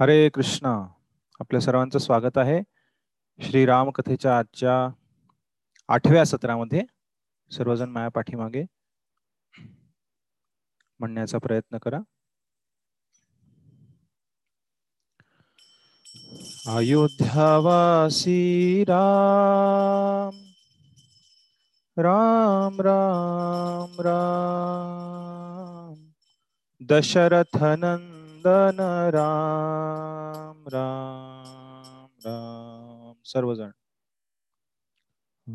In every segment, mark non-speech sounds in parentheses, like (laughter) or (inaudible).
हरे कृष्णा. आपल्या सर्वांचं स्वागत आहे श्री कथेच्या आजच्या आठव्या सत्रामध्ये सर्वजण माया पाठीमागे म्हणण्याचा प्रयत्न करा. अयोध्यावासी राम राम राम राम. दशरथ नंदन राम राम राम सर्वजण.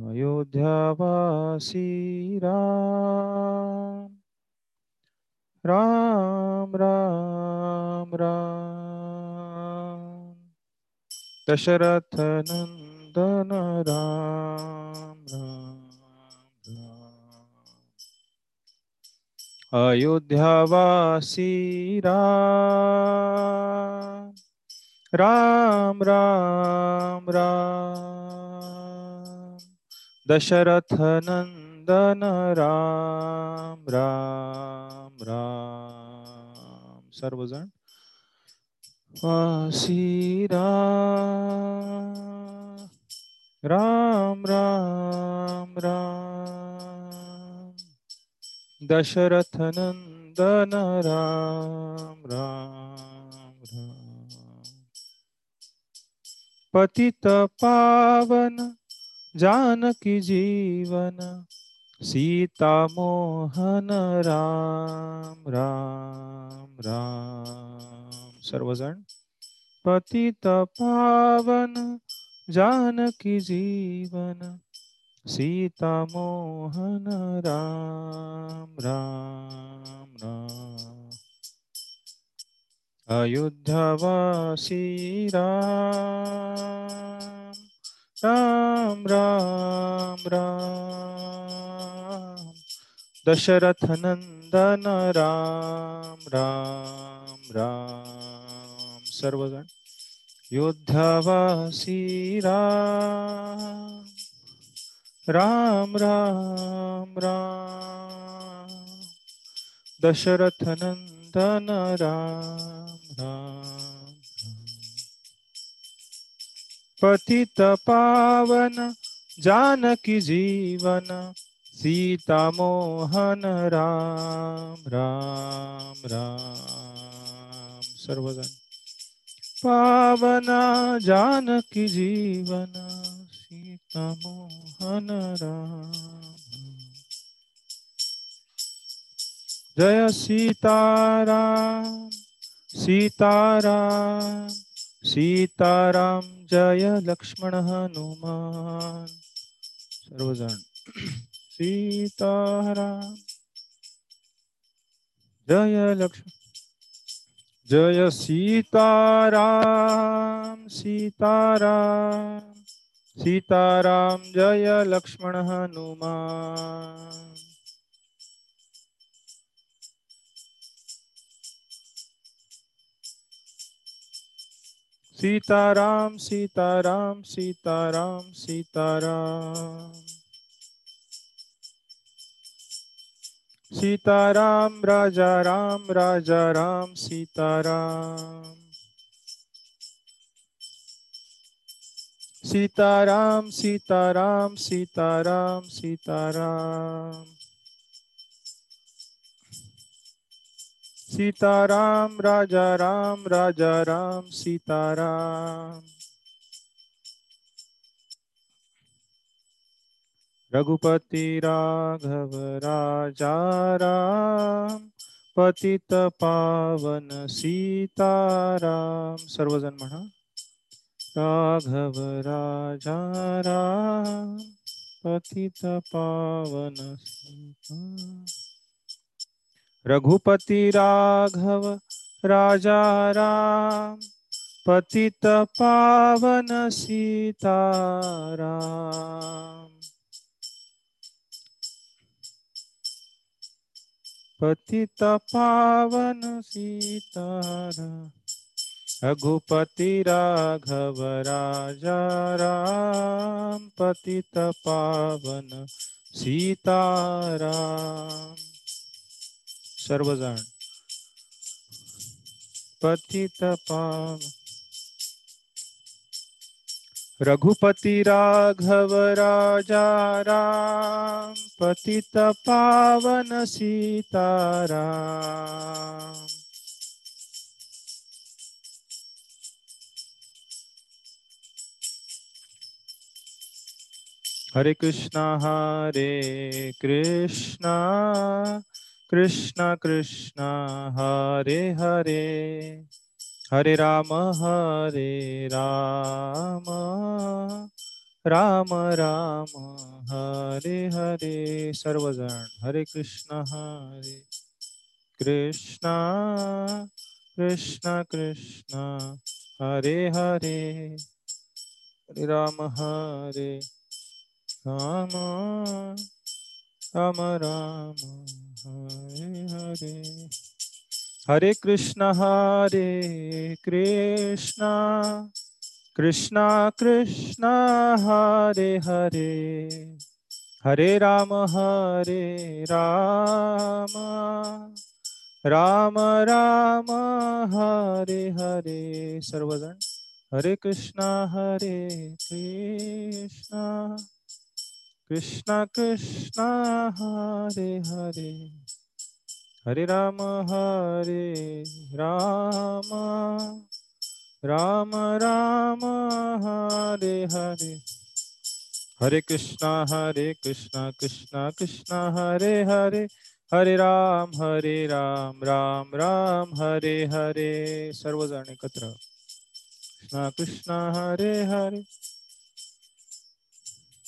अयोध्यावासी राम राम राम राम. दशरथ नंदन राम राम. अयोध्यावासी राम राम राम। दशरथ नंदन राम राम राम। सर्वजण वासी राम राम राम। दशरथ नंदन राम राम राम। पतित पावन, जानकी जीवन, सीता मोहन, राम राम राम। सर्वजण। पतित पावन, जानकी जीवन सीता मोहन राम राम राम। अयोध्यावासी राम राम राम राम। दशरथ नंदन राम राम राम। सर्वजण। योद्धावासी राम। राम राम राम। दशरथ नंदन राम राम। पतित पावन जानकी जीवन। सीता मोहन राम राम राम। सर्वजण। पावना जानकी जीवन। मोहन राम। जय सीताराम सीताराम सीताराम जय लक्ष्मण हनुमान। सर्वजण सीताराम जय लक्ष्मण। जय सीताराम सीताराम। सीताराम जय लक्ष्मण हनुमान। सीताराम सीताराम सीताराम सीताराम। सीताराम राजा राम राजा राम सीताराम। सीताराम सीताराम सीताराम सीताराम सीताराम राजा राम राजा राम सीताराम रघुपति राघव राजा राम पतित पावन सीताराम सर्वजण म्हणा राघव राजा राम पतित पावन सीता। रघुपति राघव राजा राम पतित पावन सीताराम पतित पावन सीताराम रघुपति राघव राजा राम पतित पावन सीताराम सर्वजण। पतित पावन। रघुपति राघव राजा राम पतित पावन सीताराम हरे कृष्णा हरे कृष्णा कृष्णा कृष्णा, हरे हरे। हरे राम हरे राम राम राम, हरे हरे। सर्वजण, हरे कृष्ण, हरे कृष्णा, कृष्ण कृष्ण। हरे हरे। हरे राम, हरे। राम राम राम हरे हरे। हरे कृष्ण हरे कृष्ण। कृष्ण कृष्ण हरे हरे। हरे राम हरे राम। राम राम हरे हरे। सर्वजण हरे कृष्ण हरे कृष्ण। कृष्ण कृष्ण हरे हरे। हरे राम हरे राम। राम राम हरे हरे। हरे कृष्णा हरे कृष्णा कृष्णा कृष्णा हरे हरे। हरे राम हरे राम राम राम हरे हरे। सर्वजण एकत्र। कृष्णा कृष्णा हरे हरे।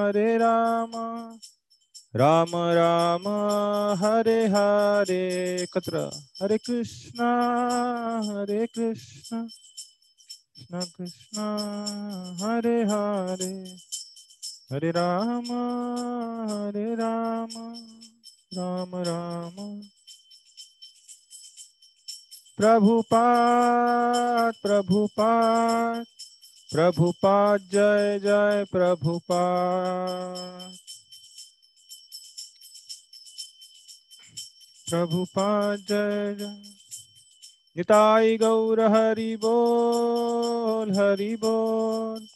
हरे राम। राम राम, हरे हरे, एकत्र। हरे कृष्णा हरे कृष्णा। कृष्ण कृष्ण, हरे हरे। हरे राम हरे राम। राम राम। प्रभुपाद प्रभुपाद। प्रभुपाद जय जय प्रभुपाद प्रभुपाद जय जय। निताई गौर हरि बोल हरि बोल।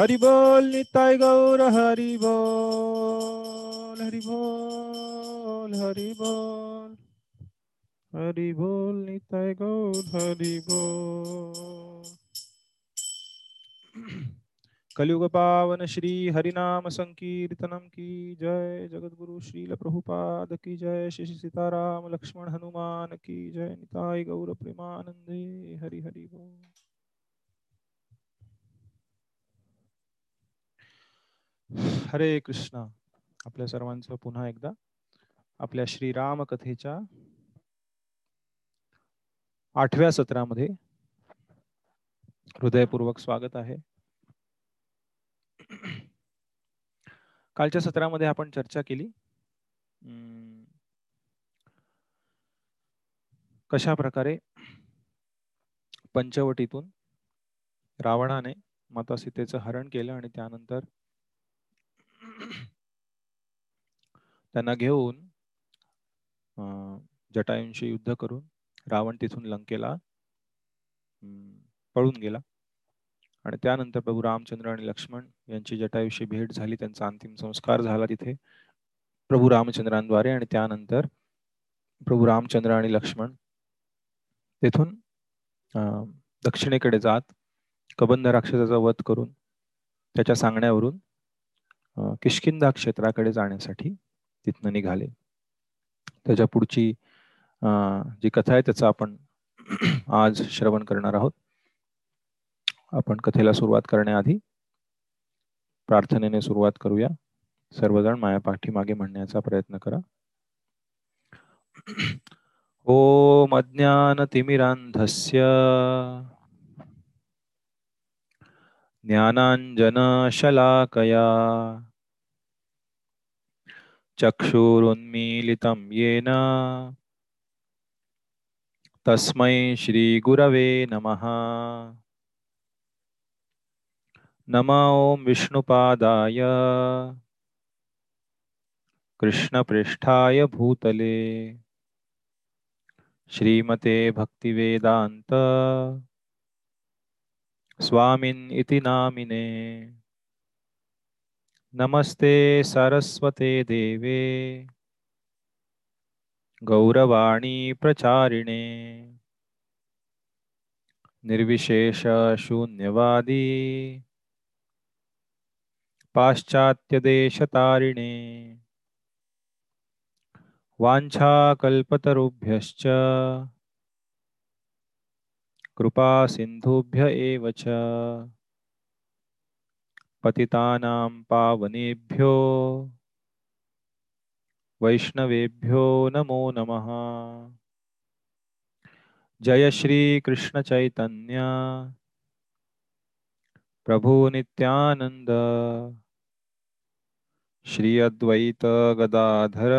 हरि बोल निताई गौर हरि बोल। हरि बोल हरि बोल। हरि बोल निताई गौर हरि बोल। कलयुग पावन श्री हरिनाम संकीर्तनम की जय जगद्गुरु श्रील प्रभुपाद की जय श्री सीताराम लक्ष्मण हनुमान की जय। निताय गौर प्रेमानंदे हरि हरि बोल। हरे कृष्णा। आपल्या सर्वांचं पुन्हा एकदा आपल्या श्रीराम कथेच्या आठव्या सत्रामध्ये हृदयपूर्वक स्वागत आहे. (clears throat) कालच्या सत्रामध्ये आपण चर्चा केली. कशा प्रकारे पंचवटीतून रावणाने माता सीतेचं हरण केलं आणि त्यानंतर (clears throat) त्यांना घेऊन जटायूंशी युद्ध करून रावण तिथून लंकेला पळून गेला. आणि त्यानंतर प्रभू रामचंद्र आणि लक्ष्मण यांची जटायुषी भेट झाली त्यांचा अंतिम संस्कार झाला तिथे. प्रभू रामचंद्रांद्वारे आणि त्यानंतर प्रभू रामचंद्र आणि लक्ष्मण तेथून दक्षिणेकडे जात कबंध राक्षसाचा वध करून त्याच्या सांगण्यावरून किशकिंदा क्षेत्राकडे जाण्यासाठी तिथनं निघाले. त्याच्या पुढची जी कथा आहे त्याचा आपण आज श्रवण करणार आहोत. आपण कथेला सुरुवात करण्याआधी प्रार्थनेने सुरुवात करूया. सर्वजण माया पाठीमागे म्हणण्याचा प्रयत्न करा. ॐ अज्ञानतिमिरान्धस्य ज्ञानाञ्जनशलाकया चक्षुरुन्मीलितं येन तस्मै श्रीगुरवे नमः। नम ओं विष्णुपादाय। कृष्णपृष्ठाय भूतले। श्रीमते भक्तिवेदान्त। स्वामिन् इति नामिने। नमस्ते सरस्वते देवे। गौरवाणी प्रचारिणे। निर्विशेषशून्यवादी पाश्चात्यदेशतारिणे। वाञ्छाकल्पतरुभ्यश्च। कृपासिन्धुभ्य एव च। पतितानां पावनेभ्यो। वैष्णवेभ्यो नमो नमः। जय श्रीकृष्णचैतन्य। प्रभुनित्यानन्द श्री अद्वैत गदाधर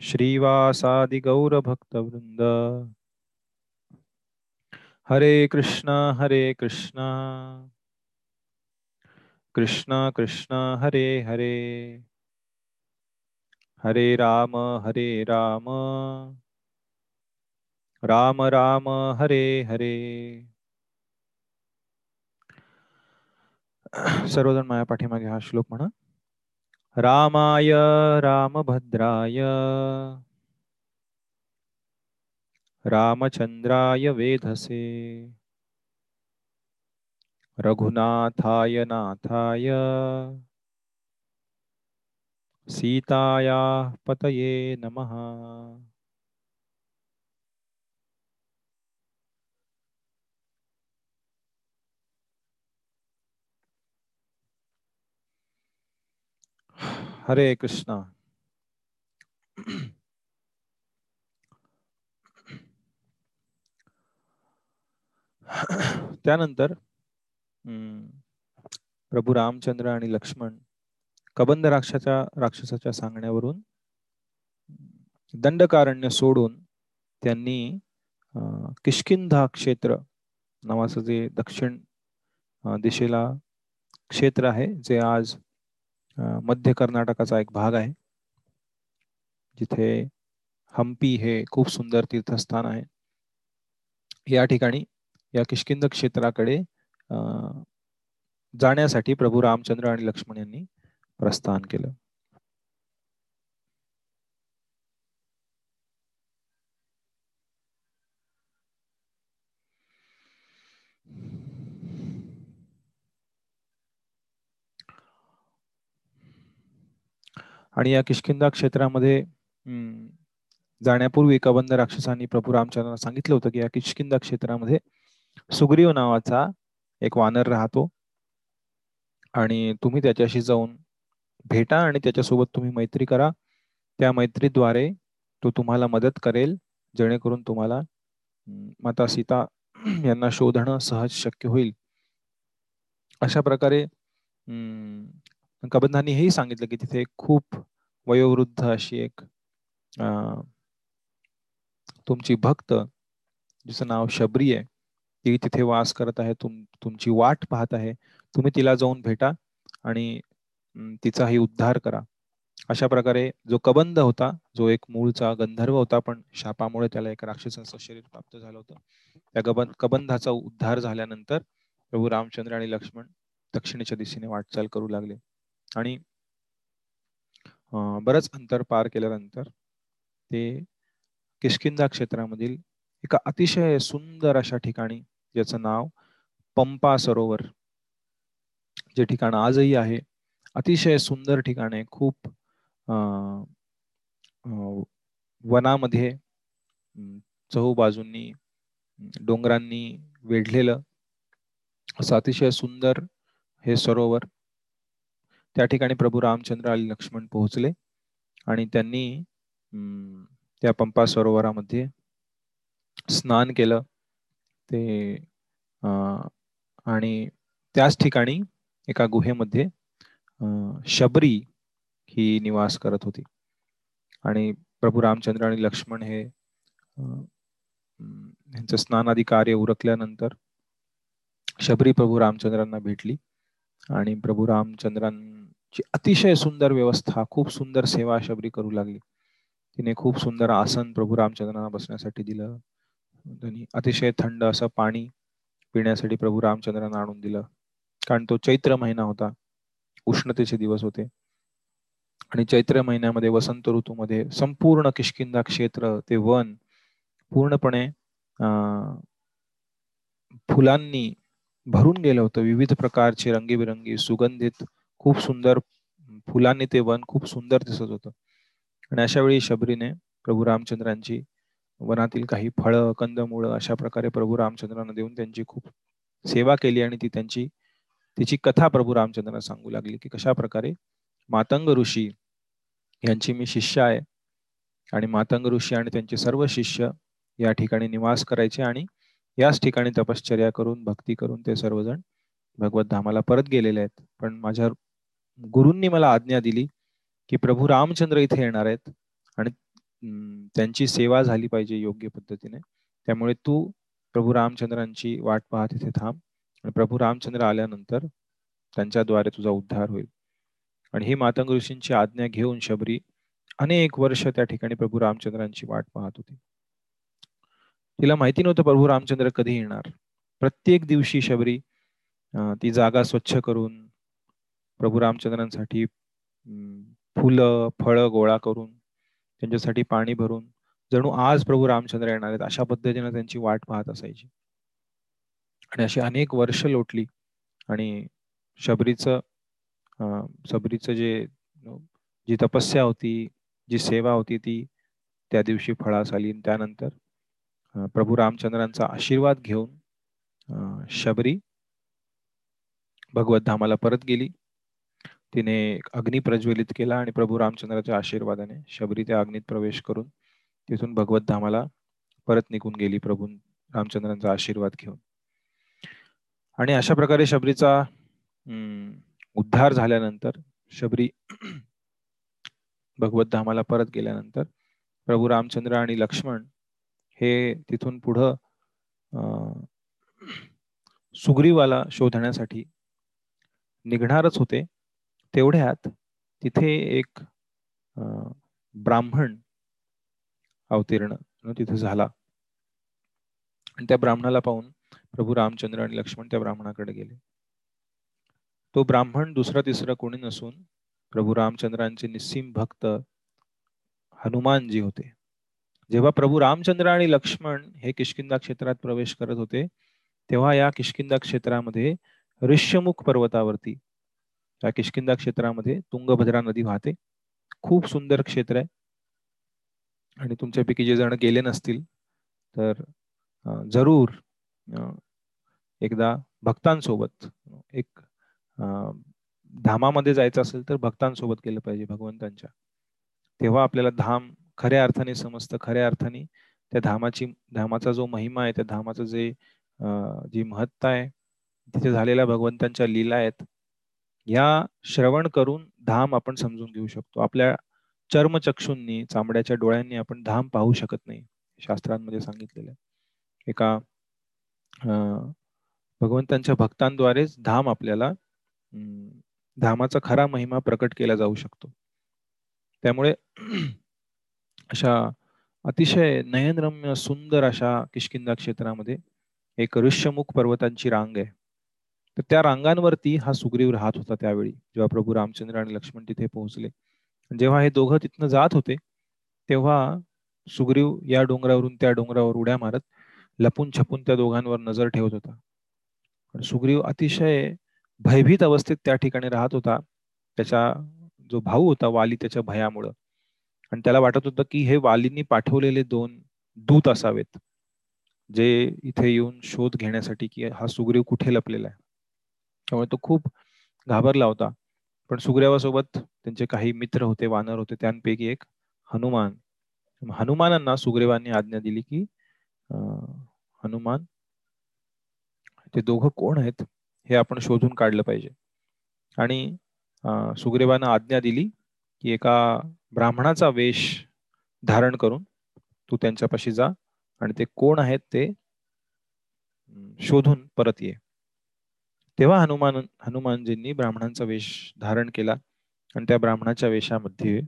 श्रीवासादि गौरभक्तवृंद हरे कृष्ण हरे कृष्ण। कृष्ण कृष्ण हरे हरे। हरे राम हरे राम। राम राम हरे हरे। सर्वजण माया पाठीमागे हा श्लोक म्हणा. रामाय रामभद्राय. रामचंद्राय वेधसे. रघुनाथाय नाथाय. सीताया पतये नमः. हरे कृष्णा। त्यानंतर प्रभू रामचंद्र आणि लक्ष्मण कबंद राक्षाच्या राक्षसाच्या सांगण्यावरून दंडकारण्य सोडून त्यांनी किष्किंधा क्षेत्र नावाचं जे दक्षिण दिशेला क्षेत्र आहे जे आज मध्य कर्नाटकाचा एक भाग आहे. जिथे हम्पी हे खूप सुंदर तीर्थस्थान आहे. या ठिकाणी या किशकिंद क्षेत्राकडे जाण्यासाठी प्रभू रामचंद्र आणि लक्ष्मण यांनी प्रस्थान केलं. आणि या किष्किंदा क्षेत्रामध्ये जाण्यापूर्वी कबंद राक्षसांनी प्रभू रामचंद्रांना सांगितलं होतं की या किष्किंदा क्षेत्रामध्ये सुग्रीव नावाचा एक वानर राहतो. आणि तुम्ही त्याच्याशी जाऊन भेटा आणि त्याच्यासोबत तुम्ही मैत्री करा. त्या मैत्रीद्वारे तो तुम्हाला मदत करेल जेणेकरून तुम्हाला माता सीता (clears throat) यांना शोधणं सहज शक्य होईल. अशा प्रकारे कबंधांनी हेही सांगितलं की तिथे खूप वयोवृद्ध अशी एक तुमची भक्त जिचं नाव शबरी आहे ती तिथे वास करत आहे तुम तुमची वाट पाहत आहे तुम्ही तिला जाऊन भेटा आणि तिचाही उद्धार करा. अशा प्रकारे जो कबंध होता जो एक मूळचा गंधर्व होता पण शापामुळे त्याला एक राक्षसाचं शरीर प्राप्त झालं होतं. त्या कबंध कबंधाचा उद्धार झाल्यानंतर प्रभू रामचंद्र आणि लक्ष्मण दक्षिणेच्या दिशेने वाटचाल करू लागले. आणि बरंच अंतर पार केल्यानंतर ते किशकिंदा क्षेत्रामधील एका अतिशय सुंदर अशा ठिकाणी ज्याचं नाव पंपा सरोवर जे ठिकाण आजही आहे अतिशय सुंदर ठिकाण आहे खूप वनामध्ये चहूबाजूंनी डोंगरांनी वेढलेलं असं अतिशय सुंदर हे सरोवर त्या ठिकाणी प्रभू रामचंद्र आणि लक्ष्मण पोहोचले आणि त्यांनी त्या पंपा सरोवरामध्ये स्नान केलं. ते आणि त्याच ठिकाणी एका गुहेमध्ये शबरी ही निवास करत होती. आणि प्रभू रामचंद्र आणि लक्ष्मण हे यांचं स्नानादी कार्य उरकल्यानंतर शबरी प्रभू रामचंद्रांना भेटली आणि प्रभू ची अतिशय सुंदर व्यवस्था खूप सुंदर सेवा शबरी करू लागली. तिने खूप सुंदर आसन प्रभू रामचंद्रांना बसण्यासाठी दिलं. त्यांनी अतिशय थंड असं पाणी पिण्यासाठी प्रभू रामचंद्रांना आणून दिलं. कारण तो चैत्र महिना होता. उष्णतेचे दिवस होते. आणि चैत्र महिन्यामध्ये वसंत ऋतूमध्ये संपूर्ण किशकिंदा क्षेत्र ते वन पूर्णपणे फुलांनी भरून गेलं होतं. विविध प्रकारचे रंगीबिरंगी सुगंधित खूप सुंदर फुलांनी ते वन खूप सुंदर दिसत होतं. आणि अशा वेळी शबरीने प्रभू रामचंद्रांची वनातील काही फळं कंदमुळं अशा प्रकारे प्रभू रामचंद्रांना देऊन त्यांची खूप सेवा केली आणि ती त्यांची तिची कथा प्रभू रामचंद्रांना सांगू लागली की कशा प्रकारे मातंग ऋषी यांची मी शिष्य आहे आणि मातंग ऋषी आणि त्यांचे सर्व शिष्य या ठिकाणी निवास करायचे आणि याच ठिकाणी तपश्चर्या करून भक्ती करून ते सर्वजण भगवत धामाला परत गेलेले आहेत. पण माझ्या गुरूंनी मला आज्ञा दिली की प्रभू रामचंद्र इथे येणार आहेत आणि त्यांची सेवा झाली पाहिजे योग्य पद्धतीने. त्यामुळे तू प्रभू रामचंद्रांची वाट पाहत इथे थांब आणि प्रभू रामचंद्र आल्यानंतर त्यांच्याद्वारे तुझा उद्धार होईल. आणि ही मातंग ऋषींची आज्ञा घेऊन शबरी अनेक वर्ष त्या ठिकाणी प्रभू रामचंद्रांची वाट पाहत होती. तिला माहिती नव्हतं प्रभू रामचंद्र कधी येणार. प्रत्येक दिवशी शबरी ती जागा स्वच्छ करून प्रभू रामचंद्रांसाठी फुलं फळं गोळा करून त्यांच्यासाठी पाणी भरून जणू आज प्रभू रामचंद्र येणार आहेत अशा पद्धतीने त्यांची वाट पाहत असायची. आणि अशी अनेक वर्ष लोटली. आणि शबरीचं शबरीचं जे जी तपस्या होती जी सेवा होती ती त्या दिवशी फळास आली. त्यानंतर प्रभू रामचंद्रांचा आशीर्वाद घेऊन शबरी भगवत धामाला परत गेली. तिने अग्नी प्रज्वलित केला आणि प्रभू रामचंद्राच्या आशीर्वादाने शबरी त्या अग्नीत प्रवेश करून तिथून भगवत धामाला परत निघून गेली प्रभू रामचंद्रांचा आशीर्वाद घेऊन. आणि अशा प्रकारे शबरीचा उद्धार झाल्यानंतर शबरी भगवत धामाला परत गेल्यानंतर प्रभू रामचंद्र आणि लक्ष्मण हे तिथून पुढं सुग्रीवाला शोधण्यासाठी निघणारच होते. तेवढ्यात तिथे एक ब्राह्मण अवतीर्ण तिथे झाला. आणि त्या ब्राह्मणाला पाहून प्रभू रामचंद्र आणि लक्ष्मण त्या ब्राह्मणाकडे गेले. तो ब्राह्मण दुसरा तिसरा कोणी नसून प्रभू रामचंद्रांचे निस्सीम भक्त हनुमानजी होते. जेव्हा प्रभू रामचंद्र आणि लक्ष्मण हे किशकिंदा क्षेत्रात प्रवेश करत होते तेव्हा या किशकिंदा क्षेत्रामध्ये ऋष्यमुख पर्वतावरती या किशकिंदा क्षेत्रामध्ये तुंगभद्रा नदी वाहते. खूप सुंदर क्षेत्र आहे. आणि तुमच्यापैकी जे जण गेले नसतील तर जरूर एकदा भक्तांसोबत एक धामामध्ये जायचं असेल तर भक्तांसोबत गेलं पाहिजे भगवंतांच्या. तेव्हा आपल्याला धाम खऱ्या अर्थाने समजतं. खऱ्या अर्थाने त्या धामाची धामाचा जो महिमा आहे त्या धामाचं जे जी महत्ता आहे तिथे झालेल्या भगवंतांच्या लीला आहेत. या श्रवण करून धाम आपण समजून घेऊ शकतो. आपल्या चर्मचक्षूंनी चांबड्याच्या डोळ्यांनी आपण धाम पाहू शकत नाही शास्त्रांमध्ये सांगितलेलं आहे. एका भगवंतांच्या भक्तांद्वारेच धाम आपल्याला धामाचा खरा महिमा प्रकट केला जाऊ शकतो. त्यामुळे (clears throat) अशा अतिशय नयनरम्य सुंदर अशा किशकिंदा क्षेत्रामध्ये एक ऋष्यमुख पर्वतांची रांग आहे. तर त्या रांगांवरती हा सुग्रीव राहत होता त्यावेळी जेव्हा प्रभू रामचंद्र आणि लक्ष्मण तिथे पोहोचले. जेव्हा हे दोघं तिथनं जात होते तेव्हा सुग्रीव या डोंगरावरून त्या डोंगरावर उड्या मारत लपून छपून त्या दोघांवर नजर ठेवत होता. सुग्रीव अतिशय भयभीत अवस्थेत त्या ठिकाणी राहत होता. त्याचा जो भाऊ होता वाली त्याच्या भयामुळं. आणि त्याला वाटत होतं की हे वालींनी पाठवलेले दोन दूत असावेत जे इथे येऊन शोध घेण्यासाठी की हा सुग्रीव कुठे लपलेला आहे. त्यामुळे तो खूप घाबरला होता. पण सुग्रीवासोबत त्यांचे काही मित्र होते वानर होते त्यांपैकी एक हनुमान. हनुमानांना सुग्रीवांनी आज्ञा दिली की हनुमान ते दोघं कोण आहेत हे आपण शोधून काढलं पाहिजे. आणि सुग्रीवानं आज्ञा दिली की एका ब्राह्मणाचा वेश धारण करून तू त्यांच्यापाशी जा आणि ते कोण आहेत ते शोधून परत ये. तेव्हा हनुमान हनुमानजींनी ब्राह्मणांचा वेश धारण केला आणि त्या ब्राह्मणाच्या वेशामध्ये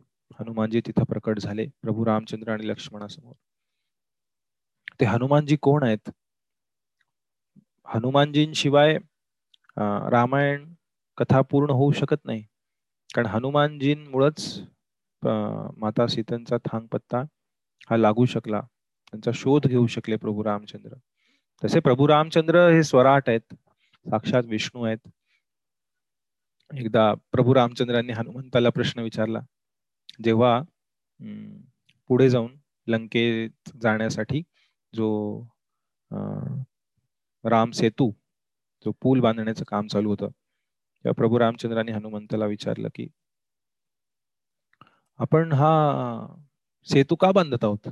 हनुमानजी तिथं प्रकट झाले प्रभू रामचंद्र आणि लक्ष्मणासमोर. ते हनुमानजी कोण आहेत? हनुमानजींशिवाय रामायण कथा पूर्ण होऊ शकत नाही. कारण हनुमानजींमुळंच माता सीतांचा थांग पत्ता हा लागू शकला. त्यांचा शोध घेऊ शकले प्रभू रामचंद्र. तसे प्रभू रामचंद्र हे स्वराट आहेत. साक्षात विष्णू आहेत. एकदा प्रभू रामचंद्रांनी हनुमंताला प्रश्न विचारला. जेव्हा पुढे जाऊन लंकेत जाण्यासाठी जो राम सेतू जो पूल बांधण्याचं काम चालू होतं तेव्हा प्रभू रामचंद्रांनी हनुमंताला विचारलं की आपण हा सेतू का बांधत आहोत?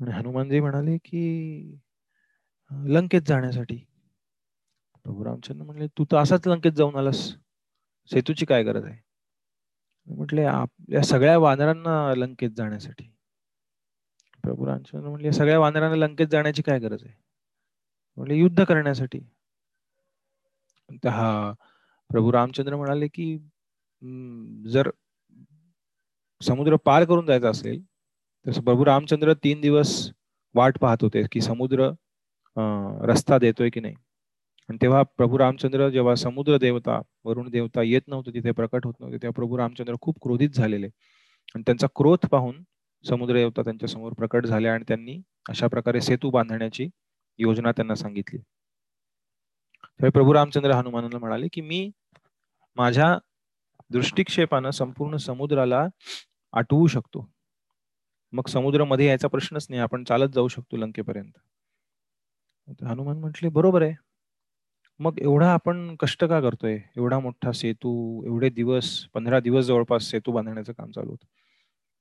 आणि हनुमानजी म्हणाले की लंकेत जाण्यासाठी. प्रभू रामचंद्र म्हणले तू तर असाच लंकेत जाऊन आलास. सेतूची काय गरज आहे? म्हटले आपल्या सगळ्या वानरांना लंकेत जाण्यासाठी. प्रभू रामचंद्र म्हणले सगळ्या वानरांना लंकेत जाण्याची काय गरज आहे? म्हणजे युद्ध करण्यासाठी. हा प्रभू रामचंद्र म्हणाले की जर समुद्र पार करून जायचा असेल तर प्रभू रामचंद्र तीन दिवस वाट पाहत होते की समुद्र रस्ता देतोय की नाही. आणि तेव्हा प्रभू रामचंद्र जेव्हा समुद्र देवता वरुण देवता येत नव्हते तिथे प्रकट होत नव्हते तेव्हा प्रभू रामचंद्र खूप क्रोधित झालेले. आणि त्यांचा क्रोध पाहून समुद्र देवता त्यांच्यासमोर प्रकट झाले आणि त्यांनी अशा प्रकारे सेतू बांधण्याची योजना त्यांना सांगितली. प्रभू रामचंद्र हनुमानाला म्हणाले की मी माझ्या दृष्टिक्षेपानं संपूर्ण समुद्राला आटवू शकतो. मग समुद्रमध्ये यायचा प्रश्नच नाही आपण चालत जाऊ शकतो लंकेपर्यंत. हनुमान म्हटले बरोबर आहे. मग एवढा आपण कष्ट का करतोय? एवढा मोठा सेतू एवढे दिवस पंधरा दिवस जवळपास सेतू बांधण्याचं काम चालू होत.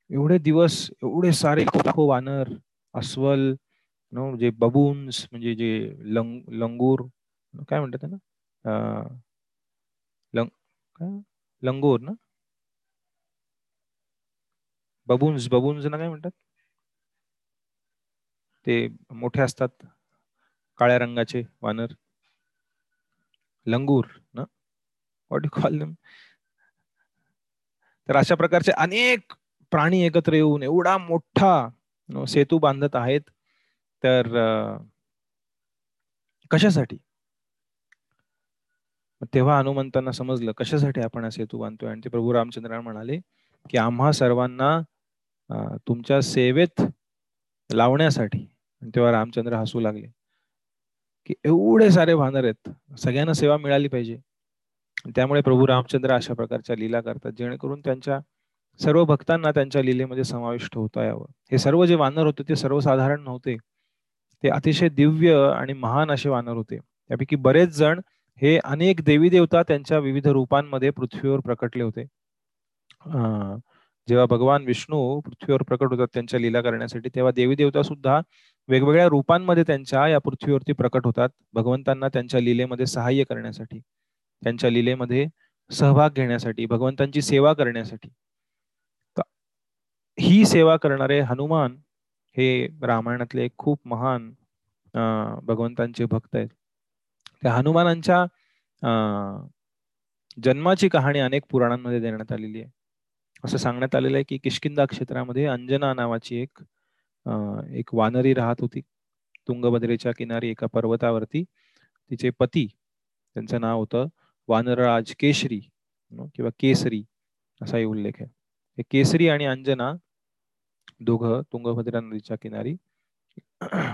एवढे दिवस एवढे सारे लाखो वानर अस्वल नो जे बबून्स म्हणजे जे लंग लंगूर काय म्हणतात त्यांना लंग काय? लंगूर ना? बबून्स बबून्स ना काय म्हणतात? ते मोठे असतात काळ्या रंगाचे वानर. लंगूर ना? व्हॉट यू कॉल तर अशा प्रकारचे अनेक प्राणी एकत्र येऊन एवढा मोठा सेतू बांधत आहेत. तर कशासाठी? तेव्हा हनुमंतांना समजलं कशासाठी आपण हा सेतू बांधतोय? आणि ते प्रभू रामचंद्र म्हणाले की आम्हा सर्वांना तुमच्या सेवेत लावण्यासाठी. तेव्हा रामचंद्र हसू लागले. की एवढे सारे वानर आहेत. सगळ्यांना सेवा मिळाली पाहिजे. त्यामुळे प्रभू रामचंद्र अशा प्रकारच्या लीला करतात जेणेकरून त्यांच्या सर्व भक्तांना त्यांच्या लीलेमध्ये समाविष्ट होता यावं. हे सर्व जे वानर होते ते सर्वसाधारण नव्हते. ते अतिशय दिव्य आणि महान असे वानर होते. त्यापैकी बरेच जण हे अनेक देवी देवता त्यांच्या विविध रूपांमध्ये पृथ्वीवर प्रकटले होते. जेव्हा भगवान विष्णू पृथ्वीवर प्रकट होतात त्यांच्या लीला करण्यासाठी तेव्हा देवी देवता सुद्धा वेगवेगळ्या रूपांमध्ये त्यांच्या या पृथ्वीवरती प्रकट होतात भगवंतांना त्यांच्या लीलेमध्ये सहाय्य करण्यासाठी त्यांच्या लीलेमध्ये सहभाग घेण्यासाठी भगवंतांची सेवा करण्यासाठी. ही सेवा करणारे हनुमान हे रामायणातले खूप महान भगवंतांचे भक्त आहेत. त्या हनुमानांच्या जन्माची कहाणी अनेक पुराणांमध्ये देण्यात आलेली आहे. असं सांगण्यात आलेलं आहे की किशकिंदा क्षेत्रामध्ये अंजना नावाची एक एक वानरी राहत होती. तुंगभद्रेच्या किनारी एका पर्वतावरती तिचे पती त्यांचं नाव होतं वानरराज केशरी किंवा केसरी असाही उल्लेख आहे. हे केसरी आणि अंजना दोघं तुंगभद्रा नदीच्या किनारी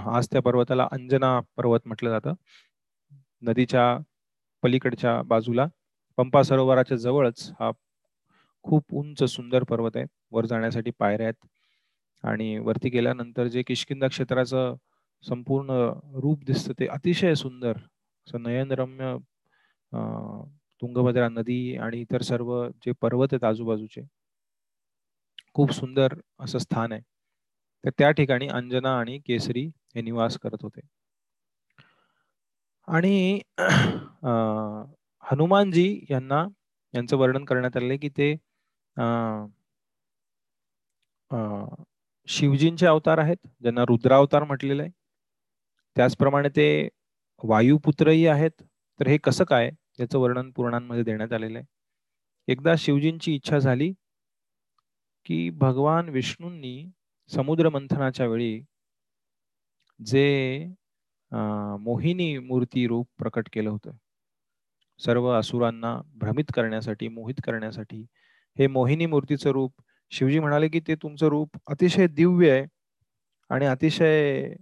आज त्या पर्वताला अंजना पर्वत म्हटलं जातं. नदीच्या पलीकडच्या बाजूला पंपा सरोवराच्या जवळच हा खूप उंच सुंदर पर्वत आहे. वर जाण्यासाठी पायऱ्या आहेत. आणि वरती गेल्यानंतर जे किशकिंदा क्षेत्राचं संपूर्ण रूप दिसतं ते अतिशय सुंदर. असं नयनरम्य तुंगभद्रा नदी आणि इतर सर्व जे पर्वत आहेत आजूबाजूचे खूप सुंदर असं स्थान आहे. तर त्या ठिकाणी अंजना आणि केसरी हे निवास करत होते. आणि हनुमानजी यांना यांचं वर्णन करण्यात आले की ते शिवजींचे अवतार आहेत ज्यांना रुद्रावतार म्हटलेलं आहे. त्याचप्रमाणे ते वायुपुत्रही आहेत. तर हे कसं काय? याचं वर्णन पुराणांमध्ये देण्यात आलेलं आहे. एकदा शिवजींची इच्छा झाली की भगवान विष्णूंनी समुद्र मंथनाच्या वेळी जे मोहिनी मूर्ती रूप प्रकट केलं होतं सर्व असुरांना भ्रमित करण्यासाठी मोहित करण्यासाठी हे मोहिनी मूर्तीचं रूप शिवजी म्हणाले की ते तुमचं रूप अतिशय दिव्य आहे आणि अतिशय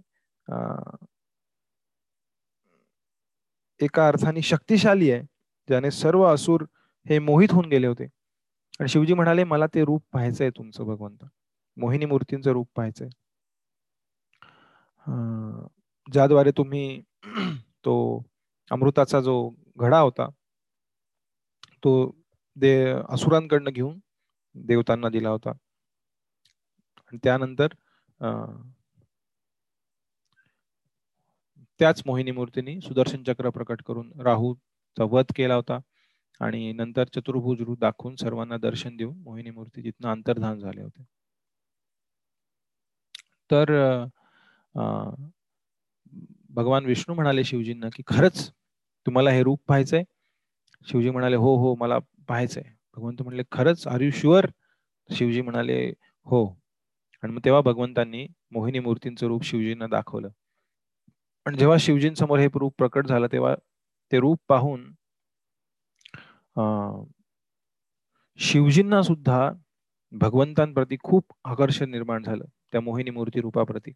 एका अर्थाने शक्तिशाली आहे. ज्याने सर्व असुर हे मोहित होऊन गेले होते. आणि शिवजी म्हणाले मला ते रूप पाहायचंय तुमचं भगवंत. मोहिनी मूर्तींचं रूप पाहायचंय ज्याद्वारे तुम्ही (clears throat) तो अमृताचा जो घडा होता तो दे असुरांकडनं घेऊन देवतांना दिला होता. आणि त्यानंतर त्याच मोहिनी मूर्तीने सुदर्शन चक्र प्रकट करून राहूचा वध केला होता. आणि नंतर चतुर्भुज रूप दाखवून सर्वांना दर्शन देऊन मोहिनी मूर्ती जिथनं अंतर्धान झाले होते. तर भगवान विष्णू म्हणाले शिवजींना की खरंच तुम्हाला हे रूप पाहायचंय? शिवजी म्हणाले हो हो मला पाहायचंय. भगवंत म्हणले खरंच? आर यू शुअर शिवजी म्हणाले हो. आणि मग तेव्हा भगवंतांनी मोहिनी मूर्तींचं रूप शिवजींना दाखवलं. पण जेव्हा शिवजींसमोर हे रूप प्रकट झालं तेव्हा ते रूप पाहून शिवजींना सुद्धा भगवंतांप्रती खूप आकर्षण निर्माण झालं त्या मोहिनी मूर्ती रूपाप्रती.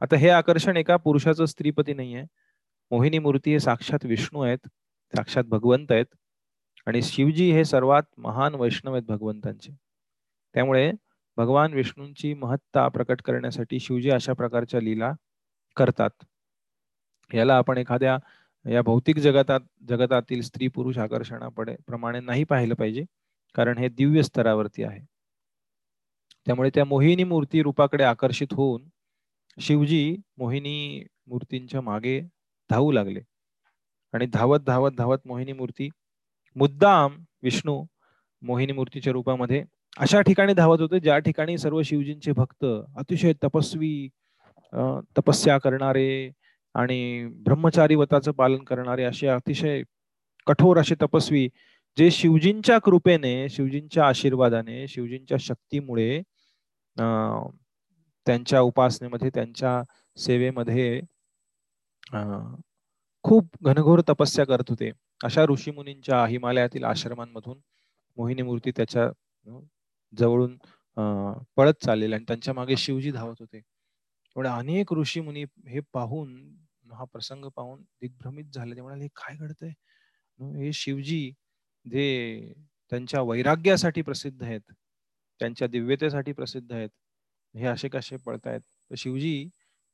आता हे आकर्षण एका पुरुषाचं स्त्रीपती नाहीये. मोहिनी मूर्ती हे साक्षात विष्णू आहेत साक्षात भगवंत आहेत. आणि शिवजी हे सर्वात महान वैष्णव आहेत भगवंतांचे. त्यामुळे भगवान विष्णूंची महत्ता प्रकट करण्यासाठी शिवजी अशा प्रकारच्या लीला करतात. याला आपण एखाद्या या भौतिक जगतात जगतातील स्त्री पुरुष आकर्षणापडे प्रमाणे नाही पाहिलं पाहिजे कारण हे दिव्य स्तरावरती आहे. त्यामुळे त्या मोहिनी मूर्ती रूपाकडे आकर्षित होऊन शिवजी मोहिनी मूर्तींच्या मागे धावू लागले. आणि धावत धावत धावत मोहिनी मूर्ती मुद्दाम विष्णू मोहिनी मूर्तीच्या रूपामध्ये अशा ठिकाणी धावत होते ज्या ठिकाणी सर्व शिवजींचे भक्त अतिशय तपस्वी तपस्या करणारे आणि ब्रह्मचारी वताचं पालन करणारे असे अतिशय कठोर असे तपस्वी जे शिवजींच्या कृपेने शिवजींच्या आशीर्वादाने शिवजींच्या शक्तीमुळे त्यांच्या उपासनेमध्ये त्यांच्या सेवेमध्ये खूप घनघोर तपस्या करत होते. अशा ऋषीमुनींच्या हिमालयातील आश्रमांमधून मोहिनी मूर्ती त्याच्या जवळून पळत चाललेल्या आणि त्यांच्या मागे शिवजी धावत होते. एवढे अनेक ऋषी मुनी हे पाहून हा प्रसंग पाहून दिग्भ्रमित झाले. ते म्हणाले काय घडतंय? हे शिवजी जे त्यांच्या वैराग्यासाठी प्रसिद्ध आहेत त्यांच्या दिव्यतेसाठी प्रसिद्ध आहेत हे असे कसे पळतायत? तर शिवजी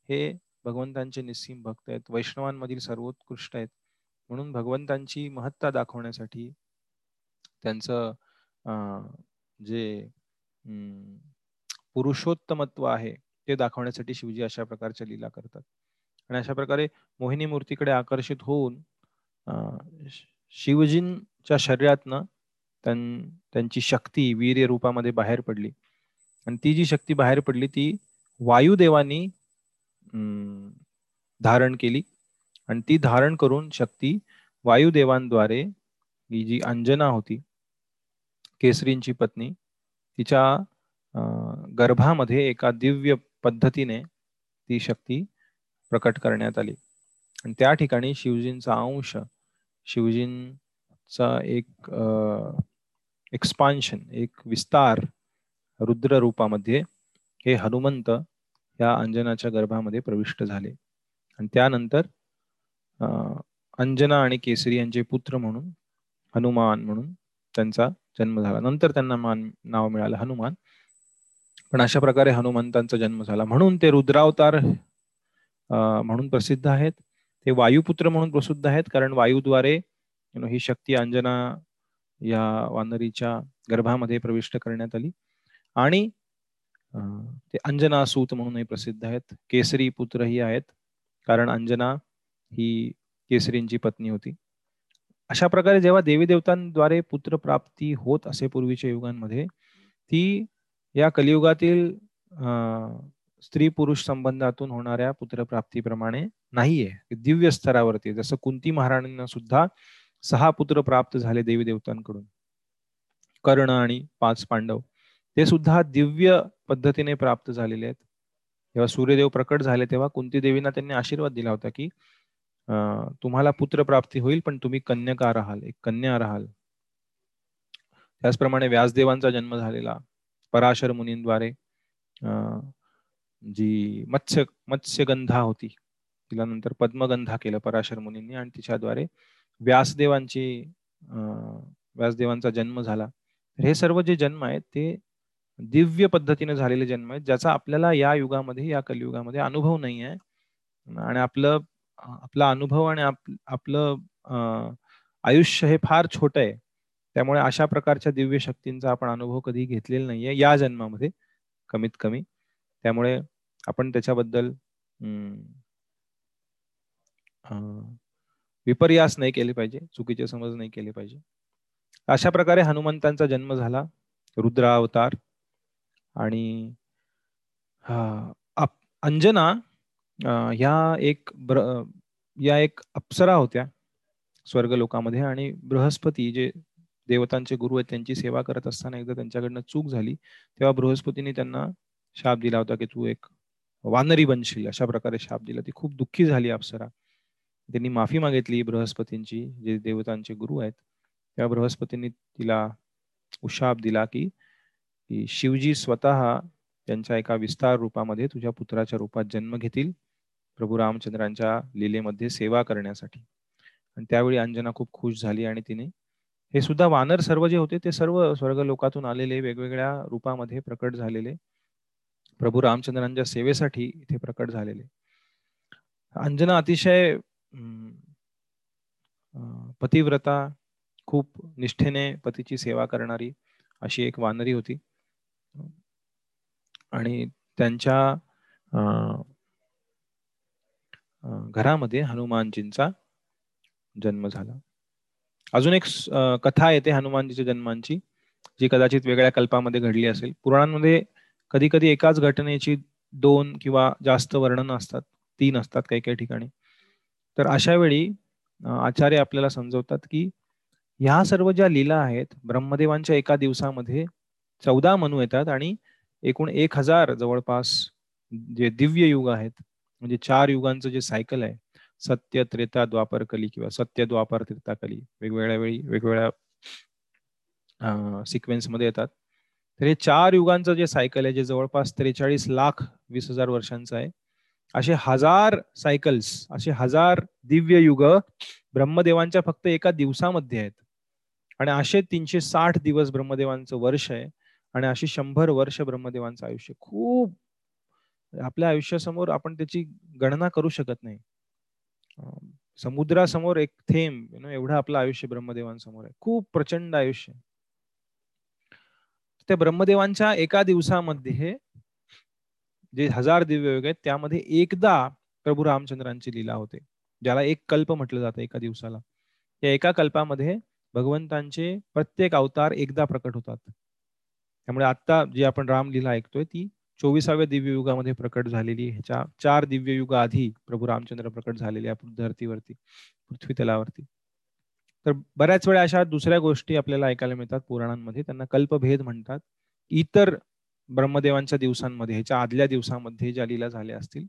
हे भगवंतांचे निस्सीम भक्त आहेत. वैष्णवांमधील सर्वोत्कृष्ट आहेत. म्हणून भगवंतांची महत्ता दाखवण्यासाठी त्यांचं जे पुरुषोत्तमत्व आहे ते दाखवण्यासाठी शिवजी अशा प्रकारच्या लीला करतात. आणि अशा प्रकारे मोहिनी मूर्तीकडे आकर्षित होऊन शिवजींच्या शरीरातनं त्यांची शक्ती वीर्य रूपामध्ये बाहेर पडली. आणि ती जी शक्ती बाहेर पडली ती वायुदेवानी धारण केली. आणि ती धारण करून शक्ती वायुदेवांद्वारे ही जी अंजना होती केसरींची पत्नी तिच्या गर्भामध्ये एका दिव्य पद्धतीने ती शक्ती प्रकट करण्यात आली. आणि त्या ठिकाणी शिवजींचा अंश शिवजींचा एक एक्सपान्शन एक विस्तार रुद्र रूपामध्ये हे हनुमंत या अंजनाच्या गर्भामध्ये प्रविष्ट झाले. आणि त्यानंतर अंजना आणि केसरी यांचे पुत्र म्हणून हनुमान म्हणून त्यांचा जन्म झाला. नंतर त्यांना मान नाव मिळालं हनुमान. पण अशा प्रकारे हनुमंतांचा जन्म झाला. म्हणून ते रुद्रावतार म्हणून प्रसिद्ध आहेत. ते वायुपुत्र म्हणून प्रसिद्ध आहेत. कारण वायूद्वारे ही शक्ती अंजना या वानरीच्या गर्भामध्ये प्रविष्ट करण्यात आली. आणि ते अंजना सूत म्हणूनही प्रसिद्ध आहेत. केसरी पुत्रही आहेत. कारण अंजना ही केसरींची पत्नी होती. अशा प्रकारे जेव्हा देवी देवतांद्वारे पुत्र प्राप्ती होत असे पूर्वीच्या युगांमध्ये ती या कलियुगातील स्त्री पुरुष संबंधातून होणाऱ्या पुत्रप्राप्तीप्रमाणे नाहीये. दिव्य स्तरावरती जसं कुंती महाराणींना सुद्धा सहा पुत्र प्राप्त झाले देवी देवतांकडून. कर्ण आणि पाच पांडव ते सुद्धा दिव्य पद्धतीने प्राप्त झालेले आहेत. जेव्हा सूर्यदेव प्रकट झाले तेव्हा कुंती देवींना त्यांनी आशीर्वाद दिला होता की तुम्हाला पुत्र प्राप्ती होईल पण तुम्ही कन्यका राहाल एक कन्या राहाल त्याचप्रमाणे व्यासदेवांचा जन्म झालेला पराशर मुनींद्वारे जी मत्स्य मत्स्यगंधा होती तिला नंतर पद्मगंधा केलं पराशर मुनींनी आणि तिच्याद्वारे व्यासदेवांची व्यासदेवांचा जन्म झाला. हे सर्व जे जन्म आहेत ते दिव्य पद्धतीने झालेले जन्म आहेत ज्याचा आपल्याला या युगामध्ये या कलियुगामध्ये अनुभव नाही आहे. आणि आपलं आपला अनुभव आणि आपलं आयुष्य हे फार छोट आहे. त्यामुळे अशा प्रकारच्या दिव्य शक्तींचा आपण अनुभव कधी घेतलेला नाहीये या जन्मामध्ये कमीत कमी. त्यामुळे आपण त्याच्याबद्दल विपर्यास नाही केले पाहिजे चुकीचे समज नाही केले पाहिजे. अशा प्रकारे हनुमंतांचा जन्म झाला रुद्रावतार. आणि अंजना ह्या एक ब्र या एक अप्सरा होत्या स्वर्ग लोकामध्ये आणि बृहस्पती जे देवतांचे गुरु आहेत त्यांची सेवा करत असताना एकदा त्यांच्याकडनं चूक झाली तेव्हा बृहस्पतीने त्यांना शाप दिला होता की तू एक वानरी बनशील अशा प्रकारे शाप दिला. ती खूप दुःखी झाली अप्सरा. त्यांनी माफी मागितली बृहस्पतींची जे देवतांचे गुरु आहेत. तेव्हा बृहस्पतींनी तिला उशाप दिला की शिवजी स्वतः त्यांच्या एका विस्तार रूपामध्ये तुझ्या पुत्राच्या रूपात जन्म घेतील. प्रभू रामचंद्रांच्या लीलेमध्ये सेवा करण्यासाठी. आणि त्यावेळी अंजना खूप खुश झाली आणि तिने हे सुद्धा वानर सर्व जे होते ते सर्व स्वर्ग लोकातून आलेले वेगवेगळ्या रूपामध्ये प्रकट झालेले. प्रभू रामचंद्रांच्या सेवेसाठी इथे प्रकट झालेले. अंजना अतिशय पतिव्रता खूप निष्ठेने पतीची सेवा करणारी अशी एक वानरी होती. आणि त्यांच्या घरामध्ये हनुमानजींचा जन्म झाला. अजून एक कथा येते हनुमानजीच्या जन्मांची जी कदाचित वेगळ्या कल्पामध्ये घडली असेल. पुराणांमध्ये कधी कधी एकाच घटनेची दोन किंवा जास्त वर्णन असतात तीन असतात काही काही ठिकाणी. तर अशा वेळी आचार्य आपल्याला समजवतात की ह्या सर्व ज्या लीला आहेत ब्रह्मदेवांच्या एका दिवसामध्ये चौदा मनू येतात आणि एकूण एक हजार जवळपास जे दिव्य युग आहेत म्हणजे चार युगांचं जे सायकल आहे सत्य त्रेता द्वापर कली किंवा सत्य द्वापर त्रेता कली वेगवेगळ्या वेळी वेगवेगळ्या सिक्वेन्समध्ये येतात. तर हे चार युगांचं जे सायकल आहे जे जवळपास त्रेचाळीस लाख वीस हजार वर्षांचं आहे असे हजार सायकल्स असे हजार दिव्य युग ब्रह्मदेवांच्या फक्त एका दिवसामध्ये आहेत. आणि असे तीनशे साठ दिवस ब्रह्मदेवांचं वर्ष आहे आणि अशी शंभर वर्ष ब्रह्मदेवांचं आयुष्य. खूप आपल्या आयुष्यासमोर आपण त्याची गणना करू शकत नाही. समुद्रासमोर एक थेंब यु नो एवढं आपलं आयुष्य ब्रह्मदेवांसमोर आहे. खूप प्रचंड आयुष्य त्या ब्रह्मदेवांच्या एका दिवसामध्ये जे हजार दिव्य योग आहेत त्यामध्ये एकदा प्रभू रामचंद्रांची लीला होते. ज्याला एक कल्प म्हटलं जातं एका दिवसाला. या एका कल्पामध्ये भगवंतांचे प्रत्येक अवतार एकदा प्रकट होतात. त्यामुळे आता जी आपण रामलीला ऐकतोय ती चोवीसाव्या दिव्य युगामध्ये प्रकट झालेली ह्याच्या चार दिव्य युग आधी प्रभू रामचंद्र प्रकट झालेले आपण धरतीवरती पृथ्वी तलावरती. तर बऱ्याच वेळा अशा दुसऱ्या गोष्टी आपल्याला ऐकायला मिळतात पुराणांमध्ये. त्यांना कल्पभेद म्हणतात. इतर ब्रह्मदेवांच्या दिवसांमध्ये ह्याच्या आदल्या दिवसामध्ये ज्या लीला झाल्या असतील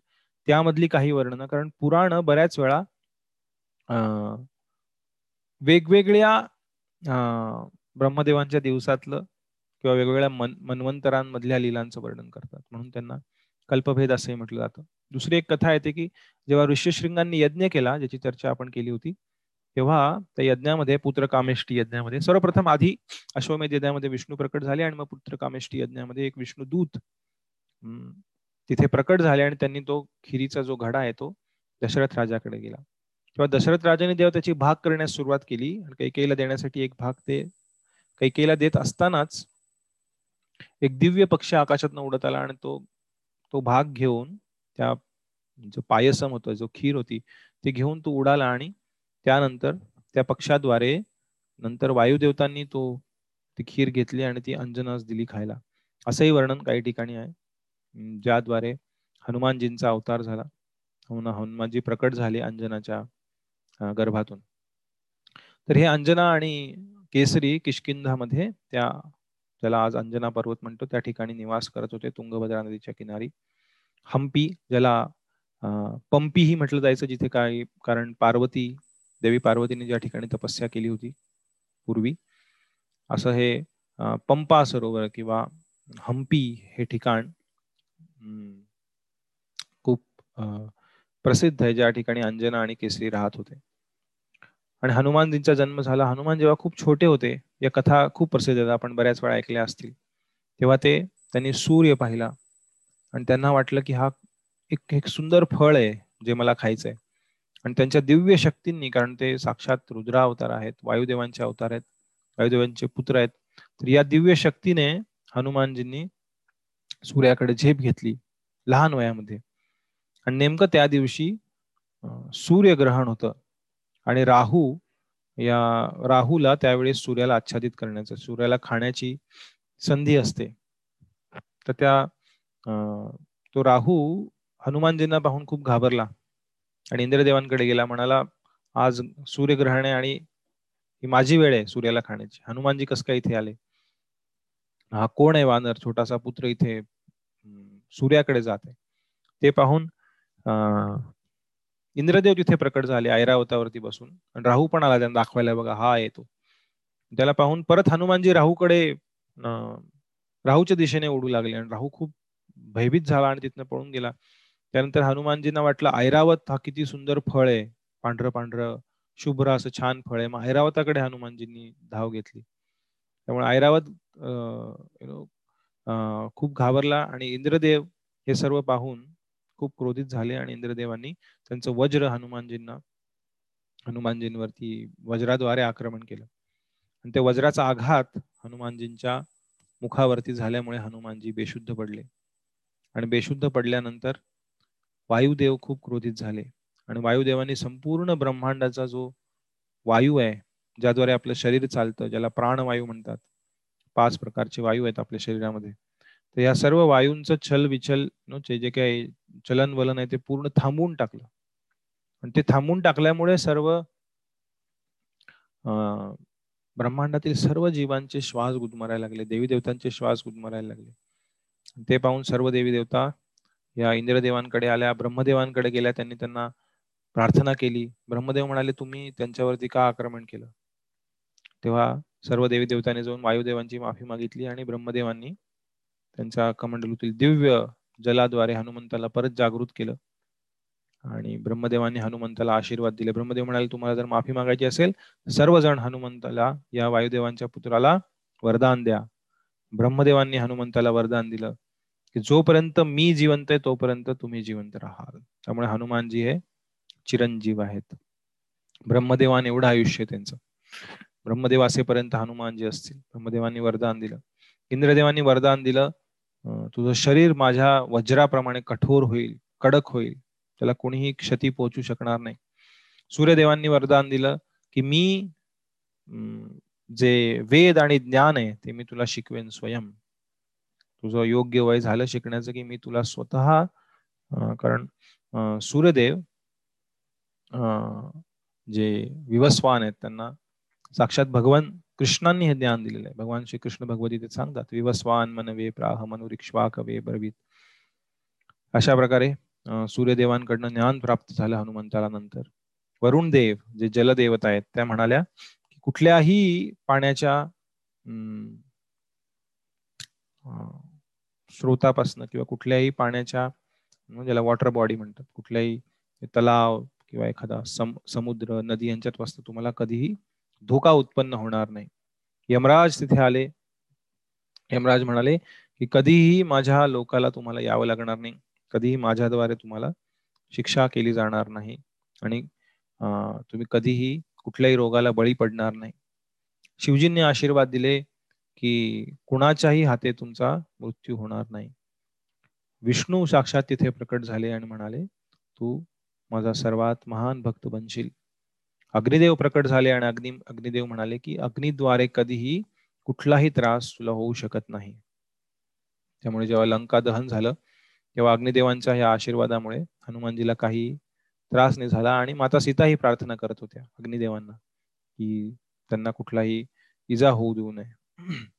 त्यामधली काही वर्णन. कारण पुराण बऱ्याच वेळा वेगवेगळ्या ब्रह्मदेवांच्या दिवसातलं किंवा वेगवेगळ्या मन मन्वंतरांमधल्या लिलांचं वर्णन करतात. म्हणून त्यांना कल्पभेद असंही म्हटलं जातं. दुसरी एक कथा येते की जेव्हा ऋष्यशृंगांनी यज्ञ केला ज्याची चर्चा आपण केली होती तेव्हा त्या यज्ञामध्ये पुत्र कामेष्टी यज्ञामध्ये सर्वप्रथम आधी अश्वमेध यज्ञामध्ये विष्णू प्रकट झाले आणि मग पुत्र कामेष्टी यज्ञामध्ये एक विष्णू दूत तिथे प्रकट झाले आणि त्यांनी तो खिरीचा जो घडा आहे तो दशरथ राजाकडे गेला. किंवा दशरथ राजाने देव त्याची भाग करण्यास सुरुवात केली आणि कैकेईला देण्यासाठी एक भाग ते कैकेला देत असतानाच एक दिव्य पक्ष आकाशात उडत आला आणि तो तो भाग घेऊन त्या जो पायसम होतो जो खीर होती ते घेऊन तो उडाला आणि त्यानंतर त्या पक्षाद्वारे नंतर वायुदेवतांनी तो ती खीर घेतली आणि ती अंजनास दिली खायला. असंही वर्णन काही ठिकाणी आहे. ज्याद्वारे हनुमानजींचा अवतार झाला. हनुमानजी प्रकट झाले अंजनाच्या गर्भातून. तर हे अंजना आणि केसरी किशकिंधामध्ये त्या ज्याला आज अंजना पर्वत म्हणतो त्या ठिकाणी निवास करत होते तुंगभद्रा नदीच्या किनारी. हम्पी ज्याला पंपीही म्हटलं जायचं जिथे काय कारण पार्वती देवी पार्वतीने ज्या ठिकाणी तपस्या केली होती पूर्वी. असं हे पंपा सरोवर किंवा हम्पी हे ठिकाण खूप प्रसिद्ध आहे. ज्या ठिकाणी अंजना आणि केसरी राहत होते. आणि हनुमानजींचा जन्म झाला. हनुमान जेव्हा खूप छोटे होते या कथा खूप प्रसिद्ध आहेत. आपण बऱ्याच वेळा ऐकल्या असतील. तेव्हा ते त्यांनी सूर्य पाहिला. आणि त्यांना वाटलं की हा एक एक सुंदर फळ आहे जे मला खायचंय. आणि त्यांच्या दिव्य शक्तींनी कारण ते साक्षात रुद्रा अवतार आहेत वायुदेवांचे अवतार आहेत वायुदेवांचे पुत्र आहेत तर या दिव्य शक्तीने हनुमानजींनी सूर्याकडे झेप घेतली लहान वयामध्ये. आणि नेमकं त्या दिवशी सूर्यग्रहण होतं. आणि राहू या राहूला त्यावेळेस सूर्याला आच्छादित करण्याचं सूर्याला खाण्याची संधी असते. तर त्या तो राहू हनुमानजींना पाहून खूप घाबरला आणि इंद्रदेवांकडे गेला म्हणाला आज सूर्यग्रहण आहे आणि ही माझी वेळ आहे सूर्याला खाण्याची. हनुमानजी कस काय इथे आले? हा कोण आहे वानर? छोटासा पुत्र इथे सूर्याकडे जात आहे. ते पाहून इंद्रदेव तिथे प्रकट झाले ऐरावतावरती बसून आणि राहू पण आला त्यांना दाखवायला बघा हा येतो त्याला पाहून परत हनुमानजी राहूकडे राहूच्या दिशेने ओढू लागले आणि राहू खूप भयभीत झाला आणि तिथनं पळून गेला. त्यानंतर हनुमानजींना वाटलं ऐरावत हा किती सुंदर फळ आहे. पांढरं पांढरं शुभ्र असं छान फळ आहे. मग ऐरावताकडे हनुमानजींनी धाव घेतली. त्यामुळे ऐरावत खूप घाबरला आणि इंद्रदेव हे सर्व पाहून खूप क्रोधित झाले आणि इंद्रदेवांनी त्यांचं वज्र हनुमानजींना हनुमानजींवरती वज्राद्वारे आक्रमण केलं. आणि त्या वज्राचा आघात हनुमानजींच्या मुखावरती झाल्यामुळे हनुमानजी बेशुद्ध पडले. आणि बेशुद्ध पडल्यानंतर वायुदेव खूप क्रोधित झाले. आणि वायुदेवांनी संपूर्ण ब्रह्मांडाचा जो वायू आहे ज्याद्वारे आपलं शरीर चालतं ज्याला प्राणवायू म्हणतात पाच प्रकारचे वायू आहेत आपल्या शरीरामध्ये. तर या सर्व वायूंचं छल विचल जे काही चलन वलन आहे ते पूर्ण थांबवून टाकलं. आणि ते थांबवून टाकल्यामुळे सर्व ब्रह्मांडातील सर्व जीवांचे श्वास गुदमरायला लागले देवी देवतांचे श्वास गुदमरायला लागले. ते पाहून सर्व देवी देवता या इंद्रदेवांकडे आल्या ब्रह्मदेवांकडे गेल्या त्यांनी त्यांना प्रार्थना केली. ब्रह्मदेव म्हणाले तुम्ही त्यांच्यावरती का आक्रमण केलं? तेव्हा सर्व देवी देवतांनी जाऊन वायुदेवांची माफी मागितली आणि ब्रह्मदेवांनी त्यांच्या कमंडलूतील दिव्य जलाद्वारे हनुमंताला परत जागृत केलं. आणि ब्रह्मदेवाने हनुमंताला आशीर्वाद दिले. ब्रह्मदेव म्हणाले तुम्हाला जर माफी मागायची असेल सर्वजण हनुमंताला या वायुदेवांच्या पुत्राला वरदान द्या. ब्रह्मदेवांनी हनुमंताला वरदान दिलं की जोपर्यंत मी जिवंत आहे तोपर्यंत तुम्ही जिवंत राहाल. त्यामुळे हनुमानजी हे चिरंजीव आहेत. ब्रह्मदेवान एवढं आयुष्य त्यांचं. ब्रह्मदेव असेपर्यंत हनुमानजी असतील. ब्रह्मदेवांनी वरदान दिलं. इंद्रदेवांनी वरदान दिलं तुझं शरीर माझ्या वज्राप्रमाणे कठोर होईल कडक होईल त्याला कोणीही क्षती पोहोचू शकणार नाही. सूर्यदेवांनी वरदान दिलं की मी जे वेद आणि ज्ञान आहे ते मी तुला शिकवेन स्वयं. तुझं योग्य वय झालं शिकण्याचं की मी तुला स्वतः कारण सूर्यदेव जे विवस्वान आहेत त्यांना साक्षात भगवान कृष्णांनी हे ज्ञान दिलेलं आहे. भगवान श्री कृष्ण भगवती सांगतात विवस्वान मनवे प्राह मनुरिक्ष्वा कवे बरवीत. अशा प्रकारे सूर्यदेवांकडनं ज्ञान प्राप्त झालं हनुमंताला नंतर वरुण देव जे जलदेवता आहेत त्या म्हणाल्या की कुठल्याही पाण्याच्या स्रोतापासनं किंवा कुठल्याही पाण्याच्या म्हणजे ज्याला वॉटर बॉडी म्हणतात कुठल्याही तलाव किंवा एखादा सम समुद्र नदी यांच्यात वाजता तुम्हाला कधीही धोका उत्पन्न होणार नाही. यमराज तिथे आले. यमराज म्हणाले की कधीही माझ्या लोकाला तुम्हाला यावं लागणार नाही. कधीही माझ्याद्वारे तुम्हाला शिक्षा केली जाणार नाही. आणि तुम्ही कधीही कुठल्याही रोगाला बळी पडणार नाही. शिवजींनी आशीर्वाद दिले की कुणाच्याही हाते तुमचा मृत्यू होणार नाही. विष्णू साक्षात तिथे प्रकट झाले आणि म्हणाले तू माझा सर्वात महान भक्त बनशील. अग्निदेव प्रकट झाले आणि अग्नि अग्निदेव म्हणाले की अग्निद्वारे कधीही कुठलाही त्रास तुला होऊ शकत नाही. त्यामुळे जेव्हा लंका दहन झालं तेव्हा अग्निदेवांच्या या आशीर्वादामुळे हनुमानजीला काही त्रास नाही झाला आणि माता सीता ही प्रार्थना करत होत्या अग्निदेवांना की त्यांना कुठलाही इजा होऊ देऊ नये. (clears throat)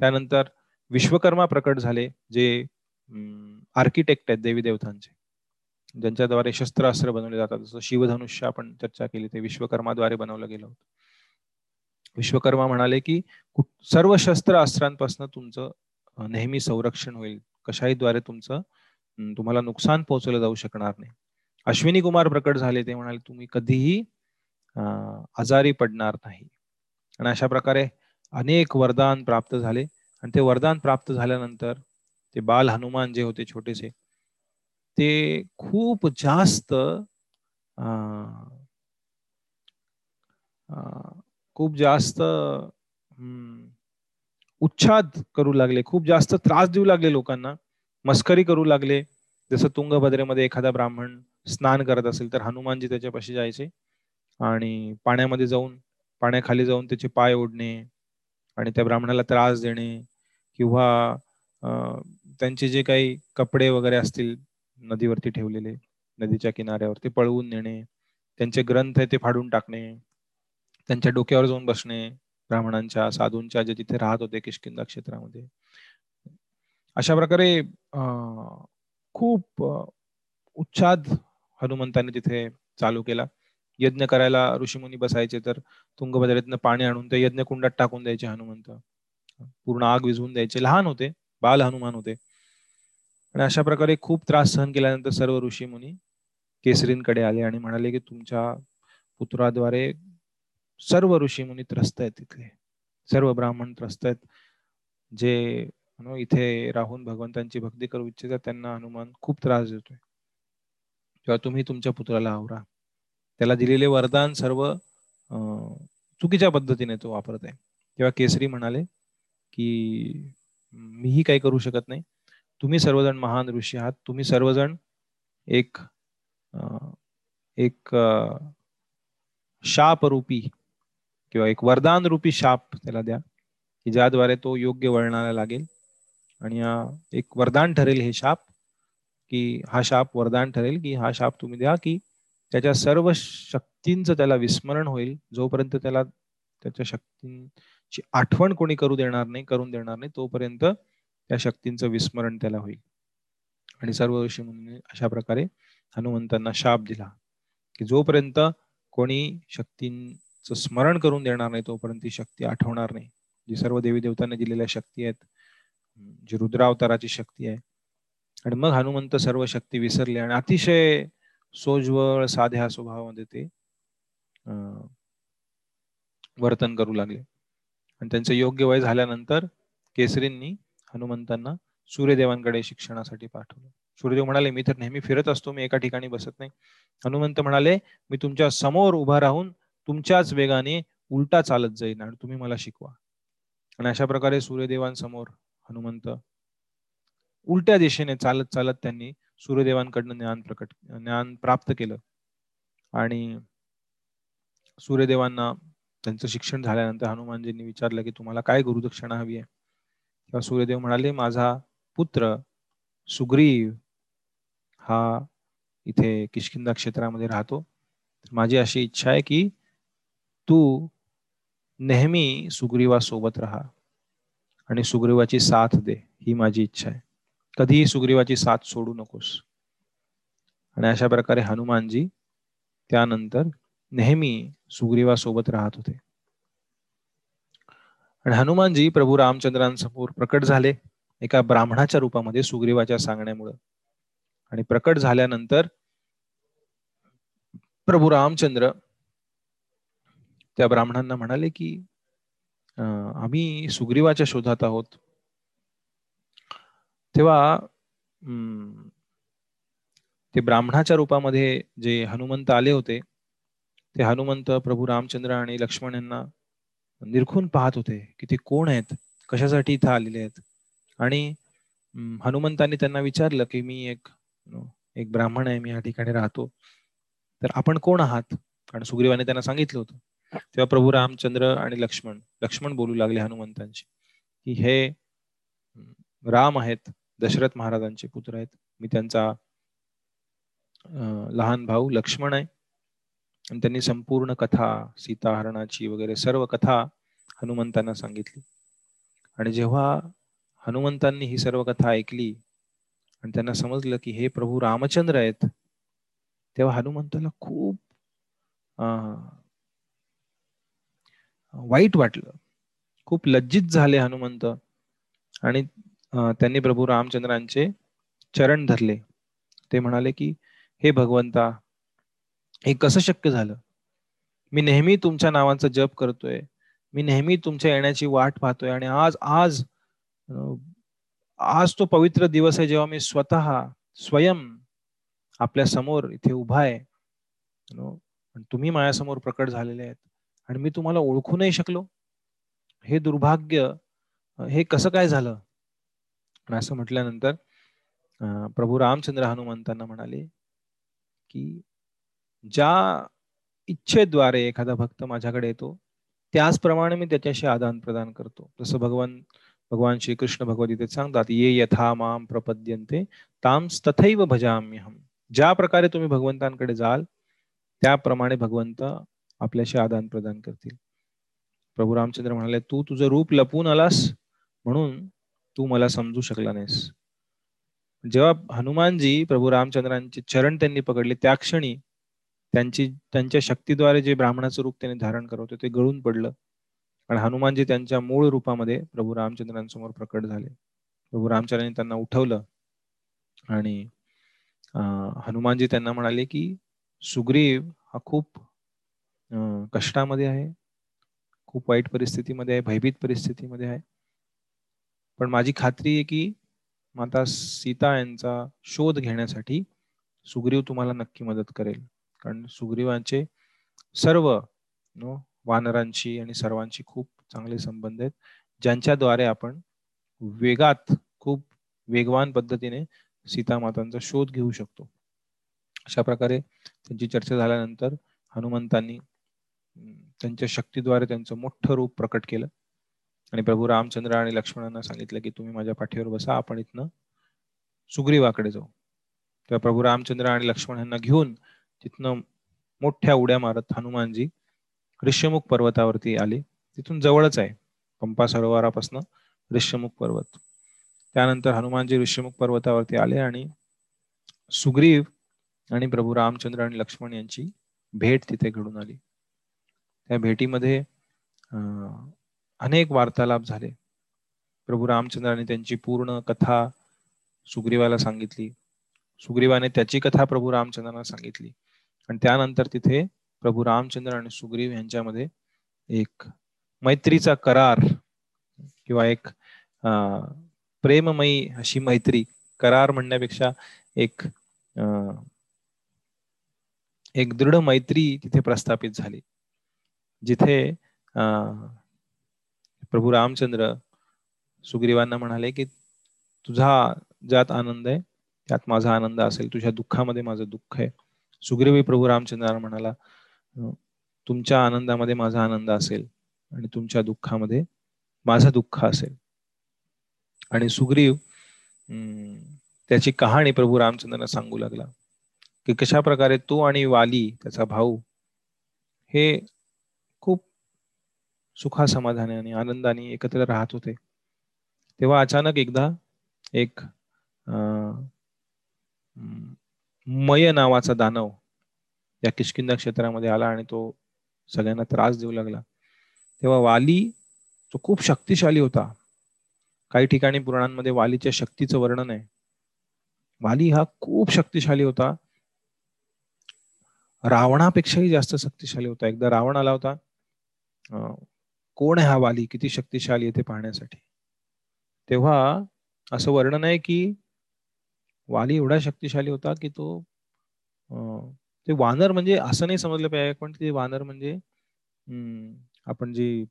त्यानंतर विश्वकर्मा प्रकट झाले जे आर्किटेक्ट आहेत देवी देवतांचे. ज्यांच्याद्वारे शस्त्रास्त्र बनवले जातात. जसं शिवधनुष्य आपण चर्चा केली ते विश्वकर्माद्वारे बनवलं गेलं होतं. विश्वकर्मा म्हणाले की सर्व शस्त्र अस्त्रांपासून तुमचं नेहमी संरक्षण होईल. कशाहीद्वारे तुमचं तुम्हाला नुकसान पोहोचवलं जाऊ शकणार नाही. अश्विनी कुमार प्रकट झाले ते म्हणाले तुम्ही कधीही आजारी पडणार नाही. आणि अशा प्रकारे अनेक वरदान प्राप्त झाले. आणि ते वरदान प्राप्त झाल्यानंतर ते बाल हनुमान जे होते छोटेसे ते खूप जास्त खूप जास्त उच्छाद करू लागले. खूप जास्त त्रास देऊ लागले लोकांना. मस्करी करू लागले. जसं तुंगभद्रेमध्ये एखादा ब्राह्मण स्नान करत असेल तर हनुमानजी त्याच्यापाशी जायचे आणि पाण्यामध्ये जाऊन पाण्याखाली जाऊन त्याचे पाय ओढणे आणि त्या ब्राह्मणाला त्रास देणे किंवा त्यांचे जे काही कपडे वगैरे असतील नदीवरती ठेवलेले नदीच्या किनाऱ्यावरती पळवून नेणे त्यांचे ग्रंथ आहे ते फाडून टाकणे त्यांच्या डोक्यावर जाऊन बसणे ब्राह्मणांच्या साधूंच्या जे तिथे राहत होते किशकिंदा क्षेत्रामध्ये. अशा प्रकारे खूप उच्छाद हनुमंताने तिथे चालू केला. यज्ञ करायला ऋषीमुनी बसायचे तर तुंगभद्रेतनं पाणी आणून ते यज्ञ कुंडात टाकून द्यायचे हनुमंत. पूर्ण आग विझवून द्यायचे. लहान होते बाल हनुमान होते. आणि अशा प्रकारे खूप त्रास सहन केल्यानंतर सर्व ऋषी मुनी केसरींकडे आले आणि म्हणाले की तुमच्या पुत्राद्वारे सर्व ऋषी मुनी त्रस्त आहेत तिथले. सर्व ब्राह्मण त्रस्त आहेत. जे इथे राहून भगवंतांची भक्ती करू इच्छितात त्यांना हनुमान खूप त्रास देतोय. किंवा तुम्ही तुमच्या पुत्राला आवरा. त्याला दिलेले वरदान सर्व चुकीच्या पद्धतीने तो वापरत आहे. तेव्हा केसरी म्हणाले की मीही काही करू शकत नाही. तुम्ही सर्वजण महान ऋषी आहात. तुम्ही सर्वजण एक एक शाप रूपी किंवा एक वरदान रूपी शाप त्याला द्या की ज्याद्वारे तो योग्य वळणाला लागेल. आणि एक वरदान ठरेल हे शाप की हा शाप वरदान ठरेल की हा शाप तुम्ही द्या की त्याच्या सर्व शक्तींचं त्याला विस्मरण होईल. जोपर्यंत त्याला त्याच्या शक्तींची आठवण कोणी करू देणार नाही करून देणार नाही तोपर्यंत त्या शक्तींचं विस्मरण त्याला होईल. आणि सर्व ऋषी मुनी अशा प्रकारे हनुमंतांना शाप दिला की जोपर्यंत कोणी शक्तींचं स्मरण करून देणार नाही तोपर्यंत ती शक्ती आठवणार नाही. जी सर्व देवी देवतांनी दिलेल्या शक्ती आहेत जी रुद्रावताराची शक्ती आहे. आणि मग हनुमंत सर्व शक्ती विसरले आणि अतिशय सोज्वळ साध्या स्वभावामध्ये ते वर्तन करू लागले. आणि त्यांचं योग्य वय झाल्यानंतर केसरींनी हनुमंतांना सूर्यदेवांकडे शिक्षणासाठी पाठवलं. सूर्यदेव म्हणाले मी तर नेहमी फिरत असतो मी एका ठिकाणी बसत नाही. हनुमंत म्हणाले मी तुमच्यासमोर उभा राहून तुमच्याच वेगाने उलटा चालत जाईन आणि तुम्ही मला शिकवा. आणि अशा प्रकारे सूर्यदेवांसमोर हनुमंत उलट्या दिशेने चालत चालत त्यांनी सूर्यदेवांकडनं ज्ञान प्रकट ज्ञान प्राप्त केलं. आणि सूर्यदेवांना त्यांचं शिक्षण झाल्यानंतर हनुमानजींनी विचारलं की तुम्हाला काय गुरुदक्षिणा हवी आहे? तेव्हा सूर्यदेव म्हणाले माझा पुत्र सुग्रीव हा इथे किशकिंदा क्षेत्रामध्ये राहतो. माझी अशी इच्छा आहे की तू नेहमी सुग्रीवासोबत राहा आणि सुग्रीवाची साथ दे ही माझी इच्छा आहे. कधीही सुग्रीवाची साथ सोडू नकोस. आणि अशा प्रकारे हनुमानजी त्यानंतर नेहमी सुग्रीवासोबत राहत होते. आणि हनुमानजी प्रभू रामचंद्रांसमोर प्रकट झाले एका ब्राह्मणाच्या रूपामध्ये सुग्रीवाच्या सांगण्यामुळं. आणि प्रकट झाल्यानंतर प्रभू रामचंद्र त्या ब्राह्मणांना म्हणाले की आम्ही सुग्रीवाच्या शोधात आहोत. तेव्हा ते ब्राह्मणाच्या रूपामध्ये जे हनुमंत आले होते ते हनुमंत प्रभू रामचंद्र आणि लक्ष्मण यांना निरखून पाहत होते की ते कोण आहेत कशासाठी इथं आलेले आहेत. आणि हनुमंतांनी त्यांना विचारलं की मी एक एक ब्राह्मण आहे मी या ठिकाणी राहतो. तर आपण कोण आहात? कारण सुग्रीवाने त्यांना सांगितलं होतं. तेव्हा प्रभू रामचंद्र आणि लक्ष्मण लक्ष्मण बोलू लागले हनुमंतांशी की हे राम आहेत दशरथ महाराजांचे पुत्र आहेत. मी त्यांचा लहान भाऊ लक्ष्मण आहे. आणि त्यांनी संपूर्ण कथा सीताहरणाची वगैरे सर्व कथा हनुमंतांना सांगितली. आणि जेव्हा हनुमंतांनी ही सर्व कथा ऐकली आणि त्यांना समजलं की हे प्रभू रामचंद्र आहेत तेव्हा हनुमंताला खूप वाईट वाटलं. खूप लज्जित झाले हनुमंत आणि त्यांनी प्रभू रामचंद्रांचे चरण धरले. ते म्हणाले की हे भगवंता हे कसं शक्य झालं? मी नेहमी तुमच्या नावांचा जप करतोय. मी नेहमी तुमच्या येण्याची वाट पाहतोय. आणि आज आज आज तो पवित्र दिवस आहे जेव्हा मी स्वतः स्वयं आपल्यासमोर इथे उभा आहे. तुम्ही माझ्यासमोर प्रकट झालेले आहेत. आणि मी तुम्हाला ओळखू नाही शकलो. हे दुर्भाग्य हे कसं काय झालं? असं म्हटल्यानंतर प्रभू रामचंद्र हनुमंतांना म्हणाले की ज्या इच्छेद्वारे एखादा भक्त माझ्याकडे येतो त्याचप्रमाणे मी त्याच्याशी आदान प्रदान करतो. जसं भगवान भगवान श्रीकृष्ण भगवद्गीतेत सांगतात ये यथा माम प्रपद्यंते ताम तथैव भजाम्यहम ज्या प्रकारे तुम्ही भगवंतांकडे जाल त्याप्रमाणे भगवंत आपल्याशी आदान प्रदान करतील. प्रभू रामचंद्र म्हणाले तू तुझं रूप लपून आलास म्हणून तू मला समजू शकला नाहीस. जेव्हा हनुमानजी प्रभू रामचंद्रांचे चरण त्यांनी पकडले त्या क्षणी त्यांची त्यांच्या शक्तीद्वारे जे ब्राह्मणाचं रूप त्यांनी धारण करत होते ते गळून पडलं. आणि हनुमानजी त्यांच्या मूळ रूपामध्ये प्रभू रामचंद्रांसमोर प्रकट झाले. प्रभू रामचंद्रांनी त्यांना उठवलं. आणि हनुमानजी त्यांना म्हणाले की सुग्रीव हा खूप कष्टामध्ये आहे. खूप वाईट परिस्थितीमध्ये आहे भयभीत परिस्थितीमध्ये आहे. पण माझी खात्री आहे की माता सीता यांचा शोध घेण्यासाठी सुग्रीव तुम्हाला नक्की मदत करेल. कारण सुग्रीवांचे सर्व नो वानरांशी आणि सर्वांशी खूप चांगले संबंध आहेत ज्यांच्याद्वारे आपण वेगात खूप वेगवान पद्धतीने सीतामातांचा शोध घेऊ शकतो. अशा प्रकारे त्यांची चर्चा झाल्यानंतर हनुमंतांनी त्यांच्या शक्तीद्वारे त्यांचं मोठं रूप प्रकट केलं. आणि प्रभू रामचंद्र आणि लक्ष्मणांना सांगितलं की तुम्ही माझ्या पाठीवर बसा आपण इथनं सुग्रीवाकडे जाऊ. तेव्हा प्रभू रामचंद्र आणि लक्ष्मण यांना घेऊन तिथनं मोठ्या उड्या मारत हनुमानजी ऋष्यमुख पर्वतावरती आले. तिथून जवळच आहे पंपा सरोवरापासून ऋष्यमुख पर्वत. त्यानंतर हनुमानजी ऋष्यमुख पर्वतावरती आले आणि सुग्रीव आणि प्रभू रामचंद्र आणि लक्ष्मण यांची भेट तिथे घडून आली. त्या भेटीमध्ये अनेक वार्तालाप झाले. प्रभू रामचंद्राने त्यांची पूर्ण कथा सुग्रीवाला सांगितली. सुग्रीवाने त्याची कथा प्रभू रामचंद्रांना सांगितली. आणि त्यानंतर तिथे प्रभू रामचंद्र आणि सुग्रीव यांच्यामध्ये एक मैत्रीचा करार किंवा एक प्रेममयी अशी मैत्री करार म्हणण्यापेक्षा एक एक दृढ मैत्री तिथे प्रस्थापित झाली. जिथे प्रभू रामचंद्र सुग्रीवांना म्हणाले की तुझा ज्यात आनंद आहे त्यात माझा आनंद असेल तुझ्या दुःखामध्ये माझं दुःख आहे. सुग्रीवी प्रभू रामचंद्र म्हणाला तुमच्या आनंदामध्ये माझा आनंद असेल आणि तुमच्या दुःखामध्ये माझं दुःख असेल. आणि सुग्रीव त्याची कहाणी प्रभू रामचंद्रांना सांगू लागला की कशा प्रकारे तो आणि वाली त्याचा भाऊ हे खूप सुखासमाधाने आणि आनंदाने एकत्र राहत होते. तेव्हा अचानक एकदा एक मय नावाचा दानव या किशकिंदा क्षेत्रामध्ये आला आणि तो सगळ्यांना त्रास देऊ लागला. तेव्हा वाली तो खूप शक्तिशाली होता. काही ठिकाणी पुराणांमध्ये वालीच्या शक्तीचं वर्णन आहे. वाली हा खूप शक्तिशाली होता. रावणापेक्षाही जास्त शक्तिशाली होता. एकदा रावण आला होता. कोण आहे हा वाली? किती शक्तिशाली आहे ते पाहण्यासाठी. तेव्हा असं वर्णन आहे की वाली एवढा शक्तिशाली होता की तो ते वानर म्हणजे असं नाही समजलं पाहिजे पण ते वानर म्हणजे आपण जी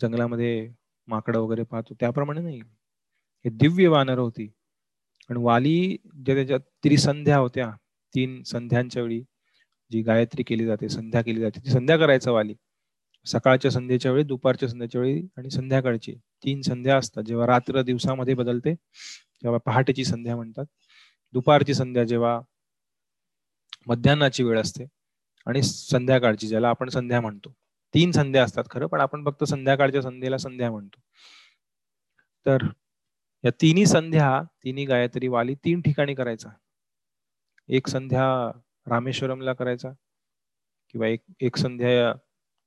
जंगलामध्ये माकडं वगैरे पाहतो त्याप्रमाणे नाही. हे दिव्य वानर होती. आणि वाली ज्या त्याच्यात त्रिसंध्या होत्या तीन संध्यांच्या वेळी जी गायत्री केली जाते संध्या केली जाते ती संध्या करायचा वाली. सकाळच्या संध्याच्या वेळी दुपारच्या संध्याच्या वेळी आणि संध्याकाळची. तीन संध्या असतात जेव्हा रात्र दिवसामध्ये बदलते किंवा पहाटेची संध्या म्हणतात. दुपारची संध्या जेव्हा मध्यान्नाची वेळ असते आणि संध्याकाळची ज्याला आपण संध्या म्हणतो. तीन संध्या असतात खरं पण आपण फक्त संध्याकाळच्या संध्येला संध्या म्हणतो. तर या तिन्ही संध्या तिन्ही गायत्री वाली तीन ठिकाणी करायचा. एक संध्या रामेश्वरमला करायचा किंवा एक एक संध्या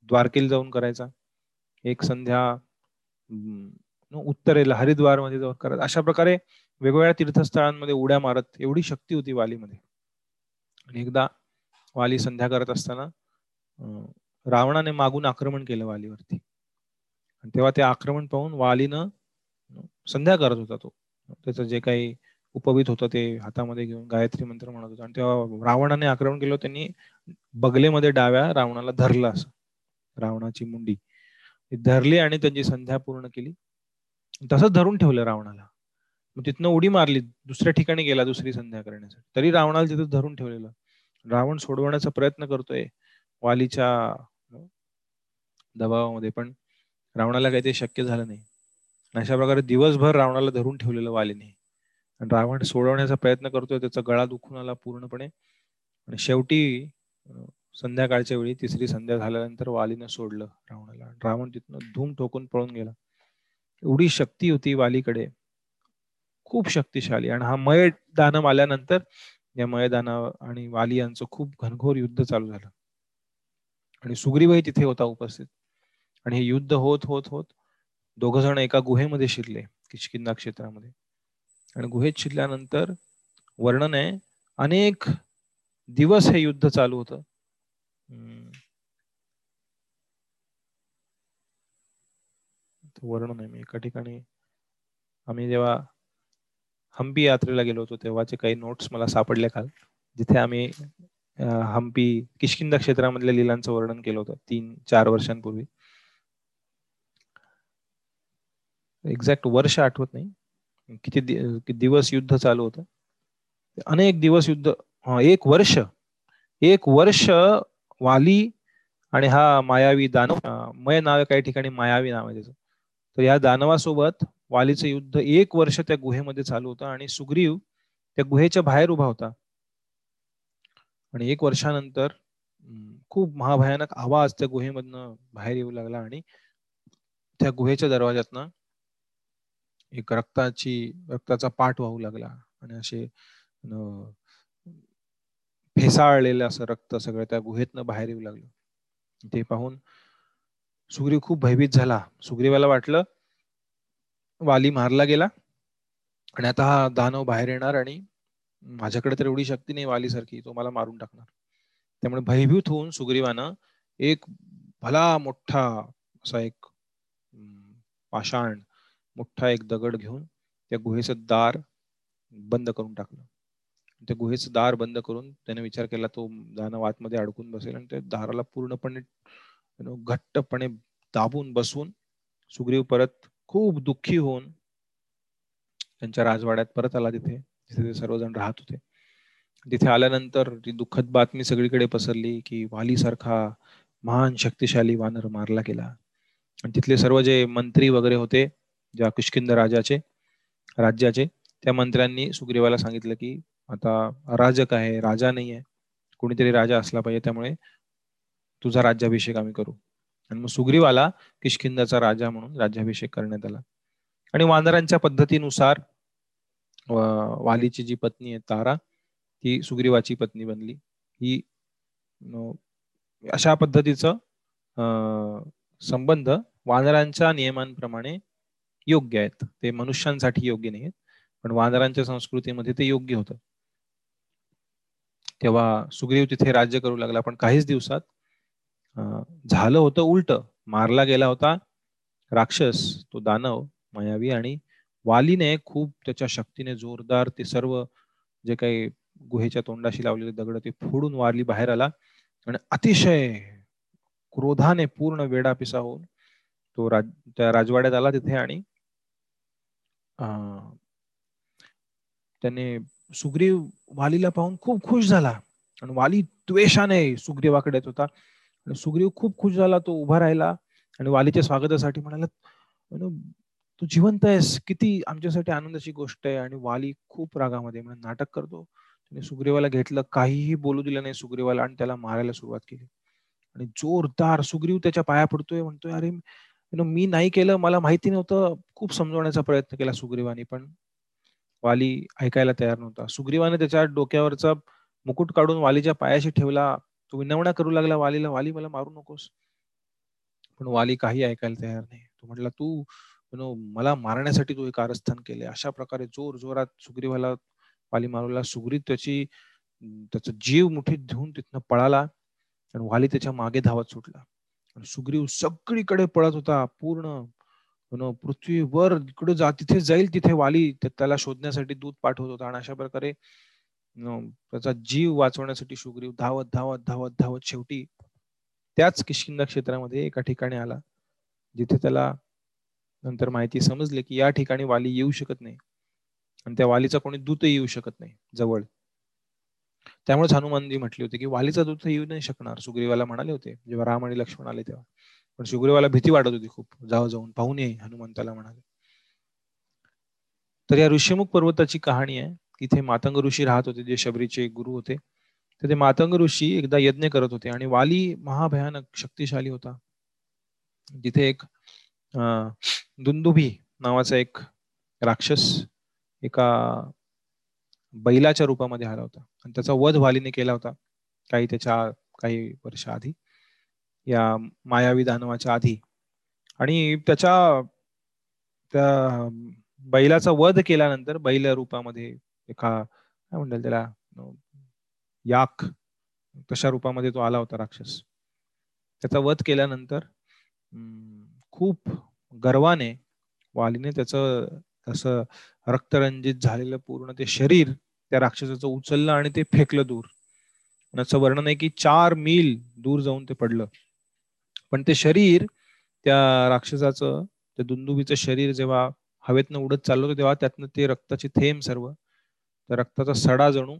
द्वारकेला जाऊन करायचा. एक संध्या उत्तरेला हरिद्वारमध्ये जाऊन करायचा. अशा प्रकारे वेगवेगळ्या तीर्थस्थळांमध्ये उड्या मारत एवढी शक्ती होती वालीमध्ये. आणि एकदा वाली संध्या करत असताना रावणाने मागून आक्रमण केलं वालीवरती. आणि तेव्हा ते आक्रमण पाहून वालीनं संध्या करत होता तो. त्याचं जे काही उपवीत होतं ते हातामध्ये घेऊन गायत्री मंत्र म्हणत होता. आणि तेव्हा रावणाने आक्रमण केलं त्यांनी बगलेमध्ये डाव्या रावणाला धरलं असं. रावणाची मुंडी. धरली आणि त्यांची संध्या पूर्ण केली. तसंच धरून ठेवलं रावणाला. मग तिथनं उडी मारली दुसऱ्या ठिकाणी गेला दुसरी संध्या करण्यासाठी. तरी रावणाला तिथं धरून ठेवलेलं. रावण सोडवण्याचा प्रयत्न करतोय वालीच्या दबावामध्ये पण रावणाला काही ते शक्य झालं नाही. अशा प्रकारे दिवसभर रावणाला धरून ठेवलेलं वालीने. रावण सोडवण्याचा प्रयत्न करतोय त्याचा गळा दुखून आला पूर्णपणे. आणि शेवटी संध्याकाळच्या वेळी तिसरी संध्या झाल्यानंतर वालीनं सोडलं रावणाला. रावण तिथनं धूम ठोकून पळून गेला. एवढी शक्ती होती वालीकडे. खूप शक्तिशाली. आणि हा मय दानव आल्यानंतर या मयदाना आणि वाली यांचं खूप घनघोर युद्ध चालू झालं. आणि सुग्रीवही तिथे होता उपस्थित. आणि हे युद्ध होत होत होत दोघ जण एका गुहेमध्ये शिरले किचकिंदा क्षेत्रामध्ये. आणि गुहेत शिरल्यानंतर वर्णन आहे अनेक दिवस हे युद्ध चालू होतं. वर्णन आहे मी एका ठिकाणी आम्ही जेव्हा हम्पी यात्रेला गेलो होतो तेव्हाचे काही नोट्स मला सापडले काल जिथे आम्ही हम्पी किशकिंदा क्षेत्रामधल्या लिलांचं वर्णन केलं होतं तीन चार वर्षांपूर्वी. एक्झॅक्ट वर्ष आठवत नाही. किती दिवस युद्ध चालू होतं. अनेक दिवस युद्ध एक वर्ष एक वर्ष वाली आणि हा मायावी दानव मय नाव काही ठिकाणी मायावी नाव आहे त्याचं. तर या दानवासोबत वालीचं युद्ध एक वर्ष त्या गुहेमध्ये चालू होतं आणि सुग्रीव त्या गुहेच्या बाहेर उभा होता. आणि एक वर्षानंतर खूप महाभयानक आवाज त्या गुहेमधनं बाहेर येऊ लागला आणि त्या गुहेच्या दरवाज्यातनं एक रक्ताची रक्ताचा पाठ वाहू लागला. आणि असे फेसाळलेलं असं रक्त सगळं त्या गुहेतनं बाहेर येऊ लागलं. ते पाहून सुग्रीव खूप भयभीत झाला. सुग्रीवाला वाटलं वाली मारला गेला. आणि आता हा दानव बाहेर येणार आणि माझ्याकडे तर एवढी शक्ती नाही वाली सारखी तो मला मारून टाकणार. त्यामुळे भयभीत होऊन सुग्रीवानं एक भला मोठा असा एक पाषाण मोठा एक दगड घेऊन त्या गुहेचं दार बंद करून टाकलं. त्या गुहेचं दार बंद करून त्याने विचार केला तो दानव आतमध्ये अडकून बसेल आणि त्या दाराला पूर्णपणे घट्टपणे दाबून बसून सुग्रीव परत खूप दुःखी होऊन त्यांच्या राजवाड्यात परत आला तिथे जिथे ते सर्वजण राहत होते. तिथे आल्यानंतर ती दुःखद बातमी सगळीकडे पसरली की वाली सारखा महान शक्तिशाली वानर मारला गेला. आणि तिथले सर्व जे मंत्री वगैरे होते ज्या कुशकिंद राजाचे राज्याचे त्या मंत्र्यांनी सुग्रीवाला सांगितलं की आता अराजक आहे राजा नाही आहे कोणीतरी राजा असला पाहिजे त्यामुळे तुझा राज्याभिषेक आम्ही करू. आणि मग सुग्रीवाला किशकिंदाचा राजा म्हणून राज्याभिषेक करण्यात आला. आणि वानरांच्या पद्धतीनुसार वालीची जी पत्नी आहे तारा ती सुग्रीवाची पत्नी बनली. ही अशा पद्धतीचं संबंध वानरांच्या नियमांप्रमाणे योग्य आहेत. ते मनुष्यांसाठी योग्य नाही आहेत पण वानरांच्या संस्कृतीमध्ये ते योग्य होतं. तेव्हा सुग्रीव तिथे राज्य करू लागला पण काहीच दिवसात झालं होतं उलट. मारला गेला होता राक्षस तो दानव मायावी आणि वालीने खूप त्याच्या शक्तीने जोरदार ते सर्व जे काही गुहेच्या तोंडाशी लावलेले दगड ते फोडून वारली बाहेर आला. आणि अतिशय क्रोधाने पूर्ण वेडापिसा होऊन तो राज त्या राजवाड्यात आला तिथे आणि त्याने सुग्रीव वालीला पाहून खूप खुश झाला. आणि वाली द्वेषाने सुग्रीवाकडे येत होता. आणि सुग्रीव खूप खुश झाला तो उभा राहिला आणि वालीच्या स्वागतासाठी म्हणाला तू जिवंत आहेस. किती आमच्यासाठी आनंदाची गोष्ट आहे. आणि वाली खूप रागामध्ये नाटक करतो. त्याने सुग्रीवाला घेतलं काहीही बोलू दिलं नाही सुग्रीवाला आणि त्याला मारायला सुरुवात केली. आणि जोरदार सुग्रीव त्याच्या पाया पडतोय म्हणतोय अरे मी नाही केलं मला माहिती नव्हतं. खूप समजवण्याचा प्रयत्न केला सुग्रीवाने पण वाली ऐकायला तयार नव्हता. सुग्रीवाने त्याच्या डोक्यावरचा मुकुट काढून वालीच्या पायाशी ठेवला तो विनवण्या करू लागला वालीला वाली मला मारू नकोस. पण वाली काही ऐकायला तयार नाही. तो म्हटला तू मला मारण्यासाठी तू हे कारस्थान केले अशा प्रकारे जोर जोरात सुग्रीवाला वाली मारूला. सुग्रीव त्याची त्याचा जीव मुठीत घेऊन तिथनं पळाला आणि वाली त्याच्यामागे धावत सुटला. आणि सुग्रीव सगळीकडे पळत होता पूर्ण. पृथ्वीवर इकडे जा तिथे जाईल तिथे वाली. त्याला शोधण्यासाठी दूध पाठवत होता. आणि अशा प्रकारे त्याचा जीव वाचवण्यासाठी सुग्रीव धावत धावत धावत धावत शेवटी त्याच किशकिंदा क्षेत्रामध्ये एका ठिकाणी आला जिथे त्याला नंतर माहिती समजले की या ठिकाणी वाली येऊ शकत नाही. आणि त्या वालीचा कोणी दूतही येऊ शकत नाही जवळ. त्यामुळे हनुमानजी म्हटले होते की वालीचा दूत येऊ नाही शकणार सुग्रीवाला म्हणाले होते जेव्हा राम आणि लक्ष्मण आले तेव्हा. पण सुग्रीवाला भीती वाटत होती खूप जाऊ जाऊन पाहून ये हनुमंताला म्हणाले. तर या ऋषीमुख पर्वताची कहाणी आहे इथे मातंग ऋषी राहत होते जे शबरीचे गुरु होते. तर ते मातंग ऋषी एकदा यज्ञ करत होते आणि वाली महाभयानक शक्तिशाली होता. जिथे एक दुंदुभी नावाचा एक राक्षस एका बैलाच्या रूपामध्ये आला होता. आणि त्याचा वध वालीने केला होता काही त्याच्या काही वर्ष आधी या मायावी दानवाच्या आधी. आणि त्याच्या त्या बैलाचा वध केल्यानंतर बैल रूपामध्ये एका काय म्हणतात त्याला याक तशा रूपामध्ये तो आला होता राक्षस. त्याचा वध केल्यानंतर खूप गर्वाने वालीने त्याचं असं रक्तरंजित झालेलं पूर्ण ते शरीर त्या राक्षसाचं उचललं आणि ते फेकलं दूर. याचं वर्णन आहे की चार मील दूर जाऊन ते पडलं. पण ते शरीर त्या राक्षसाचं त्या दुंदुबीचं शरीर जेव्हा हवेतनं उडत चाललं होतं तेव्हा त्यातनं ते रक्ताचे थेंब सर्व तर रक्ताचा सडा जणू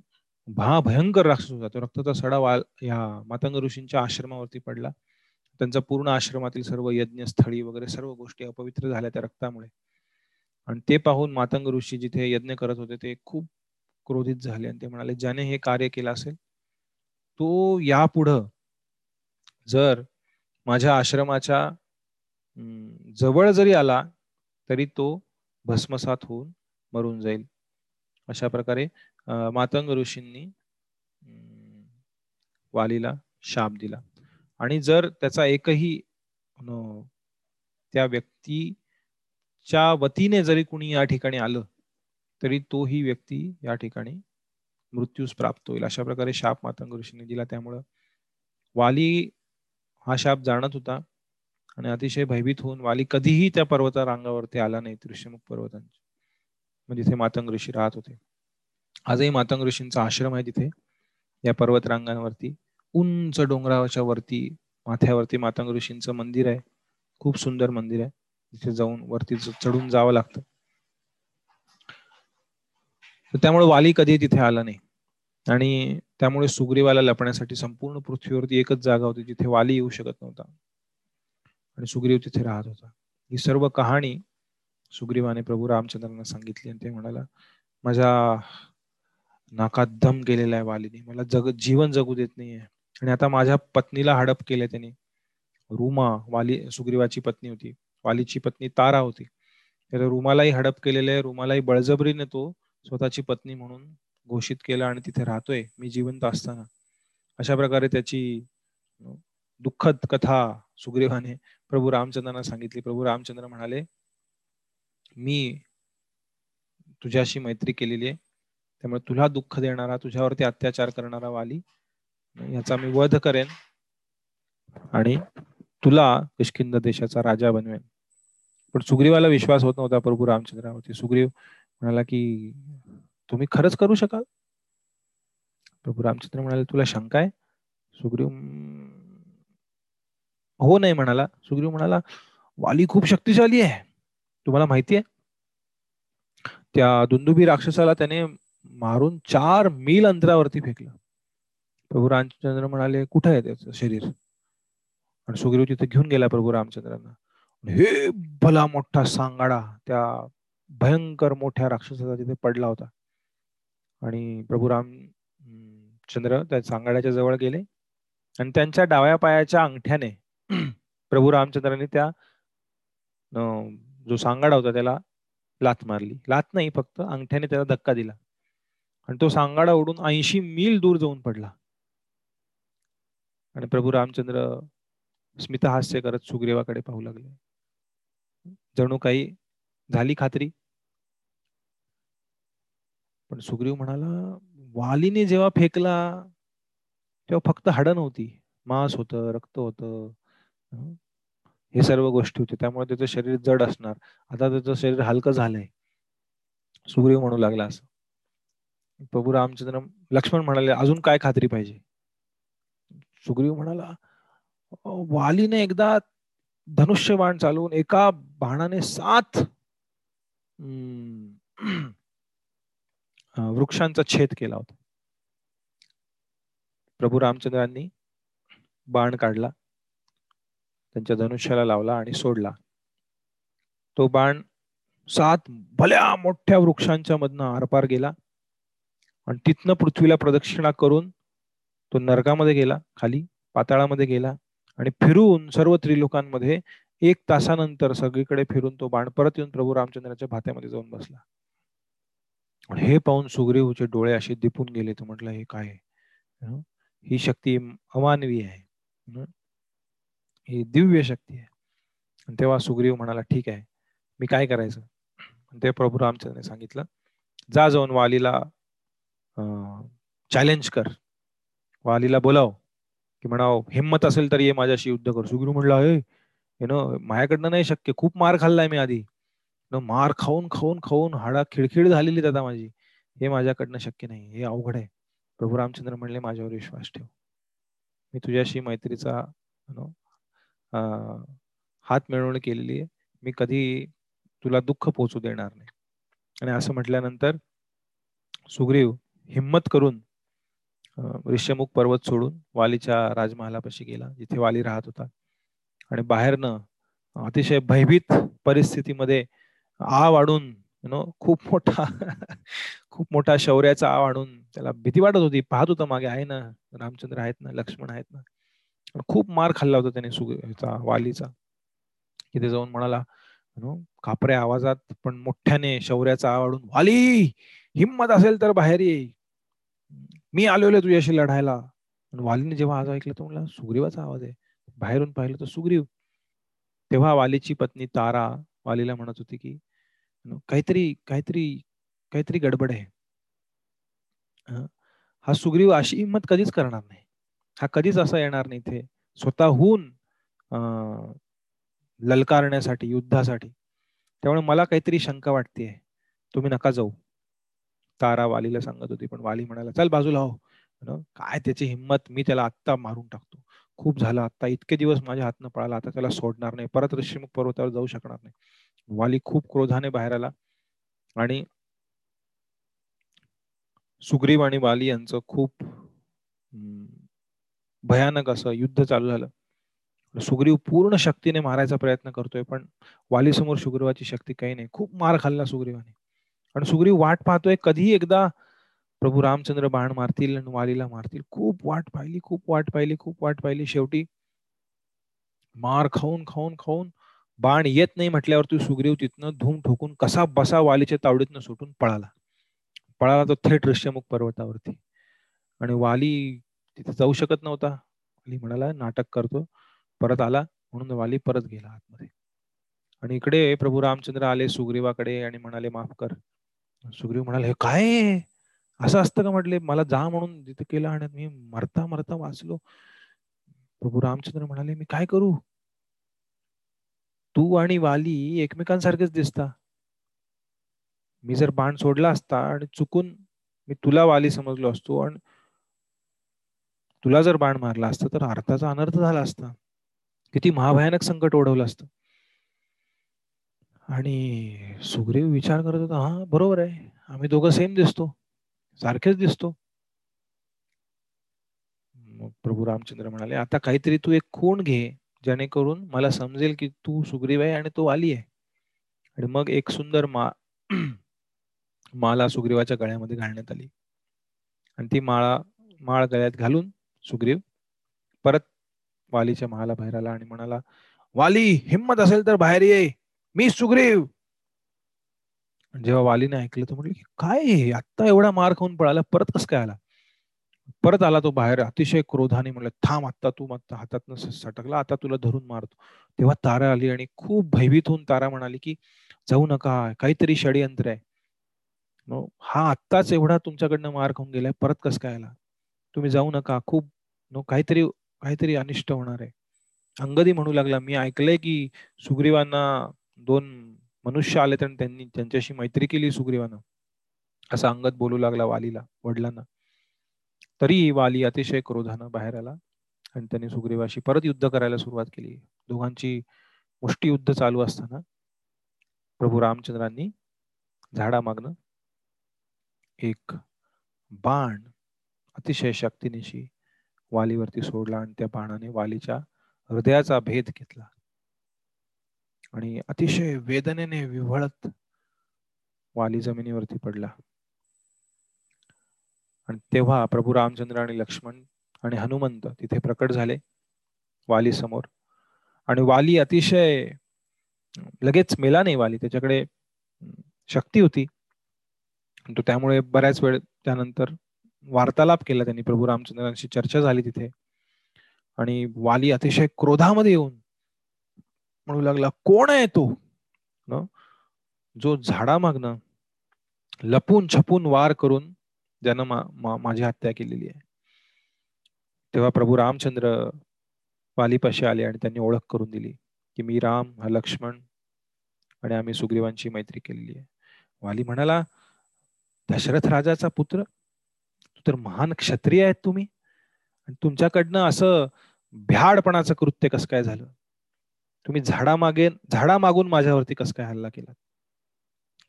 भा भयंकर राक्षस होता. तो रक्ताचा सडा वाल ह्या मातंग ऋषींच्या आश्रमावरती पडला. त्यांचा पूर्ण आश्रमातील सर्व यज्ञ स्थळी वगैरे सर्व गोष्टी अपवित्र झाल्या त्या रक्तामुळे. आणि ते पाहून मातंग ऋषी जिथे यज्ञ करत होते ते खूप क्रोधित झाले आणि ते म्हणाले ज्याने हे कार्य केलं असेल तो यापुढं जर माझ्या आश्रमाच्या जवळ जरी आला तरी तो भस्मसात होऊन मरून जाईल. अशा प्रकारे मातंग ऋषींनी वालीला शाप दिला. आणि जर त्याचा एकही त्या व्यक्तीच्या वतीने जरी कुणी या ठिकाणी आलं तरी तोही व्यक्ती या ठिकाणी मृत्यूस प्राप्त होईल. अशा प्रकारे शाप मातंग ऋषीने दिला. त्यामुळं वाली हा शाप जाणत होता आणि अतिशय भयभीत होऊन वाली कधीही त्या पर्वता रांगावरती आला नाही त्रिशमुख पर्वतांची. म्हणजे जिथे मातंग ऋषी राहत होते. आजही मातंग ऋषींचा आश्रम आहे तिथे. या पर्वत रांगांवरती उंच डोंगराच्या वरती माथ्यावरती मातंग ऋषींचं मंदिर आहे. खूप सुंदर मंदिर आहे. तिथे जाऊन वरती चढून जावं लागतं. त्यामुळे वाली कधी तिथे आला नाही. आणि त्यामुळे सुग्रीवाला लपण्यासाठी संपूर्ण पृथ्वीवरती एकच जागा होती जिथे वाली येऊ शकत नव्हता. आणि सुग्रीव तिथे राहत होता. ही सर्व कहाणी सुग्रीवाने प्रभू रामचंद्रांना सांगितली आणि ते म्हणाला माझ्या नाकात दम गेलेला आहे वालीने. मला जग जीवन जगू देत नाहीये. आणि आता माझ्या पत्नीला हडप केले त्याने. रुमा वाली सुग्रीवाची पत्नी होती. वालीची पत्नी तारा होती. तर रुमालाही हडप केलेले आहे. रुमालाही बळजबरीने तो स्वतःची पत्नी म्हणून घोषित केलं आणि तिथे राहतोय. मी जिवंत असताना. अशा प्रकारे त्याची दुःखद कथा सुग्रीवाने प्रभू रामचंद्रांना सांगितली. प्रभू रामचंद्र म्हणाले मी तुझ्याशी मैत्री केलेली आहे. त्यामुळे तुला दुःख देणारा तुझ्यावरती अत्याचार करणारा वाली याचा मी वध करेन आणि तुला किष्किंद देशाचा राजा बनवेन. पण सुग्रीवाला विश्वास होत नव्हता प्रभू रामचंद्रावरती. सुग्रीव म्हणाला की तुम्ही खरंच करू शकाल? प्रभू रामचंद्र म्हणाले तुला शंका आहे? सुग्रीव हो नाही म्हणाला. सुग्रीव म्हणाला वाली खूप शक्तिशाली आहे. तुम्हाला माहिती आहे त्या दुंदुबी राक्षसाला त्याने मारून चार मील अंतरावरती फेकलं. प्रभू रामचंद्र म्हणाले कुठं आहे त्याचं शरीर? आणि सुग्रीव तिथे घेऊन गेला प्रभू रामचंद्रांना. हे भला मोठा सांगाडा त्या भयंकर मोठ्या राक्षसाचा तिथे पडला होता. आणि प्रभू राम चंद्र त्या सांगाड्याच्या जवळ गेले आणि त्यांच्या डाव्या पायाच्या अंगठ्याने (clears throat) प्रभू रामचंद्रांनी त्या जो सांगाडा होता त्याला लात मारली. लात नाही फक्त अंगठ्याने त्याला धक्का दिला. आणि तो सांगाडा उडून ऐंशी मील दूर जाऊन पडला. आणि प्रभू रामचंद्र स्मितहास्य करत सुग्रीवाकडे पाहू लागले. जणू काही झाली खात्री? पण सुग्रीव म्हणाला वालीने जेव्हा फेकला तेव्हा फक्त हाड नव्हती. मांस होत रक्त होत. हे सर्व गोष्टी होते. त्यामुळे त्याचं शरीर जड असणार. आता त्याचं शरीर हलकं झालंय. सुग्रीव म्हणू लागला असं. प्रभू रामचंद्र लक्ष्मण म्हणाले अजून काय खात्री पाहिजे? सुग्रीव म्हणाला वालीने एकदा धनुष्य बाण चालवून एका बाणाने सात (clears throat) वृक्षांचा छेद केला होता. प्रभू रामचंद्रांनी बाण काढला. त्यांच्या धनुष्याला लावला आणि सोडला. तो बाण सात भल्या मोठ्या वृक्षांच्या मधनं आरपार गेला आणि तिथनं पृथ्वीला प्रदक्षिणा करून तो नरकामध्ये गेला खाली पाताळामध्ये गेला आणि फिरून सर्व त्रिलोकांमध्ये एक तासानंतर सगळीकडे फिरून तो बाण परत येऊन प्रभू रामचंद्राच्या भात्यामध्ये जाऊन बसला. हे पाहून सुग्रीवचे डोळे असे दिपून गेले. तो म्हटलं हे काय ही? शक्ती अमानवी आहे. ही दिव्य शक्ती आहे. आणि तेव्हा सुग्रीव म्हणाला ठीक आहे मी काय करायचं? ते प्रभू रामचंद्रने सांगितलं जा जाऊन वालीला चॅलेंज कर. वालीला बोलाव की म्हणाव हिंमत असेल तर ये माझ्याशी युद्ध कर. सुग्रीव म्हणला हे नो माझ्याकडनं नाही शक्य खूप मार खाल्लाय मी आधी. मार खाऊन खाऊन खाऊन हाडा खिळखिळ झालेली दादा माझी. हे माझ्याकडनं शक्य नाही हे अवघड आहे. प्रभू रामचंद्र म्हणले माझ्यावर विश्वास ठेव. मी तुझ्याशी मैत्रीचा हात मिळवणी केलेली आहे. मी कधी तुला दुःख पोचू देणार नाही. आणि असं म्हटल्यानंतर सुग्रीव हिम्मत करून ऋष्यमुख पर्वत सोडून वालीच्या राजमहालापाशी गेला जिथे वाली राहत होता. आणि बाहेरनं अतिशय भयभीत परिस्थितीमध्ये आ वाढून नो खूप मोठा खूप मोठा शौर्याचा आ आणून त्याला भीती वाटत होती. पाहत होता मागे आहे ना रामचंद्र आहेत ना लक्ष्मण आहेत ना. खूप मार खाल्ला होता त्याने सुगचा वालीचा. तिथे जाऊन म्हणाला कापऱ्या आवाजात पण मोठ्याने शौर्याचा आवडून वाली हिंमत असेल तर बाहेर ये. मी आलेलो तुझ्याशी लढायला. वालीने जेव्हा आवाज ऐकला तर म्हणला सुग्रीवाचा आवाज आहे. बाहेरून पाहिलं तर सुग्रीव. तेव्हा वालीची पत्नी तारा वालीला म्हणत होती की काहीतरी काहीतरी काहीतरी गडबड आहे. हा सुग्रीव अशी हिंमत कधीच करणार नाही. हा कधीच असा येणार नाही इथे. स्वतःहून ललकारण्यासाठी युद्धासाठी. त्यामुळे मला काहीतरी शंका वाटते तुम्ही नका जाऊ. तारा वालीला सांगत होती पण वाली म्हणाला चल बाजूला हो. काय त्याची हिंमत? मी त्याला आत्ता मारून टाकतो. खूप झालं आता इतके दिवस माझ्या हातनं पळाला. आता त्याला सोडणार नाही. परत ऋषीमुख पर्वतावर जाऊ शकणार नाही. वाली खूप क्रोधाने बाहेर आला. आणि सुग्रीव आणि वाली यांचं खूप भयानक असं युद्ध चालू झालं. सुग्रीव पूर्ण शक्तीने मारायचा प्रयत्न करतोय पण वाली समोर सुग्रीवाची शक्ती काही नाही. खूप मार खाल्ला सुग्रीवाने. आणि सुग्रीव वाट पाहतोय कधी एकदा प्रभू रामचंद्र बाण मारतील आणि वालीला मारतील. खूप वाट पाहिली खूप वाट पाहिली खूप वाट पाहिली. शेवटी मार खाऊन खाऊन खाऊन बाण येत नाही म्हटल्यावर तू सुग्रीव तिथनं धूम ठोकून कसा बसा वालीच्या तावडीतनं सुटून पळाला. पळाला तो थेट ऋष्यमुख पर्वतावरती. आणि वाली तिथे जाऊ शकत नव्हता. वाली म्हणाला नाटक करतो. परत आला म्हणून वाली परत गेला आतमध्ये. आणि इकडे प्रभू रामचंद्र आले सुग्रीवाकडे आणि म्हणाले माफ कर. सुग्रीव म्हणाले हे काय? असं असतं का? म्हटले मला जा म्हणून तिथे केलं आणि मी मरता मरता वाचलो. प्रभू रामचंद्र म्हणाले मी काय करू? तू आणि वाली एकमेकांसारखेच दिसता. मी जर बाण सोडला असता आणि चुकून मी तुला वाली समजलो असतो आणि तुला जर बाण मारला असता तर अर्थाचा अनर्थ झाला असता. किती महाभयानक संकट ओढवलं असतं. आणि सुग्रीव विचार करत होता हा बरोबर आहे. आम्ही दोघं सेम दिसतो. सारखेच दिसतो. प्रभू रामचंद्र म्हणाले आता काहीतरी तू एक खूण घे जेणेकरून मला समजेल की तू सुग्रीव आहे आणि तो आली आहे. आणि मग एक सुंदर मा (clears throat) माला सुग्रीवाच्या गळ्यामध्ये घालण्यात आली. आणि ती माळा माळ गळ्यात घालून सुग्रीव परत वालीच्या महाला बाहेर आला आणि म्हणाला वाली हिम्मत असेल तर बाहेर ये. मी सुग्रीव. जेव्हा वालीने ऐकलं तर म्हटलं काय आत्ता एवढा मार खाऊन पळाला परत कस काय आला? परत आला तो बाहेर अतिशय क्रोधाने म्हणलं थांब आत्ता तू मागता हातात सटकला आता तुला धरून मारतो. तेव्हा तारा आली आणि खूप भयभीत होऊन तारा म्हणाली की जाऊ नका काहीतरी षडयंत्र आहे. हा आत्ताच एवढा तुमच्याकडनं मार खाऊन गेलाय परत कस काय आला? तुम्ही जाऊ नका खूप नो काहीतरी काहीतरी अनिष्ट होणार आहे. अंगदी म्हणू लागला मी ऐकलंय की सुग्रीवांना दोन मनुष्य आले तर त्यांनी त्यांच्याशी मैत्री केली सुग्रीवानं. असं अंगद बोलू लागला वालीला वडिलांना. तरी वाली अतिशय क्रोधानं बाहेर आला आणि त्यांनी सुग्रीवाशी परत युद्ध करायला सुरुवात केली. दोघांची मुष्टी युद्ध चालू असताना प्रभू रामचंद्रांनी झाडामागनं एक बाण अतिशय शक्तीनिशी वालीवरती सोडला आणि त्या बाणाने वालीच्या हृदयाचा भेद घेतला. आणि अतिशय वेदनेने विव्हळत वाली जमिनीवरती पडला. आणि तेव्हा प्रभू रामचंद्र आणि लक्ष्मण आणि हनुमंत तिथे प्रकट झाले वाली समोर आणि वाली अतिशय लगेच मेला नाही वाली त्याच्याकडे शक्ती होती. तो त्यामुळे बऱ्याच वेळ त्यानंतर वार्तालाप केला त्यांनी प्रभू रामचंद्रांशी चर्चा झाली तिथे. आणि वाली अतिशय क्रोधामध्ये येऊन म्हणू लागला कोण आहे तो? जो झाडामागनं लपून छपून वार करून ज्यानं माझी हत्या केलेली आहे. तेव्हा प्रभू रामचंद्र वालीपाशी आले आणि त्यांनी ओळख करून दिली की मी राम हा लक्ष्मण आणि आम्ही सुग्रीवांची मैत्री केलेली आहे. वाली म्हणाला दशरथ राजाचा पुत्र तर महान क्षत्रिय आहेत तुम्ही. आणि तुमच्याकडनं असं भ्याडपणाचं कृत्य कसं काय झालं? तुम्ही झाडामागे झाडामागून माझ्यावरती कसं काय हल्ला केला?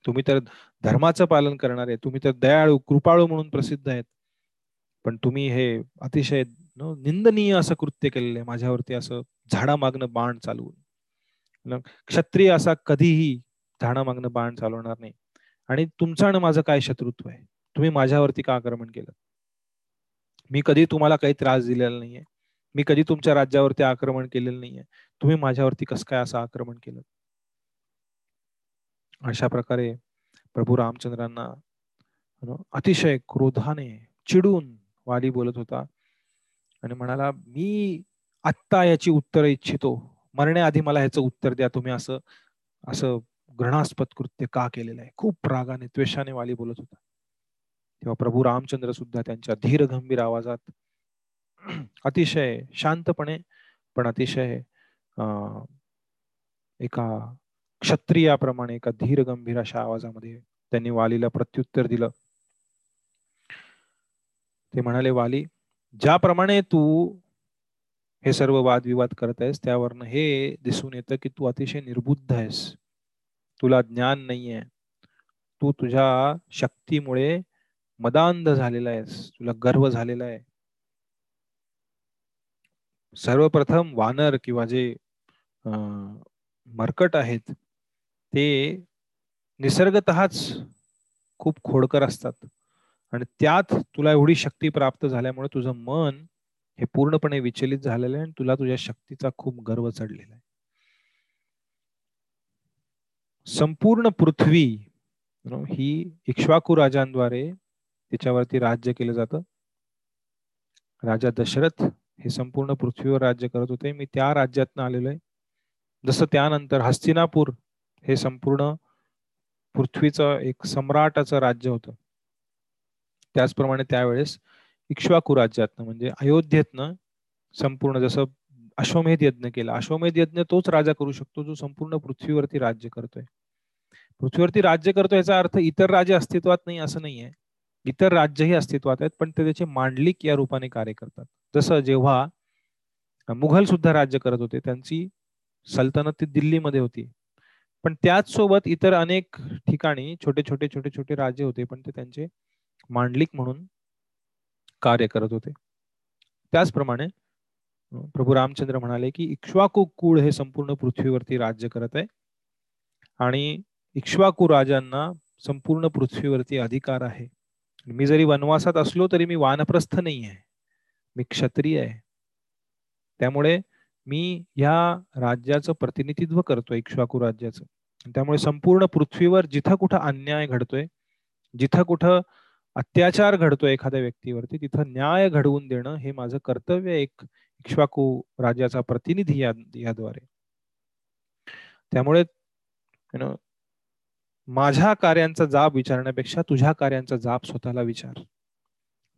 तुम्ही तर धर्माचं पालन करणारे तुम्ही तर दयाळू कृपाळू म्हणून प्रसिद्ध आहेत. पण तुम्ही हे अतिशय निंदनीय असं कृत्य केलेलं आहे माझ्यावरती असं झाडामागनं बाण चालवून. क्षत्रिय असा कधीही झाडामागन बाण चालवणार नाही. आणि तुमचं आणि माझं काय शत्रुत्व आहे? तुम्ही माझ्यावरती का आक्रमण केलं? मी कधी तुम्हाला काही त्रास दिलेला नाहीये. मी कधी तुमच्या राज्यावरती आक्रमण केलेलं नाहीये. तुम्ही माझ्यावरती कस काय असं आक्रमण केलं? अशा प्रकारे प्रभू रामचंद्रांना अतिशय क्रोधाने चिडून वाली बोलत होता. आणि म्हणाला मी आत्ता याची उत्तर इच्छितो. मरण्याआधी मला ह्याचं उत्तर द्या. तुम्ही असं असं घृणास्पद कृत्य का केलेलं आहे? खूप रागाने त्वेषाने वाली बोलत होता. तेव्हा प्रभू रामचंद्र सुद्धा त्यांच्या धीर गंभीर आवाजात (clears throat) अतिशय शांतपणे पण अतिशय एका क्षत्रियाप्रमाणे एका धीर गंभीर अशा आवाजामध्ये त्यांनी वालीला प्रत्युत्तर दिलं. ते म्हणाले वाली ज्याप्रमाणे तू हे सर्व वादविवाद करत आहेस त्यावरनं हे दिसून येतं की तू अतिशय निर्बुद्ध आहेस. तुला ज्ञान नाहीये. तू तुझ्या शक्तीमुळे मदांध झालेला आहेस तुला गर्व झालेला आहे? सर्वप्रथम वानर किंवा जे मरकट आहेत ते निसर्गतःच खूप खोडकर असतात. आणि त्यात तुला एवढी शक्ती प्राप्त झाल्यामुळे तुझं मन हे पूर्णपणे विचलित झालेलं आहे आणि तुला तुझ्या शक्तीचा खूप गर्व चढलेला आहे. संपूर्ण पृथ्वी ही इक्ष्वाकू राजांद्वारे त्याच्यावरती राज्य केलं जातं. राजा दशरथ हे संपूर्ण पृथ्वीवर राज्य करत होते. मी त्या राज्यातनं आलेलो आहे. जसं त्यानंतर हस्तिनापूर हे संपूर्ण पृथ्वीचं एक सम्राटाचं राज्य होतं. त्याचप्रमाणे त्यावेळेस इक्ष्वाकू राज्यातनं म्हणजे अयोध्येतनं संपूर्ण जसं अश्वमेध यज्ञ केला. अश्वमेध यज्ञ तोच राजा करू शकतो जो संपूर्ण पृथ्वीवरती राज्य करतोय. पृथ्वीवरती राज्य करतोय याचा अर्थ इतर राजे अस्तित्वात नाही असं नाहीये. इतर राज्यही अस्तित्वात आहेत पण ते त्याचे मांडलिक या रूपाने कार्य करतात. जसं जेव्हा मुघल सुद्धा राज्य करत होते त्यांची सल्तनत ती दिल्लीमध्ये होती. पण त्याच सोबत इतर अनेक ठिकाणी छोटे छोटे छोटे छोटे राज्य होते पण ते त्यांचे मांडलिक म्हणून कार्य करत होते. त्याचप्रमाणे प्रभू रामचंद्र म्हणाले की इक्ष्वाकू कुळ हे संपूर्ण पृथ्वीवरती राज्य करत आहे. आणि इक्ष्वाकू राजांना संपूर्ण पृथ्वीवरती अधिकार आहे. मी जरी वनवासात असलो तरी मी वानप्रस्थ नाही आहे मी क्षत्रिय आहे. त्यामुळे मी ह्या राज्याचं प्रतिनिधित्व करतोय इक्ष्वाकू राज्याचं. त्यामुळे संपूर्ण पृथ्वीवर जिथं कुठं अन्याय घडतोय जिथं कुठं अत्याचार घडतोय एखाद्या व्यक्तीवरती तिथं न्याय घडवून देणं हे माझं कर्तव्य एक इक्ष्वाकू राज्याचा प्रतिनिधी याद्वारे. त्यामुळे माझ्या कार्यांचा जाब विचारण्यापेक्षा तुझ्या कार्यांचा जाब स्वतःला विचार.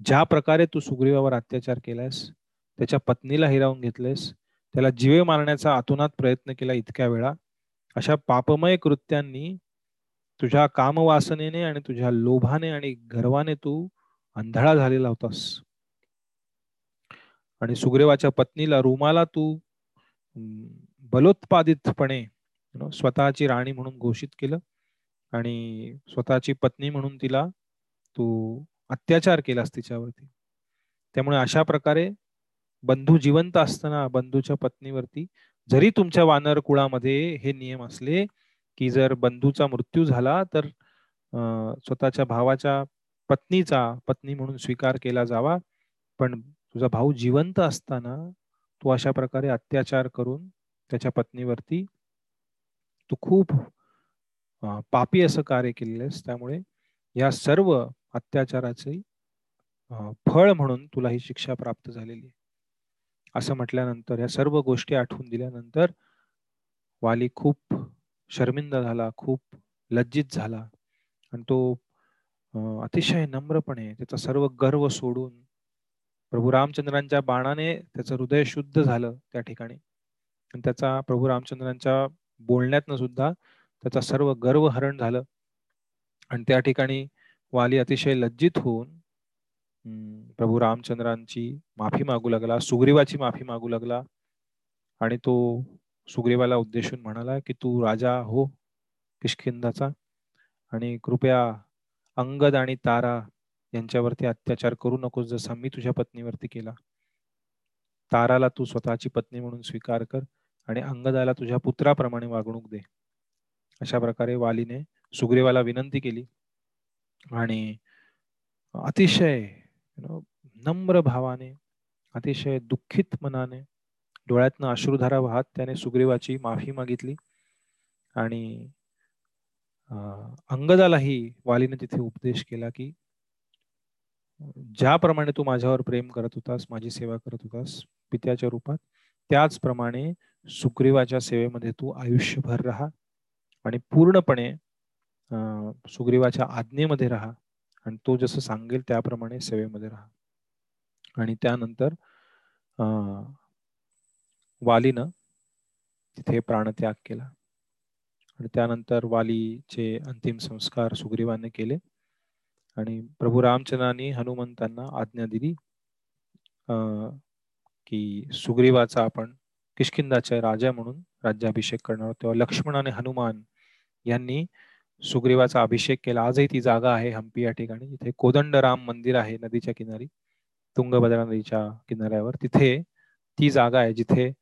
ज्या प्रकारे तू सुग्रीवावर अत्याचार केलास त्याच्या पत्नीला हिरावून घेतलेस त्याला जीवे मारण्याचा आतुनात प्रयत्न केला इतक्या वेळा अशा पापमय कृत्यांनी तुझ्या कामवासनेने आणि तुझ्या लोभाने आणि गर्वाने तू अंधळा झालेला होतास. आणि सुग्रीवाच्या पत्नीला रुमाला तू बलोत्पादितपणे स्वतःची राणी म्हणून घोषित केलं. आणि स्वतःची पत्नी म्हणून तिला तू अत्याचार केलास तिच्यावरती. त्यामुळे अशा प्रकारे बंधू जिवंत असताना बंधूच्या पत्नीवरती जरी तुमच्या वानर कुळामध्ये हे नियम असले की जर बंधूचा मृत्यू झाला तर स्वतःच्या भावाच्या पत्नीचा पत्नी म्हणून स्वीकार केला जावा. पण तुझा भाऊ जिवंत असताना तू अशा प्रकारे अत्याचार करून त्याच्या पत्नीवरती तू खूप पापी असं कार्य केलेलंस त्यामुळे या सर्व अत्याचाराचे फळ म्हणून तुला ही शिक्षा प्राप्त झालेली आहे. असं म्हटल्यानंतर या सर्व गोष्टी आठवून दिल्यानंतर वाली खूप शर्मिंदा झाला खूप लज्जित झाला. आणि तो अतिशय नम्रपणे त्याचा सर्व गर्व सोडून प्रभू रामचंद्रांच्या बाणाने त्याचं हृदय शुद्ध झालं त्या ठिकाणी. आणि त्याचा प्रभू रामचंद्रांच्या बोलण्यातनं सुद्धा त्याचा सर्व गर्व हरण झालं. आणि त्या ठिकाणी वाली अतिशय लज्जित होऊन प्रभू रामचंद्रांची माफी मागू लागला सुग्रीवाची माफी मागू लागला. आणि तो सुग्रीवाला उद्देशून म्हणाला की तू राजा हो किशकिंदाचा आणि कृपया अंगद आणि तारा यांच्यावरती अत्याचार करू नकोस जसा मी तुझ्या पत्नीवरती केला. ताराला तू स्वतःची पत्नी म्हणून स्वीकार कर आणि अंगदाला तुझ्या पुत्राप्रमाणे वागणूक दे. अशा प्रकारे वालीने सुग्रीवाला विनंती केली. आणि अतिशय नम्र भावाने अतिशय दुःखित मनाने डोळ्यातनं अश्रुधारा वाहत त्याने सुग्रीवाची माफी मागितली. आणि अंगदालाही वालीने तिथे उपदेश केला की ज्याप्रमाणे तू माझ्यावर प्रेम करत होतास माझी सेवा करत होतास पित्याच्या रूपात त्याचप्रमाणे सुग्रीवाच्या सेवेमध्ये तू आयुष्यभर राहा. आणि पूर्णपणे सुग्रीवाच्या आज्ञेमध्ये राहा आणि तो जसं सांगेल त्याप्रमाणे सेवेमध्ये राहा. आणि त्यानंतर वालीनं तिथे प्राणत्याग केला. आणि त्यानंतर वालीचे अंतिम संस्कार सुग्रीवाने केले. आणि प्रभू रामचंद्रांनी हनुमंतांना आज्ञा दिली की सुग्रीवाचा आपण किशकिंदाच्या राजा म्हणून राज्याभिषेक करणार तेव्हा लक्ष्मण आणि हनुमान यांनी सुग्रीवाचा अभिषेक केला. आजही ती जागा आहे हम्पी या ठिकाणी. जिथे कोदंड राम मंदिर आहे नदीच्या किनारी तुंगभद्रा नदीच्या किनाऱ्यावर. तिथे ती जागा आहे जिथे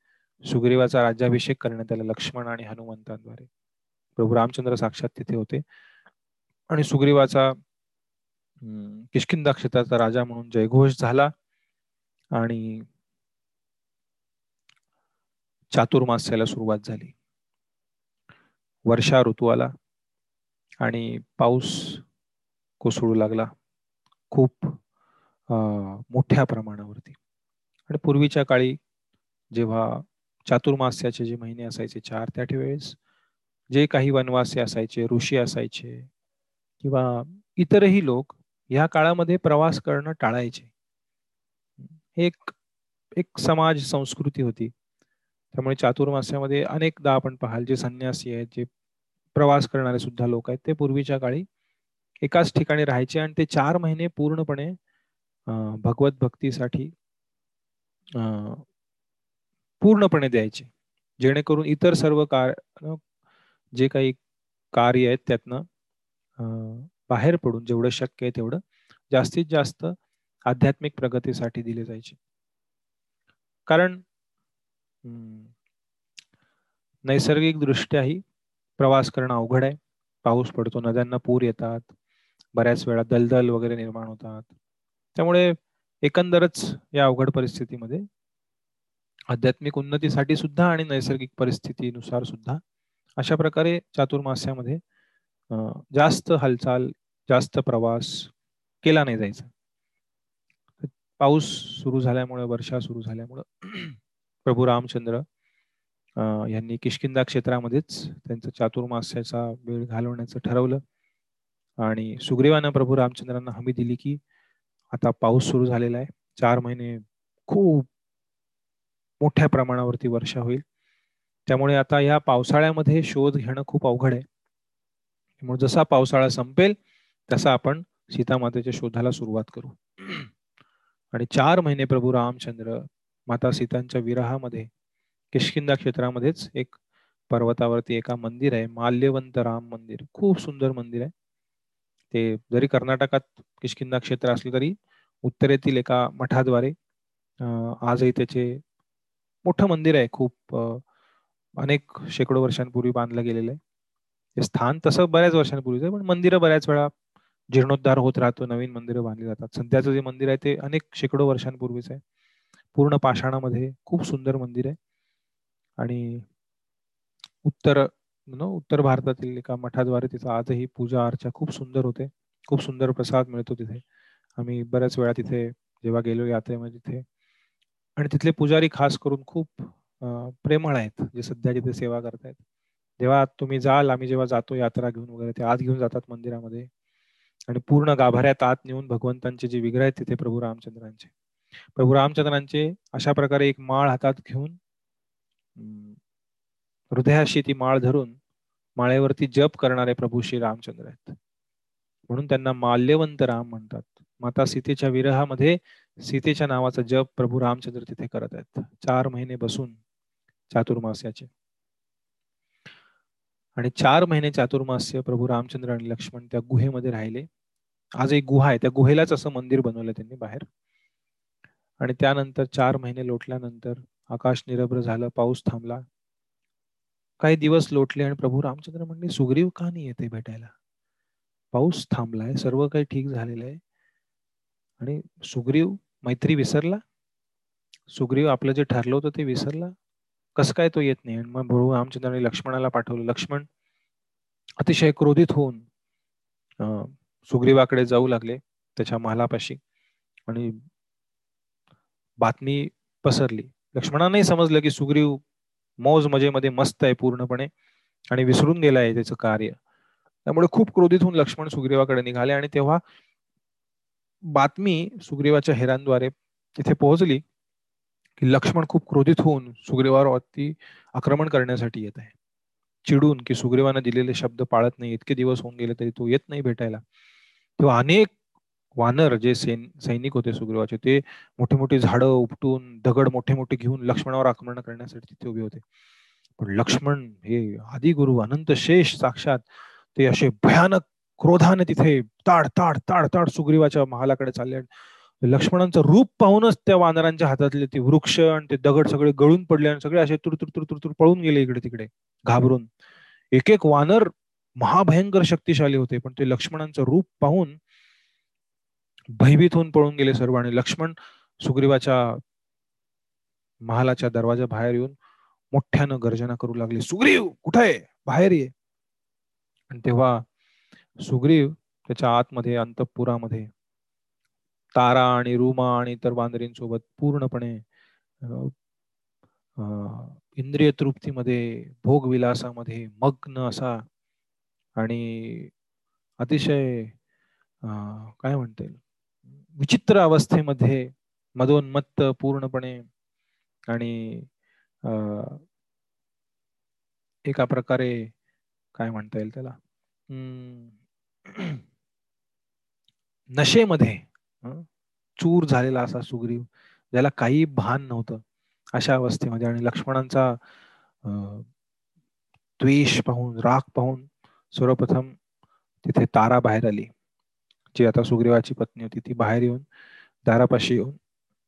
सुग्रीवाचा राज्याभिषेक करण्यात आला लक्ष्मण आणि हनुमंतांद्वारे. प्रभू रामचंद्र साक्षात तिथे होते. आणि सुग्रीवाचा किशकिंदा क्षेत्राचा राजा म्हणून जयघोष झाला. आणि चातुर्मास्याला सुरुवात झाली. वर्षा ऋतू आला आणि पाऊस कोसळू लागला. खूप मोठ्या प्रमाणावरती. आणि पूर्वीच्या काळी जेव्हा चातुर्मास्याचे जे महिने असायचे चार त्या वेळेस जे काही वनवासी असायचे ऋषी असायचे किंवा इतरही लोक ह्या काळामध्ये प्रवास करणं टाळायचे. एक एक समाज संस्कृती होती. त्यामुळे चातुर्मास्यामध्ये अनेकदा आपण पाहाल जे संन्यासी आहेत जे प्रवास करणारे सुद्धा लोक आहेत ते पूर्वीच्या काळी एकाच ठिकाणी राहायचे आणि ते चार महिने पूर्णपणे भगवत भक्तीसाठी पूर्णपणे द्यायचे. जेणेकरून इतर सर्व कार जे काही कार्य आहेत त्यातनं बाहेर पडून जेवढं शक्य आहे तेवढं जास्तीत जास्त आध्यात्मिक प्रगतीसाठी दिले जायचे. कारण नैसर्गिक दृष्ट्याही प्रवास करणं अवघड आहे. पाऊस पडतो नद्यांना पूर येतात. बऱ्याच वेळा दलदल वगैरे निर्माण होतात. त्यामुळे एकंदरच या अवघड परिस्थितीमध्ये आध्यात्मिक उन्नतीसाठी सुद्धा आणि नैसर्गिक परिस्थितीनुसार सुद्धा अशा प्रकारे चातुर्मास्यामध्ये जास्त हालचाल जास्त प्रवास केला नाही जायचा. पाऊस सुरू झाल्यामुळे वर्षा सुरू झाल्यामुळं प्रभू रामचंद्र यांनी किशकिंदा क्षेत्रामध्येच त्यांचं चातुर्मास्याचा वेळ घालवण्याचं ठरवलं. आणि सुग्रीवानं प्रभू रामचंद्रांना हमी दिली की आता पाऊस सुरू झालेला आहे. चार महिने खूप मोठ्या प्रमाणावरती वर्षा होईल. त्यामुळे आता या पावसाळ्यामध्ये शोध घेणं खूप अवघड आहे. त्यामुळे जसा पावसाळा संपेल तसा आपण सीतामातेच्या शोधाला सुरुवात करू. (clears throat) आणि चार महिने प्रभू रामचंद्र माता सीतांच्या विराहामध्ये किशकिंदा क्षेत्रामध्येच एक पर्वतावरती एका मंदिर आहे माल्यवंत राम मंदिर. खूप सुंदर मंदिर आहे. ते जरी कर्नाटकात किशकिंदा क्षेत्र असलं तरी उत्तरेतील एका मठाद्वारे आजही त्याचे मोठं मंदिर आहे. खूप अनेक शेकडो वर्षांपूर्वी बांधलं गेलेलं आहे. हे स्थान तसं बऱ्याच वर्षांपूर्वीच आहे पण मंदिरं बऱ्याच वेळा जीर्णोद्धार होत राहतो. नवीन मंदिरं बांधली जातात. सध्याचं जे मंदिर आहे ते अनेक शेकडो वर्षांपूर्वीच आहे. पूर्ण पाषाणामध्ये खूप सुंदर मंदिर आहे. आणि उत्तर उत्तर भारतातील एका मठाद्वारे तिथं आजही पूजा अर्चा खूप सुंदर होते. खूप सुंदर प्रसाद मिळतो तिथे. आम्ही बऱ्याच वेळा तिथे जेव्हा गेलो यात्रेमध्ये तिथे. आणि तिथले पुजारी खास करून खूप प्रेमळ आहेत जे सध्या तिथे सेवा करतायत. जेव्हा तुम्ही जाल आम्ही जेव्हा जातो यात्रा घेऊन वगैरे ते आत घेऊन जातात मंदिरामध्ये. आणि पूर्ण गाभाऱ्यात आत नेऊन भगवंतांचे जे विग्रह आहेत तिथे प्रभू रामचंद्रांचे. प्रभू रामचंद्रांचे अशा प्रकारे एक माळ हातात घेऊन हृदयाशी ती माळ धरून माळेवरती जप करणारे प्रभू श्री रामचंद्र आहेत. म्हणून त्यांना माल्यवंत राम म्हणतात. माता सीतेच्या विरहामध्ये सीतेच्या नावाचा जप प्रभू रामचंद्र तिथे करत आहेत. चार महिने बसून चातुर्मास्याचे. आणि चार महिने चातुर्मास्य प्रभू रामचंद्र आणि लक्ष्मण त्या गुहेमध्ये राहिले. आज एक गुहा आहे. त्या गुहेलाच असं मंदिर बनवलं त्यांनी बाहेर. आणि त्यानंतर चार महिने लोटल्यानंतर आकाश निरभ्र झालं पाऊस थांबला. काही दिवस लोटले आणि प्रभू रामचंद्र म्हणले सुग्रीव का नाही येते भेटायला? पाऊस थांबलाय सर्व काही ठीक झालेलं आहे. आणि सुग्रीव मैत्री विसरला? सुग्रीव आपलं जे ठरलं होतं ते विसरला? कसं काय तो येत नाही? आणि मग प्रभू रामचंद्राने लक्ष्मणाला पाठवलं. लक्ष्मण अतिशय क्रोधित होऊन सुग्रीवाकडे जाऊ लागले त्याच्या महालापाशी. आणि बातमी पसरली. लक्ष्मणांनाही समजलं की सुग्रीव मौज मजेमध्ये मस्त आहे पूर्णपणे आणि विसरून गेलाय त्याचं कार्य. त्यामुळे खूप क्रोधित होऊन लक्ष्मण सुग्रीवाकडे निघाले आणि तेव्हा बातमी सुग्रीवाच्या हेरांद्वारे तिथे पोहोचली की लक्ष्मण खूप क्रोधित होऊन सुग्रीवावर अति आक्रमण करण्यासाठी येत आहे. चिडून की सुग्रीवानं दिलेले शब्द पाळत नाही इतके दिवस होऊन गेले तरी तो येत नाही भेटायला. तेव्हा अनेक वानर जे सैन सैनिक होते सुग्रीवाचे ते मोठे मोठे झाडं उपटून दगड मोठे मोठे घेऊन लक्ष्मणावर आक्रमण करण्यासाठी तिथे उभे होते. पण लक्ष्मण हे आदिगुरु अनंत शेष साक्षात ते असे भयानक क्रोधाने तिथे ताड ताड ताड ताड सुग्रीवाच्या महालाकडे चालले. लक्ष्मणांचं रूप पाहूनच त्या वानरांच्या हातातले ते वृक्ष आणि ते दगड सगळे गळून पडले आणि सगळे असे तुरतुर तुरतुर तुर पळून गेले इकडे तिकडे घाबरून. एक एक वानर महाभयंकर शक्तिशाली होते पण ते लक्ष्मणांचं रूप पाहून भयभीत होऊन पळून गेले सर्व आणि लक्ष्मण सुग्रीवाच्या महालाच्या दरवाजा बाहेर येऊन मोठ्यानं गर्जना करू लागले. सुग्रीव कुठे बाहेर ये. आणि तेव्हा सुग्रीव त्याच्या आतमध्ये अंतपुरामध्ये तारा आणि रुमा आणि इतर बांधरींसोबत पूर्णपणे इंद्रिय तृप्तीमध्ये भोगविलासामध्ये मग्न असा आणि अतिशय काय म्हणता विचित्र अवस्थेमध्ये मदोन्मत्त पूर्णपणे आणि एका प्रकारे काय म्हणता येईल त्याला? नशेमध्ये चूर झालेला असा सुग्रीव ज्याला काही भान नव्हतं अशा अवस्थेमध्ये आणि लक्ष्मणांचा द्वेष पाहून राग पाहून सर्वप्रथम तिथे तारा बाहेर आली. जी आता सुग्रीवाची पत्नी होती ती बाहेर येऊन दारापाशी येऊन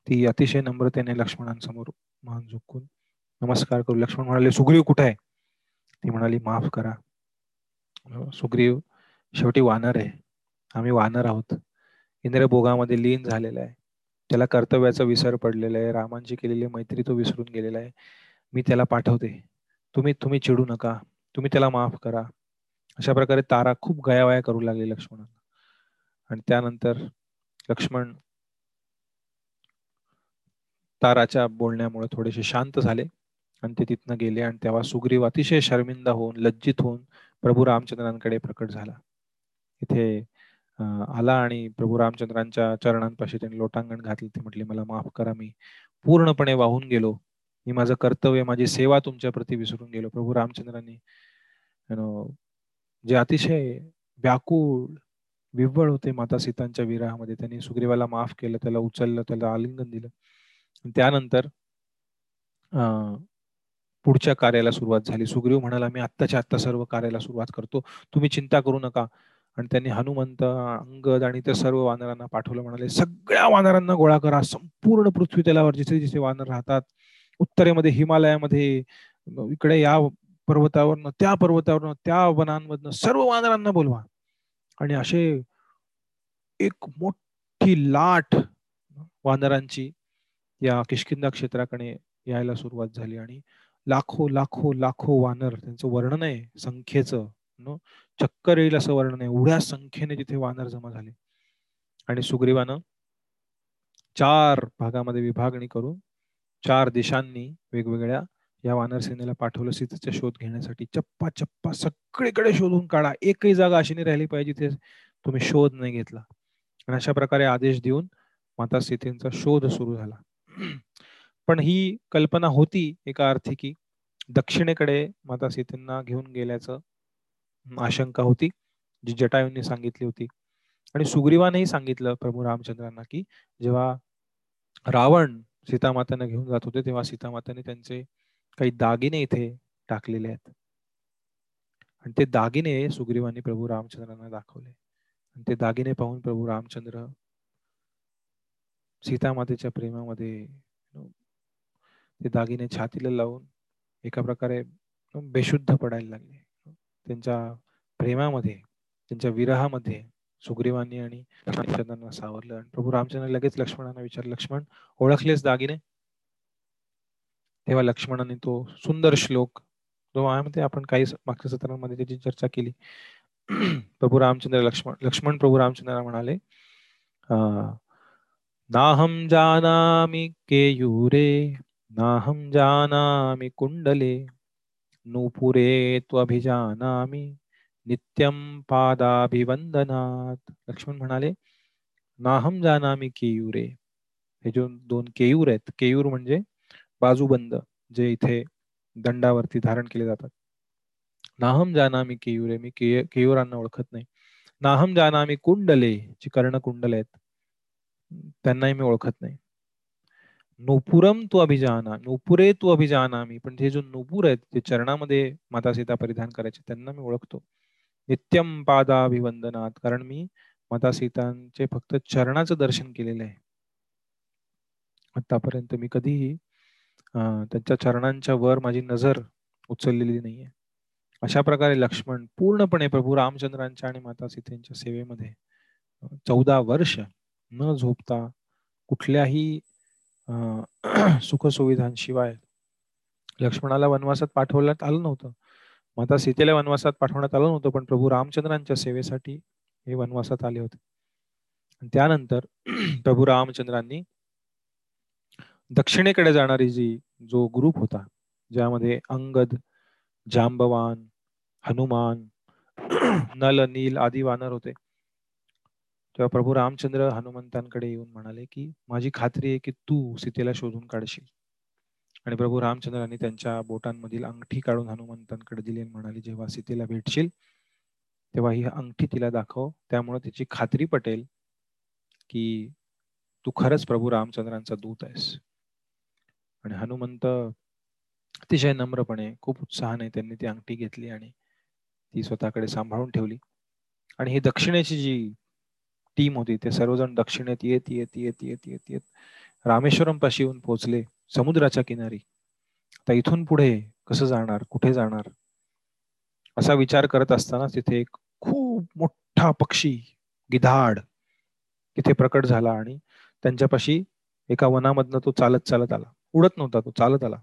ती अतिशय नम्रतेने लक्ष्मणांसमोर मान झुकून नमस्कार करू. लक्ष्मण म्हणाले सुग्रीव कुठे आहे? ती म्हणाली माफ करा. सुग्रीव शेवटी वानर आहे. आम्ही वानर आहोत. इंद्रभोगामध्ये लीन झालेला आहे. त्याला कर्तव्याचा विसर पडलेला आहे. रामांची केलेली मैत्री तो विसरून गेलेला आहे. मी त्याला पाठवते. तुम्ही तुम्ही चिडू नका. तुम्ही त्याला माफ करा. अशा प्रकारे तारा खूप गयावया करू लागली लक्ष्मणाला आणि त्यानंतर लक्ष्मण ताराच्या बोलण्यामुळे थोडेसे शांत झाले. आणि ते तिथनं गेले आणि तेव्हा सुग्रीव अतिशय शर्मिंदा होऊन लज्जित होऊन प्रभू रामचंद्रांकडे प्रकट झाला. इथे आला आणि प्रभू रामचंद्रांच्या चरणांपाशी त्यांनी लोटांगण घातले. ते म्हटले मला माफ करा मी पूर्णपणे वाहून गेलो. मी माझं कर्तव्य माझी सेवा तुमच्या प्रती विसरून गेलो. प्रभू रामचंद्रांनी जे अतिशय व्याकुळ विव्वळ होते माता सीतांच्या विराहामध्ये. त्यांनी सुग्रीवाला माफ केलं त्याला उचललं त्याला आलिंगन दिलं. त्यानंतर पुढच्या कार्याला सुरुवात झाली. सुग्रीव म्हणाला मी आत्ताच्या आत्ता सर्व कार्याला सुरुवात करतो. तुम्ही चिंता करू नका. आणि त्यांनी हनुमंत अंगद आणि त्या सर्व वानरांना पाठवलं. म्हणाले सगळ्या वानरांना गोळा करा. संपूर्ण पृथ्वी तलावर जिथे जिथे वानर राहतात उत्तरेमध्ये हिमालयामध्ये इकडे या पर्वतावरनं त्या पर्वतावरनं त्या वनांमधनं सर्व वानरांना बोलवा. आणि असे एक मोठी लाट वानरांची या किशकिंदा क्षेत्राकडे यायला सुरुवात झाली. आणि लाखो लाखो लाखो वानर त्यांचं वर्णन आहे संख्येचं चक्कर येईल असं वर्णन आहे. एवढ्या संख्येने तिथे वानर जमा झाले. आणि सुग्रीवानं चार भागामध्ये विभागणी करून चार देशांनी वेगवेगळ्या या वानर सेनेला पाठवलं. सीतेचा शोध घेण्यासाठी चप्पा चप्पा सगळीकडे शोधून काढा. एकही जागा अशी नाही राहिली पाहिजे तिथे तुम्ही शोध नाही घेतला. आणि अशा प्रकारे आदेश देऊन माता सीतेचा शोध सुरू झाला. पण ही कल्पना होती एका अर्थी की दक्षिणेकडे माता सीतेंना घेऊन गेल्याचं आशंका होती जी जटायूंनी सांगितली होती. आणि सुग्रीवानेही सांगितलं प्रभू रामचंद्रांना की जेव्हा रावण सीतामातांना घेऊन जात होते तेव्हा सीतामाताने त्यांचे काही दागिने इथे टाकलेले आहेत. आणि ते दागिने सुग्रीवांनी प्रभू रामचंद्रांना दाखवले. आणि ते दागिने पाहून प्रभू रामचंद्र सीतामातेच्या प्रेमामध्ये ते दागिने छातीला लावून एका प्रकारे बेशुद्ध पडायला लागले. त्यांच्या प्रेमामध्ये त्यांच्या विरहामध्ये सुग्रीवांनी आणि रामचंद्रांना सावरलं. आणि प्रभू रामचंद्र लगेच लक्ष्मणांना विचारलं लक्ष्मण ओळखलेच दागिने? तेव्हा लक्ष्मणाने तो सुंदर श्लोक जो मध्ये आपण काही मागच्या सत्रांमध्ये त्याची चर्चा केली. (clears throat) प्रभू रामचंद्र लक्ष्मण लक्ष्मण प्रभू रामचंद्र म्हणाले नाहम जानामि केयुरे नाहम जानामि कुंडले नूपुरे त्वभिजानामि नित्यम पादाभिवंदनात लक्ष्मण म्हणाले नाहम जानामी केयूरे. हे जो दोन केयूर आहेत केयूर म्हणजे बाजूबंद जे इथे दंडावरती धारण केले जातात. नाहम जानामी केयुरे मी केयुरांना ओळखत नाही. नाहम जानामी कुंडले जी कर्ण कुंडले आहेत त्यांनाही मी ओळखत नाही. नोपुरम तू अभिजाना नोपुरे तू अभिजाना मी पण हे जो नोपूर आहेत जे चरणामध्ये माता सीता परिधान करायचे त्यांना मी ओळखतो. नित्यम पादाभिवंदनात कारण मी माता सीतांचे फक्त चरणाचं दर्शन केलेलं आहे. आतापर्यंत मी कधीही त्यांच्या चरणांच्या वर माझी नजर उचललेली नाहीये. अशा प्रकारे लक्ष्मण पूर्णपणे प्रभू रामचंद्रांच्या आणि माता सीतेच्या सेवेमध्ये चौदा वर्ष न झोपता कुठल्याही (clears throat) सुखसुविधांशिवाय लक्ष्मणाला वनवासात पाठवण्यात आलं नव्हतं. माता सीतेला वनवासात पाठवण्यात आलं नव्हतं पण प्रभू रामचंद्रांच्या सेवेसाठी हे वनवासात आले होते. त्यानंतर (clears throat) प्रभू रामचंद्रांनी दक्षिणेकडे जाणारी जी जो ग्रुप होता ज्यामध्ये अंगद जांबवान हनुमान (clears throat) नल नील आदी वानर होते. तेव्हा प्रभू रामचंद्र हनुमंतांकडे येऊन म्हणाले की माझी खात्री आहे की तू सीतेला शोधून काढशील. आणि प्रभू रामचंद्रांनी त्यांच्या बोटांमधील अंगठी काढून हनुमंतांकडे दिली आणि म्हणाली जेव्हा सीतेला भेटशील तेव्हा ही अंगठी तिला दाखव. त्यामुळे तिची खात्री पटेल की तू खरंच प्रभू रामचंद्रांचा दूत आहेस. आणि हनुमंत अतिशय नम्रपणे खूप उत्साहाने त्यांनी ती अंगठी घेतली आणि ती स्वतःकडे सांभाळून ठेवली. आणि ही दक्षिणेची जी टीम होती ते सर्वजण दक्षिणेत येत येत येत येत येत येत रामेश्वरम पाशी येऊन पोहोचले समुद्राच्या किनारी. आता इथून पुढे कसं जाणार कुठे जाणार? असा विचार करत असताना तिथे एक खूप मोठा पक्षी गिधाड तिथे प्रकट झाला आणि त्यांच्यापाशी एका वनामधनं तो चालत चालत आला. उडत नव्हता तो चालत आला.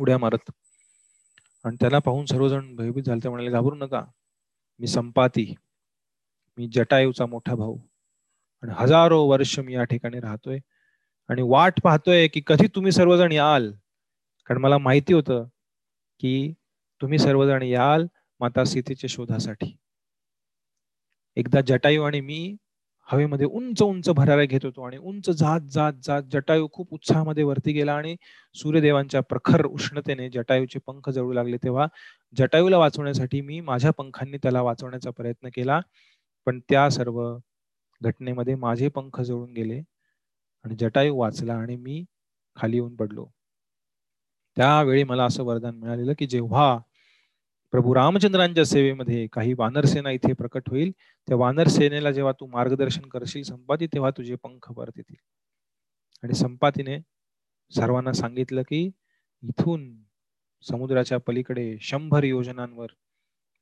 उड्या मारत. आणि त्याला पाहून सर्वजण भयभीत झाले. ते म्हणाले घाबरू नका. मी संपाती. मी जटायूचा मोठा भाऊ. आणि हजारो वर्ष मी या ठिकाणी राहतोय. आणि वाट पाहतोय की कधी तुम्ही सर्वजण याल? कारण मला माहिती होतं की तुम्ही सर्वजण याल माता सीतेच्या शोधासाठी. एकदा जटायू आणि मी हवेमध्ये उंच उंच भराव्या घेत होतो आणि उंच जात जात जात जटायू खूप उत्साहामध्ये वरती गेला आणि सूर्यदेवांच्या प्रखर उष्णतेने जटायूचे पंख जळू लागले तेव्हा जटायूला वाचवण्यासाठी मी माझ्या पंखांनी त्याला वाचवण्याचा प्रयत्न केला. पण त्या सर्व घटनेमध्ये माझे पंख जळून गेले आणि जटायू वाचला आणि मी खाली येऊन पडलो. त्यावेळी मला असं वरदान मिळालेलं की जेव्हा प्रभू रामचंद्रांच्या सेवेमध्ये काही वानरसेना इथे प्रकट होईल. त्या वानरसेनेला जेव्हा तू मार्गदर्शन करशील संपाती तेव्हा तुझे पंख परत येतील आणि संपातीने सर्वांना सांगितलं की इथून समुद्राच्या पलीकडे शंभर योजनांवर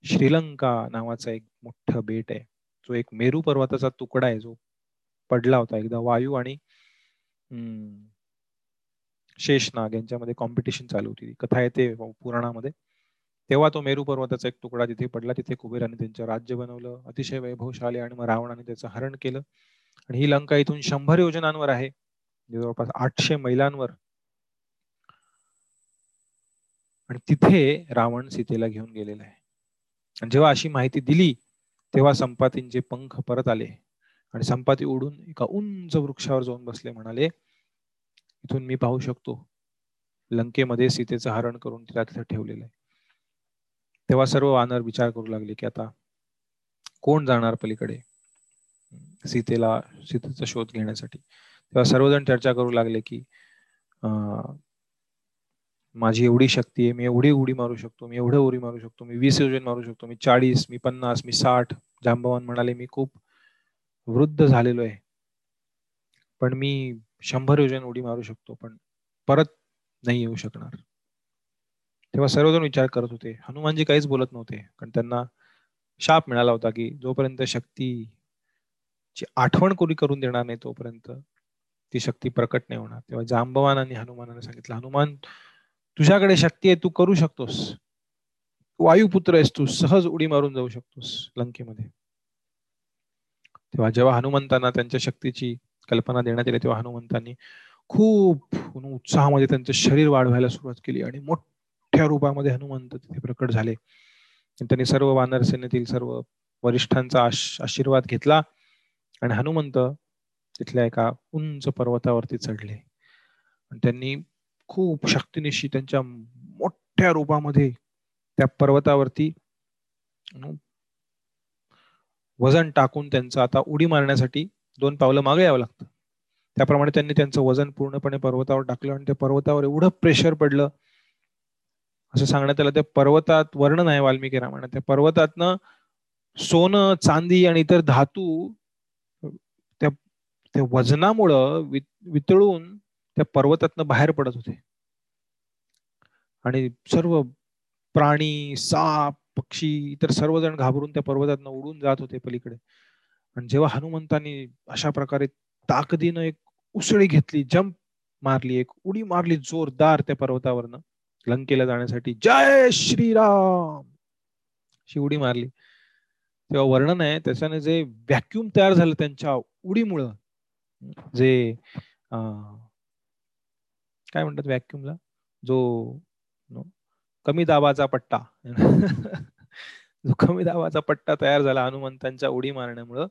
श्रीलंका नावाचा एक मोठं बेट आहे. जो एक मेरू पर्वताचा तुकडा आहे जो पडला होता एकदा वायू आणि शेषनाग यांच्यामध्ये कॉम्पिटिशन चालू होती. कथा येते पुराणामध्ये. तेव्हा तो मेरू पर्वताचा एक तुकडा तिथे पडला तिथे कुबेराने त्यांचं राज्य बनवलं. अतिशय वैभवशाली आणि मग रावणाने त्याचं हरण केलं. आणि ही लंका इथून शंभर योजनांवर आहे. जवळपास आठशे मैलांवर. आणि तिथे रावण सीतेला घेऊन गेलेला आहे. आणि जेव्हा अशी माहिती दिली तेव्हा संपातींचे पंख परत आले. आणि संपाती उडून एका उंच वृक्षावर जाऊन बसले. म्हणाले इथून मी पाहू शकतो. लंकेमध्ये सीतेचं हरण करून तिला तिथे ठेवलेलं आहे. तेव्हा सर्व वानर विचार करू लागले की आता कोण जाणार पलीकडे? सीतेला सीतेचा शोध घेण्यासाठी. तेव्हा सर्वजण चर्चा करू लागले की माझी एवढी शक्ती आहे मी एवढी उडी मारू शकतो मी एवढं उडी मारू शकतो मी वीस योजन मारू शकतो मी चाळीस मी पन्नास मी साठ जांबवान म्हणाले मी खूप वृद्ध झालेलो आहे. पण मी शंभर योजन उडी मारू शकतो पण परत नाही येऊ शकणार. तेव्हा सर्वजण विचार करत होते. हनुमानजी काहीच बोलत नव्हते. कारण त्यांना शाप मिळाला होता की जोपर्यंत शक्तीची आठवण कोणी करून देणार नाही तोपर्यंत ती शक्ती प्रकट नाही होणार. तेव्हा जांबवान आणि हनुमानाने सांगितलं हनुमान तुझ्याकडे शक्ती आहे तू करू शकतोस. वायुपुत्र आहेस तू सहज उडी मारून जाऊ शकतोस लंकेमध्ये. तेव्हा जेव्हा हनुमंतांना त्यांच्या शक्तीची कल्पना देण्यात आली तेव्हा हनुमंतांनी खूप उत्साहामध्ये त्यांचं शरीर वाढवायला सुरुवात केली आणि मोठ मोठ्या रूपामध्ये हनुमंत तिथे प्रकट झाले. त्यांनी सर्व वानर सेनेतील सर्व वरिष्ठांचा आशीर्वाद घेतला आणि हनुमंत तिथल्या एका उंच पर्वतावरती चढले. आणि त्यांनी खूप शक्तीनिशी त्यांच्या मोठ्या रूपामध्ये त्या पर्वतावरती वजन टाकून त्यांचं आता उडी मारण्यासाठी दोन पावलं मागे यावं लागतं. त्याप्रमाणे त्यांनी त्यांचं वजन पूर्णपणे पर्वतावर टाकलं आणि त्या पर्वतावर एवढं प्रेशर पडलं असं सांगण्यात आलं त्या पर्वतात वर्णन आहे वाल्मिकी रामायणात त्या पर्वतातनं सोनं चांदी आणि इतर धातू त्या त्या वजनामुळं वितळून त्या पर्वतातनं बाहेर पडत होते. आणि सर्व प्राणी साप पक्षी इतर सर्वजण घाबरून त्या पर्वतातनं उडून जात होते पलीकडे. आणि जेव्हा हनुमंतांनी अशा प्रकारे ताकदीनं एक उसळी घेतली जंप मारली एक उडी मारली जोरदार त्या पर्वतावरनं लंकेला जाण्यासाठी. जय श्रीराम! शिवडी मारली. तेव्हा वर्णन आहे त्याच्याने जे व्हॅक्युम तयार झालं त्यांच्या उडीमुळं जे काय म्हणतात व्हॅक्युमला जो कमी दाबाचा पट्टा. (laughs) जो कमी दाबाचा पट्टा तयार झाला हनुमंतांच्या उडी मारण्यामुळं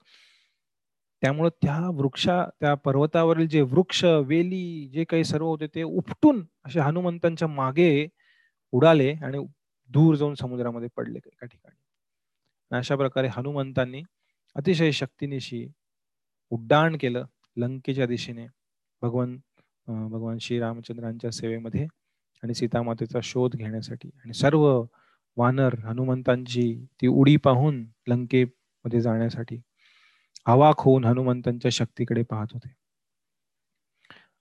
त्यामुळं त्या वृक्षा त्या पर्वतावरील जे वृक्ष वेली जे काही सर्व होते ते उपटून असे हनुमंतांच्या मागे उडाले आणि दूर जाऊन समुद्रामध्ये पडले एका ठिकाणी. अशा प्रकारे हनुमंतांनी अतिशय शक्तीनिशी उड्डाण केलं लंकेच्या दिशेने. भगवान भगवान श्रीरामचंद्रांच्या सेवेमध्ये आणि सीतामातेचा शोध घेण्यासाठी. आणि सर्व वानर हनुमंतांची ती उडी पाहून लंकेमध्ये जाण्यासाठी आवाक होऊन हनुमंतांच्या शक्तीकडे पाहत होते.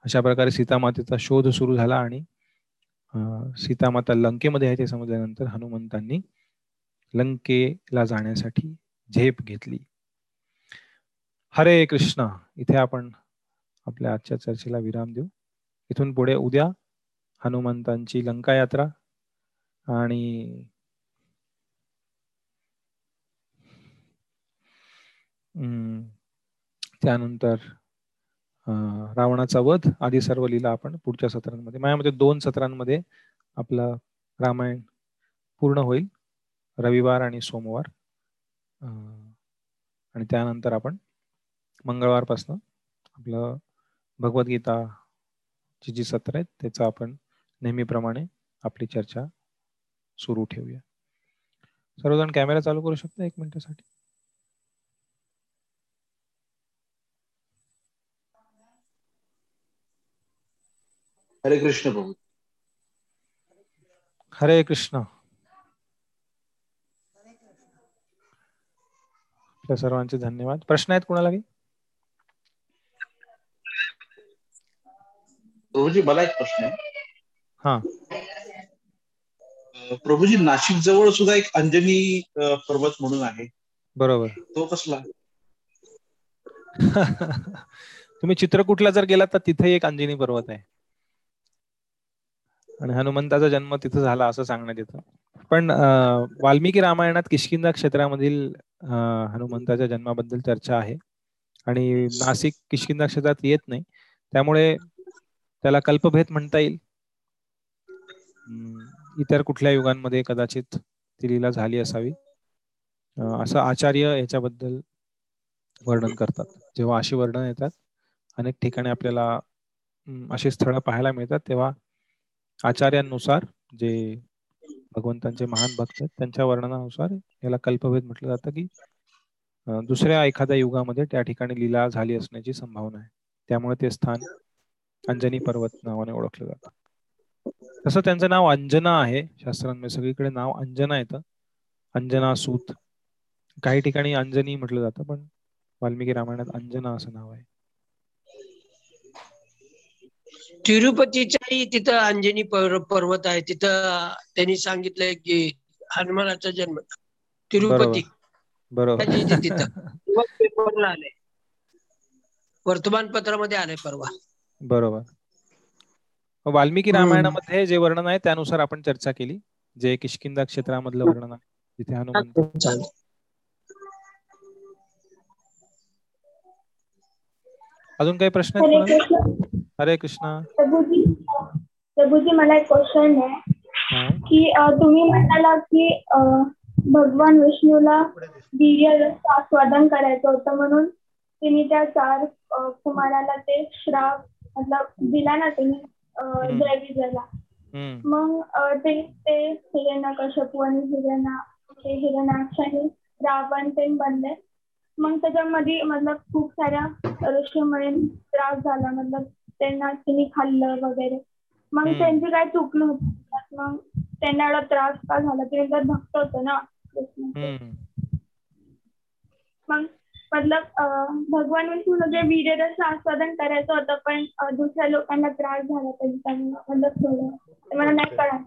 अशा प्रकारे सीतामातेचा शोध सुरू झाला आणि सीतामाता लंकेमध्ये आहे ते समजल्यानंतर हनुमंतांनी लंकेला जाण्यासाठी झेप घेतली. हरे कृष्णा इथे आपण आपल्या आजच्या चर्चेला विराम देऊ. इथून पुढे उद्या हनुमंतांची लंका यात्रा आणि त्यानंतर रावणाचा वध आदी सर्व लीला आपण पुढच्या सत्रांमध्ये माझ्यामध्ये दोन सत्रांमध्ये आपलं रामायण पूर्ण होईल रविवार आणि सोमवार. आणि त्यानंतर आपण मंगळवारपासून आपलं भगवद्गीता ची जी सत्र आहेत त्याचं आपण नेहमीप्रमाणे आपली चर्चा सुरू ठेवूया. सर्वजण कॅमेरा चालू करू शकता एक मिनिटासाठी? हरे कृष्ण प्रभू. हरे कृष्ण. सर्वांचे धन्यवाद. प्रश्न आहेत कुणाला काही प्रभूजी मला एक प्रश्न आहे. हा. प्रभूजी नाशिक जवळ सुद्धा एक अंजनी पर्वत म्हणून आहे. बरोबर. तो कसला? (laughs) तुम्ही चित्रकूटला जर गेलात तर तिथे एक अंजनी पर्वत आहे. आणि हनुमंताचा जन्म तिथं झाला असं सांगण्यात येतं. पण वाल्मिकी रामायणात किशकिंदा क्षेत्रामधील हनुमंताच्या जन्माबद्दल चर्चा आहे. आणि नाशिक किशकिंदा क्षेत्रात येत नाही. त्यामुळे त्याला कल्पभेद म्हणता येईल. इतर कुठल्या युगांमध्ये कदाचित ती लीला झाली असावी. असं आचार्य याच्याबद्दल वर्णन करतात. जेव्हा अशी वर्णन येतात अनेक ठिकाणी आपल्याला अशी स्थळं पाहायला मिळतात तेव्हा आचार्यांनुसार जे भगवंतांचे महान भक्त आहेत त्यांच्या वर्णनानुसार याला कल्पभेद म्हटलं जातं की दुसऱ्या एखाद्या युगामध्ये त्या ठिकाणी लीला झाली असण्याची संभावना आहे. त्यामुळे ते स्थान अंजनी पर्वत नावाने ओळखलं जातं. तसं त्यांचं नाव अंजना आहे. शास्त्रांमध्ये सगळीकडे नाव अंजना येतं. अंजना सूत. काही ठिकाणी अंजनी म्हटलं जातं पण वाल्मिकी रामायणात अंजना असं नाव आहे. तिरुपतीच्याही तिथं अंजनी पर्वत आहे. तिथं त्यांनी सांगितलंय की हनुमानाचा जन्म. तिरुपती. बरोबर. पेपरला आले. वर्तमानपत्रामध्ये आले परवा. बरोबर. वाल्मिकी रामायणामध्ये जे वर्णन आहे त्यानुसार आपण चर्चा केली. जे किशकिंदा क्षेत्रामधलं वर्णन आहे तिथे हनुमान अजून काही प्रश्न आहेत हरे कृष्णा. प्रभूजी मला एक क्वेश्चन आहे. की तुम्ही म्हणाला की भगवान विष्णूला वीर्य आस्वादन करायचं होतं म्हणून तिने त्या चार कुमाराला ते श्राप मतलब दिला ना त्यांनी जय विजयला मग ते ते हिरणा कशपू आणि हिरणा हे हिरणाक्ष आणि रावण ते बनले. मग त्याच्यामध्ये मतलब खूप साऱ्या ऋषीमुळे त्रास झाला. मतलब त्यांना तिने खाल्लं वगैरे. मग त्यांची काय चूक नव्हती. मग त्यांना एवढा त्रास का झाला? ते तर भक्त होत ना. मग मतलब भगवान विष्णू जे वीर्यरस आस्वादन करायचं होतं पण दुसऱ्या लोकांना त्रास झाला त्यांचा मतलब थोडं. मला नाही कळलं.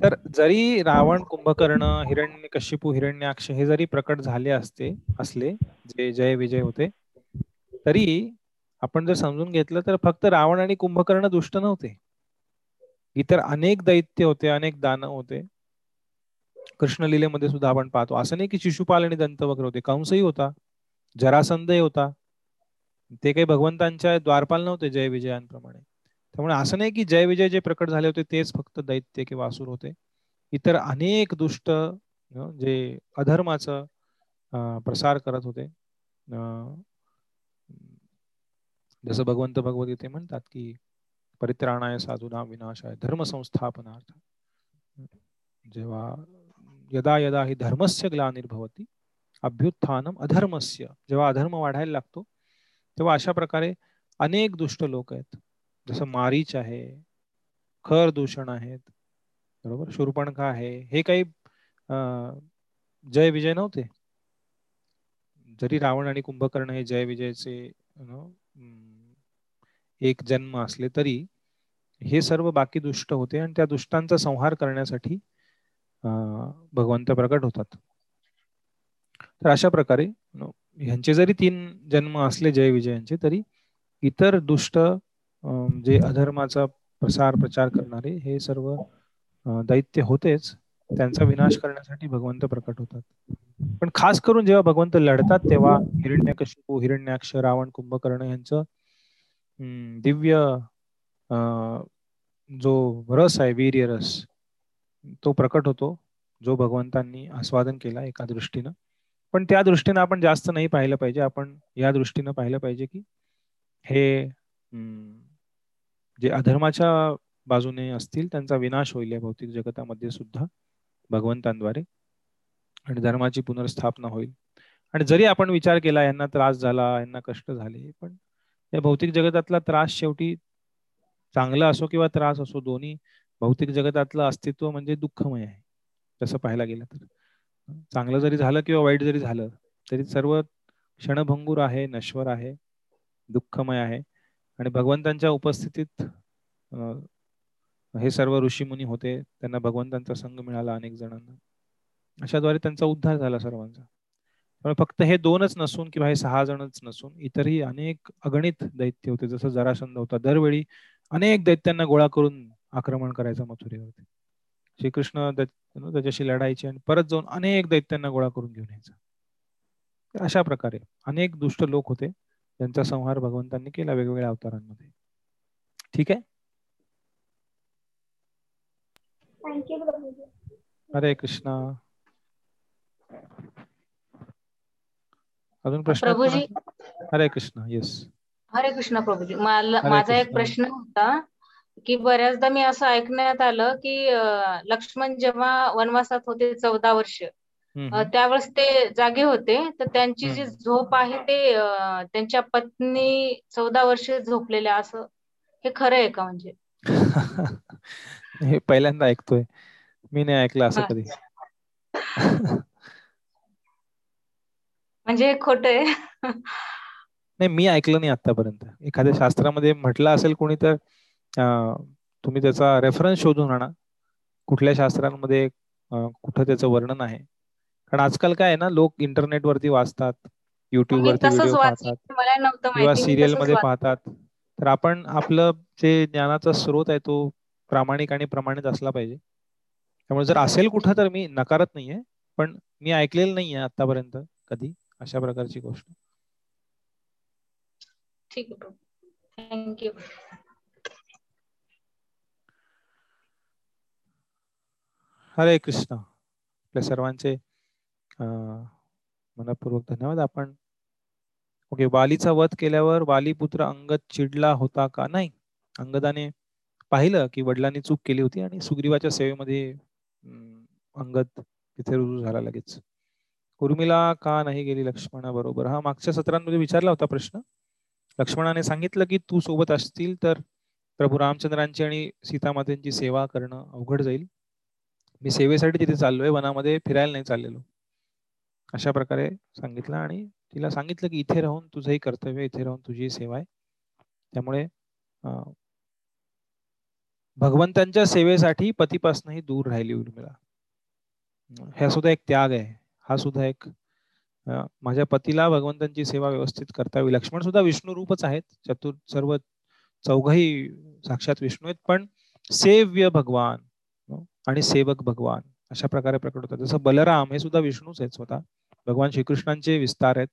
तर जरी रावण कुंभकर्ण हिरण्य कशिपू हिरण्याक्ष हे जरी प्रकट झाले असते असले जे जय विजय होते तरी आपण जर समजून घेतलं तर फक्त रावण आणि कुंभकर्ण दुष्ट नव्हते. इतर अनेक दैत्य होते अनेक दानव होते. कृष्णलीलेमध्ये सुद्धा आपण पाहतो असं नाही की शिशुपाल आणि दंत वगैरे होते कंसही होता जरासंधही होता. ते काही भगवंतांच्या द्वारपाल नव्हते जय विजयांप्रमाणे. त्यामुळे असं नाही की जय विजय जे प्रकट झाले होते तेच फक्त दैत्य किंवा असुर होते. इतर अनेक दुष्ट जे अधर्माचं प्रसार करत होते. जसं भगवंत भगवद्गीते म्हणतात की परित्राणाय साधूना विनाशाय धर्म संस्थापनार्थ जेव्हा यदा यदा ही धर्मस्य ग्लानिर्भवती अभ्युत्थानम अधर्मस्य जेव्हा अधर्म वाढायला लागतो तेव्हा अशा प्रकारे अनेक दुष्ट लोक आहेत. जसं मारीच आहे खर दूषण आहेत बरोबर? शूर्पणखा आहे हे काही जय विजय नव्हते? जरी रावण आणि कुंभकर्ण हे जय विजयचे एक जन्म असले तरी हे सर्व बाकी दुष्ट होते आणि त्या दुष्टांचा संहार करण्यासाठी भगवंत प्रकट होतात. तर अशा प्रकारे ह्यांचे जरी तीन जन्म असले जय विजयांचे तरी इतर दुष्ट जे अधर्माचा प्रसार प्रचार करणारे हे सर्व दैत्य होतेच. त्यांचा विनाश करण्यासाठी भगवंत प्रकट होतात. पण खास करून जेव्हा भगवंत लढतात तेव्हा हिरण्यकशिपू हिरण्याक्ष रावण कुंभकर्ण यांचं दिव्य जो रस आहे वीर्य रस तो प्रकट होतो जो भगवंतांनी आस्वादन केला एका दृष्टीनं. पण त्या दृष्टीनं आपण जास्त नाही पाहिलं पाहिजे. आपण या दृष्टीनं पाहिलं पाहिजे की हे जे अधर्माच्या बाजूने असतील त्यांचा विनाश होईल या भौतिक जगतामध्ये सुद्धा भगवंतांद्वारे. आणि धर्माची पुनर्स्थापना होईल. आणि जरी आपण विचार केला यांना त्रास झाला यांना कष्ट झाले पण या भौतिक जगतातला त्रास शेवटी चांगला असो किंवा त्रास असो दोन्ही भौतिक जगतातलं अस्तित्व म्हणजे दुःखमय आहे. तसं पाहायला गेलं तर. चांगलं जरी झालं किंवा वाईट जरी झालं तरी सर्व क्षणभंगूर आहे नश्वर आहे दुःखमय आहे. आणि भगवंतांच्या उपस्थितीत हे सर्व ऋषीमुनी होते त्यांना भगवंतांचा संघ मिळाला अनेक जणांना. अशाद्वारे त्यांचा उद्धार झाला सर्वांचा. पण फक्त हे दोनच नसून किंवा हे सहा जणच नसून इतरही अनेक अगणित दैत्य होते जसं जरासंध होता. दरवेळी अनेक दैत्यांना गोळा करून आक्रमण करायचं मथुरेवरती. श्रीकृष्ण त्याच्याशी लढायचे आणि परत जाऊन अनेक दैत्यांना गोळा करून घेऊन यायचा. अशा प्रकारे अनेक दुष्ट लोक होते. त्यांचा संहार भगवंतांनी केला वेगवेगळ्या अवतारांमध्ये. ठीक आहे? हरे कृष्णा. अजून प्रश्न प्रभूजी. हरे कृष्णा येस हरे कृष्ण प्रभूजी. मला माझा एक प्रश्न होता की बऱ्याचदा मी असं ऐकण्यात आलं की लक्ष्मण जेव्हा वनवासात होते चौदा वर्ष त्यावेळेस ते जागे होते. तर त्यांची जी झोप आहे ते त्यांच्या पत्नी चौदा वर्ष झोपलेल्या असं हे खरं आहे का म्हणजे? (laughs) हे पहिल्यांदा ऐकतोय. मी नाही ऐकलं असं कधी. म्हणजे खोट आहे. नाही मी ऐकलं नाही आतापर्यंत एखाद्या शास्त्रामध्ये म्हटलं असेल कोणी तर तुम्ही त्याचा रेफरन्स शोधून आणा. कुठल्या शास्त्रांमध्ये कुठं त्याचं वर्णन आहे? कारण आजकाल काय आहे ना लोक इंटरनेट वरती वाचतात युट्यूब वरती व्हिडिओ पाहतात किंवा सिरियलमध्ये पाहतात. तर आपण आपलं जे ज्ञानाचा स्रोत आहे तो प्रामाणिक आणि प्रमाणित असला पाहिजे. त्यामुळे जर असेल कुठं तर मी नकारत नाहीये पण मी ऐकलेलं नाहीये आतापर्यंत कधी अशा प्रकारची गोष्ट. ठीक आहे थँक्यू हरे कृष्ण. आपल्या सर्वांचे मनपूर्वक धन्यवाद. आपण ओके वालीचा वध केल्यावर वाली पुत्र अंगद चिडला होता का नाही? अंगदाने पाहिलं की वडिलांनी चूक केली होती आणि सुग्रीवाच्या सेवेमध्ये अंगद तिथे रुजू झाला लगेच. उर्मिला का नाही गेली लक्ष्मणा बरोबर? हा मागच्या सत्रांमध्ये विचारला होता प्रश्न. लक्ष्मणाने सांगितलं की तू सोबत असतील तर प्रभू रामचंद्रांची आणि सीतामातेंची सेवा करणं अवघड जाईल. मी सेवेसाठी तिथे चाललोय वनामध्ये फिरायला नाही चाललेलो. अशा प्रकारे सांगितलं आणि तिला सांगितलं की इथे राहून तुझंही कर्तव्य इथे राहून तुझी सेवा आहे. त्यामुळे भगवंतांच्या सेवेसाठी पतीपासूनही दूर राहिली उर्मिला. ह्या सुद्धा एक त्याग आहे. हा सुद्धा एक माझ्या पतीला भगवंतांची सेवा व्यवस्थित करता येईल लक्ष्मण सुद्धा विष्णू रूपच आहेत. चतुर सर्व चौघही साक्षात विष्णू आहेत. पण सेव्य भगवान आणि सेवक भगवान अशा प्रकारे प्रकट होतात. जसं बलराम हे सुद्धा विष्णूच आहेत स्वतः. भगवान श्रीकृष्णांचे विस्तार आहेत.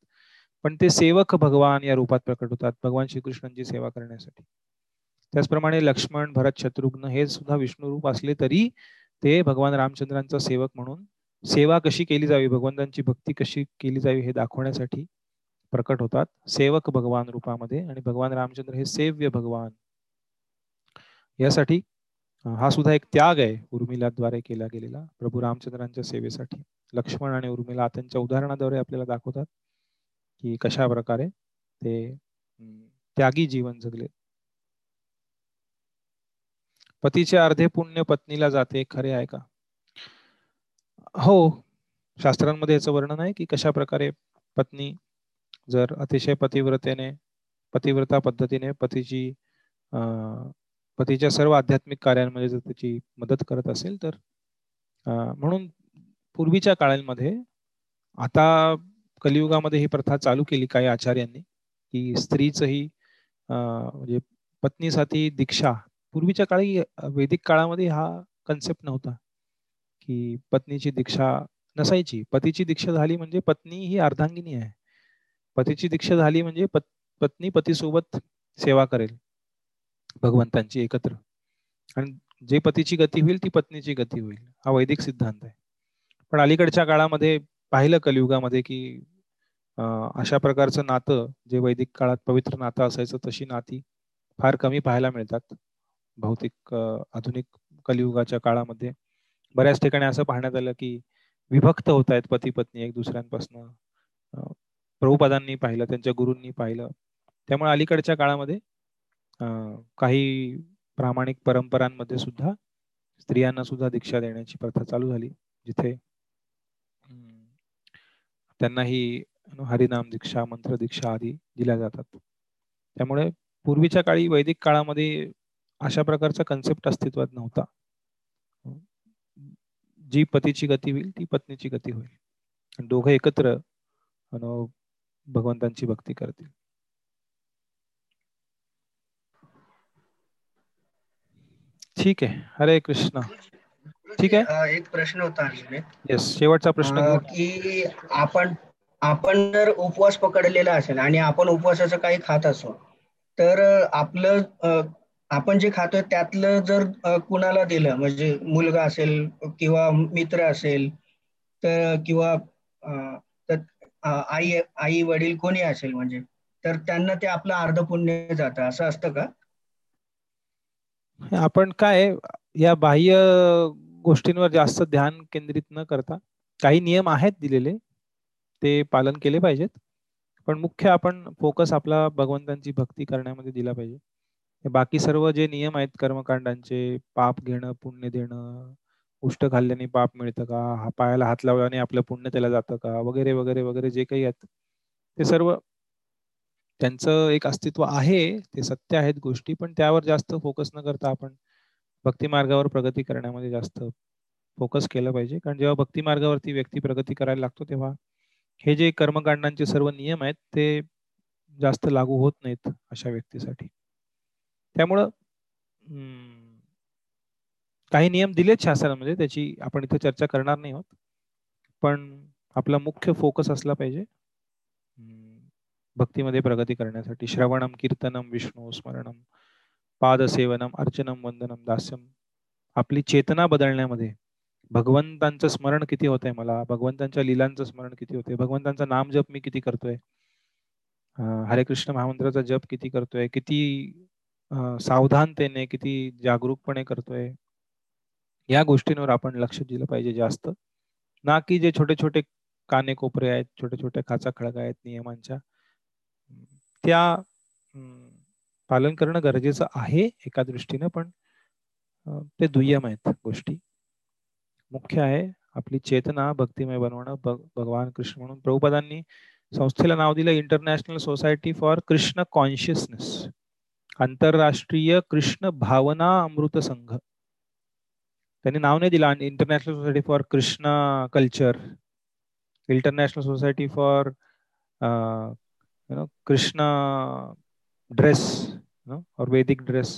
पण ते सेवक भगवान या रूपात प्रकट होतात भगवान श्रीकृष्णांची सेवा करण्यासाठी. त्याचप्रमाणे लक्ष्मण भरत शत्रुघ्न हे सुद्धा विष्णू रूप असले तरी ते भगवान रामचंद्रांचा सेवक म्हणून सेवा कशी केली जावी भगवंतांची भक्ती कशी केली जावी हे दाखवण्यासाठी प्रकट होतात. सेवक भगवान रूपामध्ये आणि भगवान रामचंद्र हे सेव्य भगवान. यासाठी हा सुद्धा एक त्याग आहे उर्मिलाद्वारे केला गेलेला प्रभू रामचंद्रांच्या सेवेसाठी. लक्ष्मण आणि उर्मिला त्यांच्या उदाहरणाद्वारे आपल्याला दाखवतात की कशा प्रकारे ते त्यागी जीवन जगले. पतीचे अर्धे पुण्य पत्नीला जाते खरे आहे का? हो शास्त्रांमध्ये याचं वर्णन आहे की कशा प्रकारे पत्नी जर अतिशय पतिव्रतेने पतिव्रता पद्धतीने पतीची पतीच्या सर्व आध्यात्मिक कार्यांमध्ये जर त्याची मदत करत असेल तर म्हणून पूर्वीच्या काळांमध्ये आता कलियुगामध्ये ही प्रथा चालू केली काही आचार्यांनी की स्त्रीचंही म्हणजे पत्नीसाठी दीक्षा. पूर्वीच्या काळी वैदिक काळामध्ये हा कन्सेप्ट नव्हता की पत्नीची दीक्षा नसायची. पतीची दीक्षा झाली म्हणजे पत्नी ही अर्धांगिनी आहे. पतीची दीक्षा झाली म्हणजे पत पत्नी पतीसोबत सेवा करेल भगवंतांची एकत्र. आणि जे पतीची गती होईल ती पत्नीची गती होईल. हा वैदिक सिद्धांत आहे. पण अलीकडच्या काळामध्ये पाहिलं कलियुगामध्ये की अशा प्रकारचं नातं जे वैदिक काळात पवित्र नातं असायचं तशी नाती फार कमी पाहायला मिळतात. भौतिक आधुनिक कलियुगाच्या काळामध्ये बऱ्याच ठिकाणी असं पाहण्यात आलं की विभक्त होत आहेत पती पत्नी एक दुसऱ्यांपासून. प्रभुपदांनी पाहिलं त्यांच्या गुरूंनी पाहिलं. त्यामुळे अलीकडच्या काळामध्ये काही प्रामाणिक परंपरांमध्ये सुद्धा स्त्रियांना सुद्धा दीक्षा देण्याची प्रथा चालू झाली जिथे त्यांना ही हरिनाम दीक्षा मंत्र दीक्षा आदी दिल्या जातात. त्यामुळे पूर्वीच्या काळी वैदिक काळामध्ये अशा प्रकारचा कन्सेप्ट अस्तित्वात नव्हता. जी पतीची गती होईल ती पत्नीची गती होईल. दोघं एकत्र भगवंतांची भक्ती करतील. ठीक आहे. हरे कृष्ण. ठीक आहे. एक प्रश्न होता येस शेवटचा प्रश्न की आपण आपण जर उपवास पकडलेला असेल आणि आपण उपवासाचं काही खात असो तर आपलं आपण जे खातोय त्यातलं जर कुणाला दिलं म्हणजे मुलगा असेल किंवा मित्र असेल तर किंवा आई आई वडील कोणी असेल म्हणजे तर त्यांना ते आपलं अर्ध पुण्य जातं असं असतं का? आपण काय या बाह्य गोष्टींवर जास्त ध्यान केंद्रित न करता काही नियम आहेत दिलेले ते पालन केले पाहिजेत. पण मुख्य आपण फोकस आपला भगवंतांची भक्ती करण्यामध्ये दिला पाहिजे. बाकी सर्व जे नियम आहेत कर्मकांडांचे पाप घेणं पुण्य देणं उष्ट खाल्ल्याने पाप मिळतं का? हा पायाला हात लावल्याने आपलं पुण्य त्याला जातं का? वगैरे वगैरे वगैरे जे काही आहेत ते सर्व त्यांचं एक अस्तित्व आहे ते सत्य आहेत गोष्टी पण त्यावर जास्त फोकस न करता आपण भक्ती मार्गावर प्रगती करण्यामध्ये जास्त फोकस केलं पाहिजे. कारण जेव्हा भक्ती मार्गावरती व्यक्ती प्रगती करायला लागतो तेव्हा हे जे कर्मकांडांचे सर्व नियम आहेत ते जास्त लागू होत नाहीत अशा व्यक्तीसाठी. त्यामुळं काही नियम दिलेत शास्त्रामध्ये त्याची आपण इथे चर्चा करणार नाही आहोत. पण आपला मुख्य फोकस असला पाहिजे. भक्तीमध्ये प्रगती करण्यासाठी. श्रवणम कीर्तनम विष्णू स्मरणम पादसेवनम अर्चनम वंदनम दास्यम. आपली चेतना बदलण्यामध्ये भगवंतांचं स्मरण किती होतंय मला? भगवंतांच्या लीलांचं स्मरण किती होतंय? भगवंतांचं नाम जप मी किती करतोय? हरे कृष्ण महामंत्राचा जप किती करतोय? किती सावधानतेने किती जागरूकपणे करतोय? या गोष्टींवर आपण लक्ष दिलं पाहिजे जास्त. ना की जे छोटे छोटे काने कोपरे आहेत छोटे छोटे खाचा खळगा आहेत नियमांच्या त्या पालन करणं गरजेचं आहे एका दृष्टीनं पण ते दुय्यम आहेत गोष्टी. मुख्य आहे आपली चेतना भक्तिमय बनवणं भगवान कृष्ण म्हणून. प्रभुपदांनी संस्थेला नाव दिलं international society for Krishna consciousness आंतरराष्ट्रीय कृष्ण भावना अमृत संघ. त्यांनी नाव नाही दिलं international society for Krishna culture international society for Krishna dress or वैदिक dress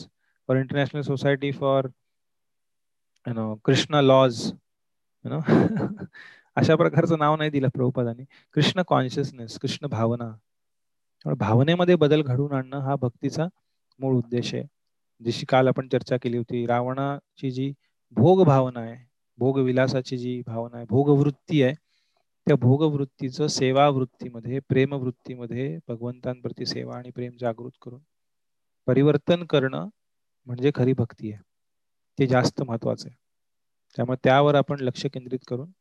or international society for you know Krishna laws you know. अशा प्रकारचं नाव नाही दिलं प्रभुपदांनी. कृष्ण कॉन्शियसनेस कृष्ण भावना. भावनेमध्ये बदल घडवून आणणं हा भक्तीचा मूळ उद्देश आहे. जशी काल आपण चर्चा केली होती रावणाची जी भोग भावना आहे भोग विलासाची जी भावना आहे भोगवृत्ती आहे त्या भोगवृत्तीचं सेवा वृत्तीमध्ये प्रेम वृत्तीमध्ये भगवंतांप्रती सेवा आणि प्रेम जागृत करून परिवर्तन करणं म्हणजे खरी भक्ती आहे. ते जास्त महत्वाचं आहे. त्यामुळे त्यावर आपण लक्ष केंद्रित करून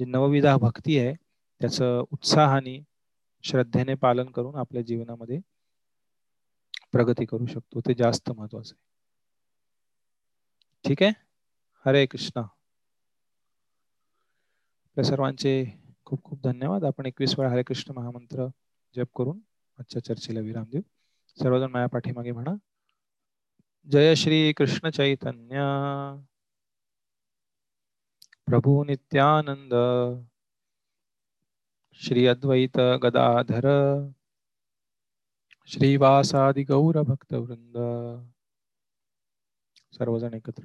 जी नवविधा भक्ती आहे त्याचं उत्साहाने श्रद्धेने पालन करून आपल्या जीवनामध्ये प्रगती करू शकतो. ते जास्त महत्वाचं आहे. ठीक आहे? हरे कृष्ण. आपल्या सर्वांचे खूप खूप धन्यवाद. आपण एकवीस वेळा हरे कृष्ण महामंत्र जप करून आजच्या चर्चेला विराम देऊ. सर्वजण माया पाठीमागे म्हणा. जय श्री कृष्ण चैतन्य. प्रभू नित्यानंद. श्री अद्वैत गदाधर. श्रीवासादि गौर भक्तवृंद सर्वजण एकत्र.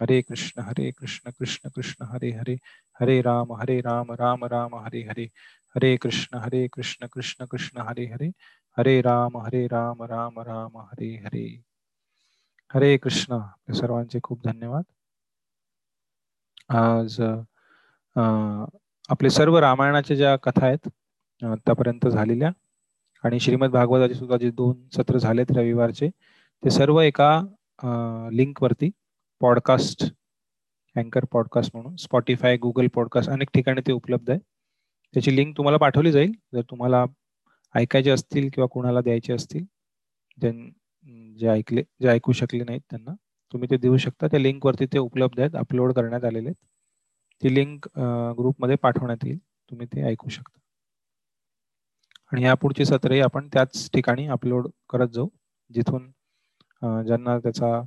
हरे कृष्ण हरे कृष्ण कृष्ण कृष्ण हरे हरे हरे राम हरे राम राम राम हरे हरे हरे कृष्ण हरे कृष्ण कृष्ण कृष्ण हरे हरे हरे राम हरे राम राम राम हरे हरे। हरे कृष्ण सर्वांचे खूप धन्यवाद. आज आपले सर्व रामायणाच्या ज्या कथा आहेत आतापर्यंत झालेल्या आणि श्रीमद भागवताचे सुद्धा जे दोन सत्र झालेत रविवारचे ते सर्व एका लिंक वरती पॉडकास्ट अँकर पॉडकास्ट म्हणून स्पॉटीफाय गुगल पॉडकास्ट अनेक ठिकाणी ते उपलब्ध आहे. त्याची लिंक तुम्हाला पाठवली जाईल. जर तुम्हाला ऐकायचे असतील किंवा कुणाला द्यायचे असतील जे ऐकले जे ऐकू शकले नाहीत त्यांना तुम्ही ते देऊ शकता. त्या लिंकवरती ते उपलब्ध आहेत अपलोड करण्यात आलेले आहेत. ती लिंक ग्रुपमध्ये पाठवण्यात येईल. तुम्ही ते ऐकू शकता. आणि यापुढची सत्रही आपण त्याच ठिकाणी अपलोड करत जाऊ जिथून ज्यांना त्याचा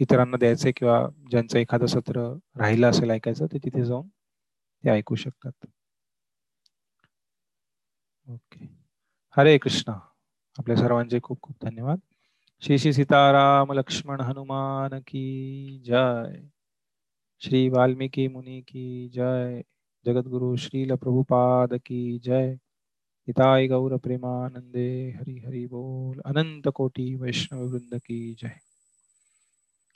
इतरांना द्यायचं किंवा ज्यांचं एखादं सत्र राहिलं असेल ऐकायचं ते तिथे जाऊन ते ऐकू शकतात. ओके. हरे कृष्णा. आपल्या सर्वांचे खूप खूप धन्यवाद. श्री श्री सीताराम लक्ष्मण हनुमान की जय. श्री वाल्मिकी मुनि की जय. जगद्गुरु श्रील प्रभुपाद की जय. हिताय गौर प्रेमानंदे हरी हरी बोल. अनंत कोटी वैष्णव वृंद की जय.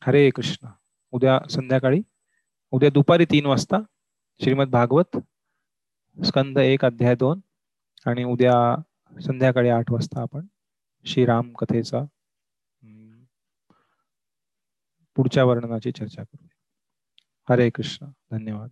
हरे कृष्ण. उद्या संध्याकाळी उद्या दुपारी तीन वाजता श्रीमद भागवत स्कंद एक अध्याय दोन आणि उद्या संध्याकाळी आठ वाजता आपण श्रीराम कथेचा पुढच्या वर्णनाची चर्चा करू हरे कृष्ण. धन्यवाद.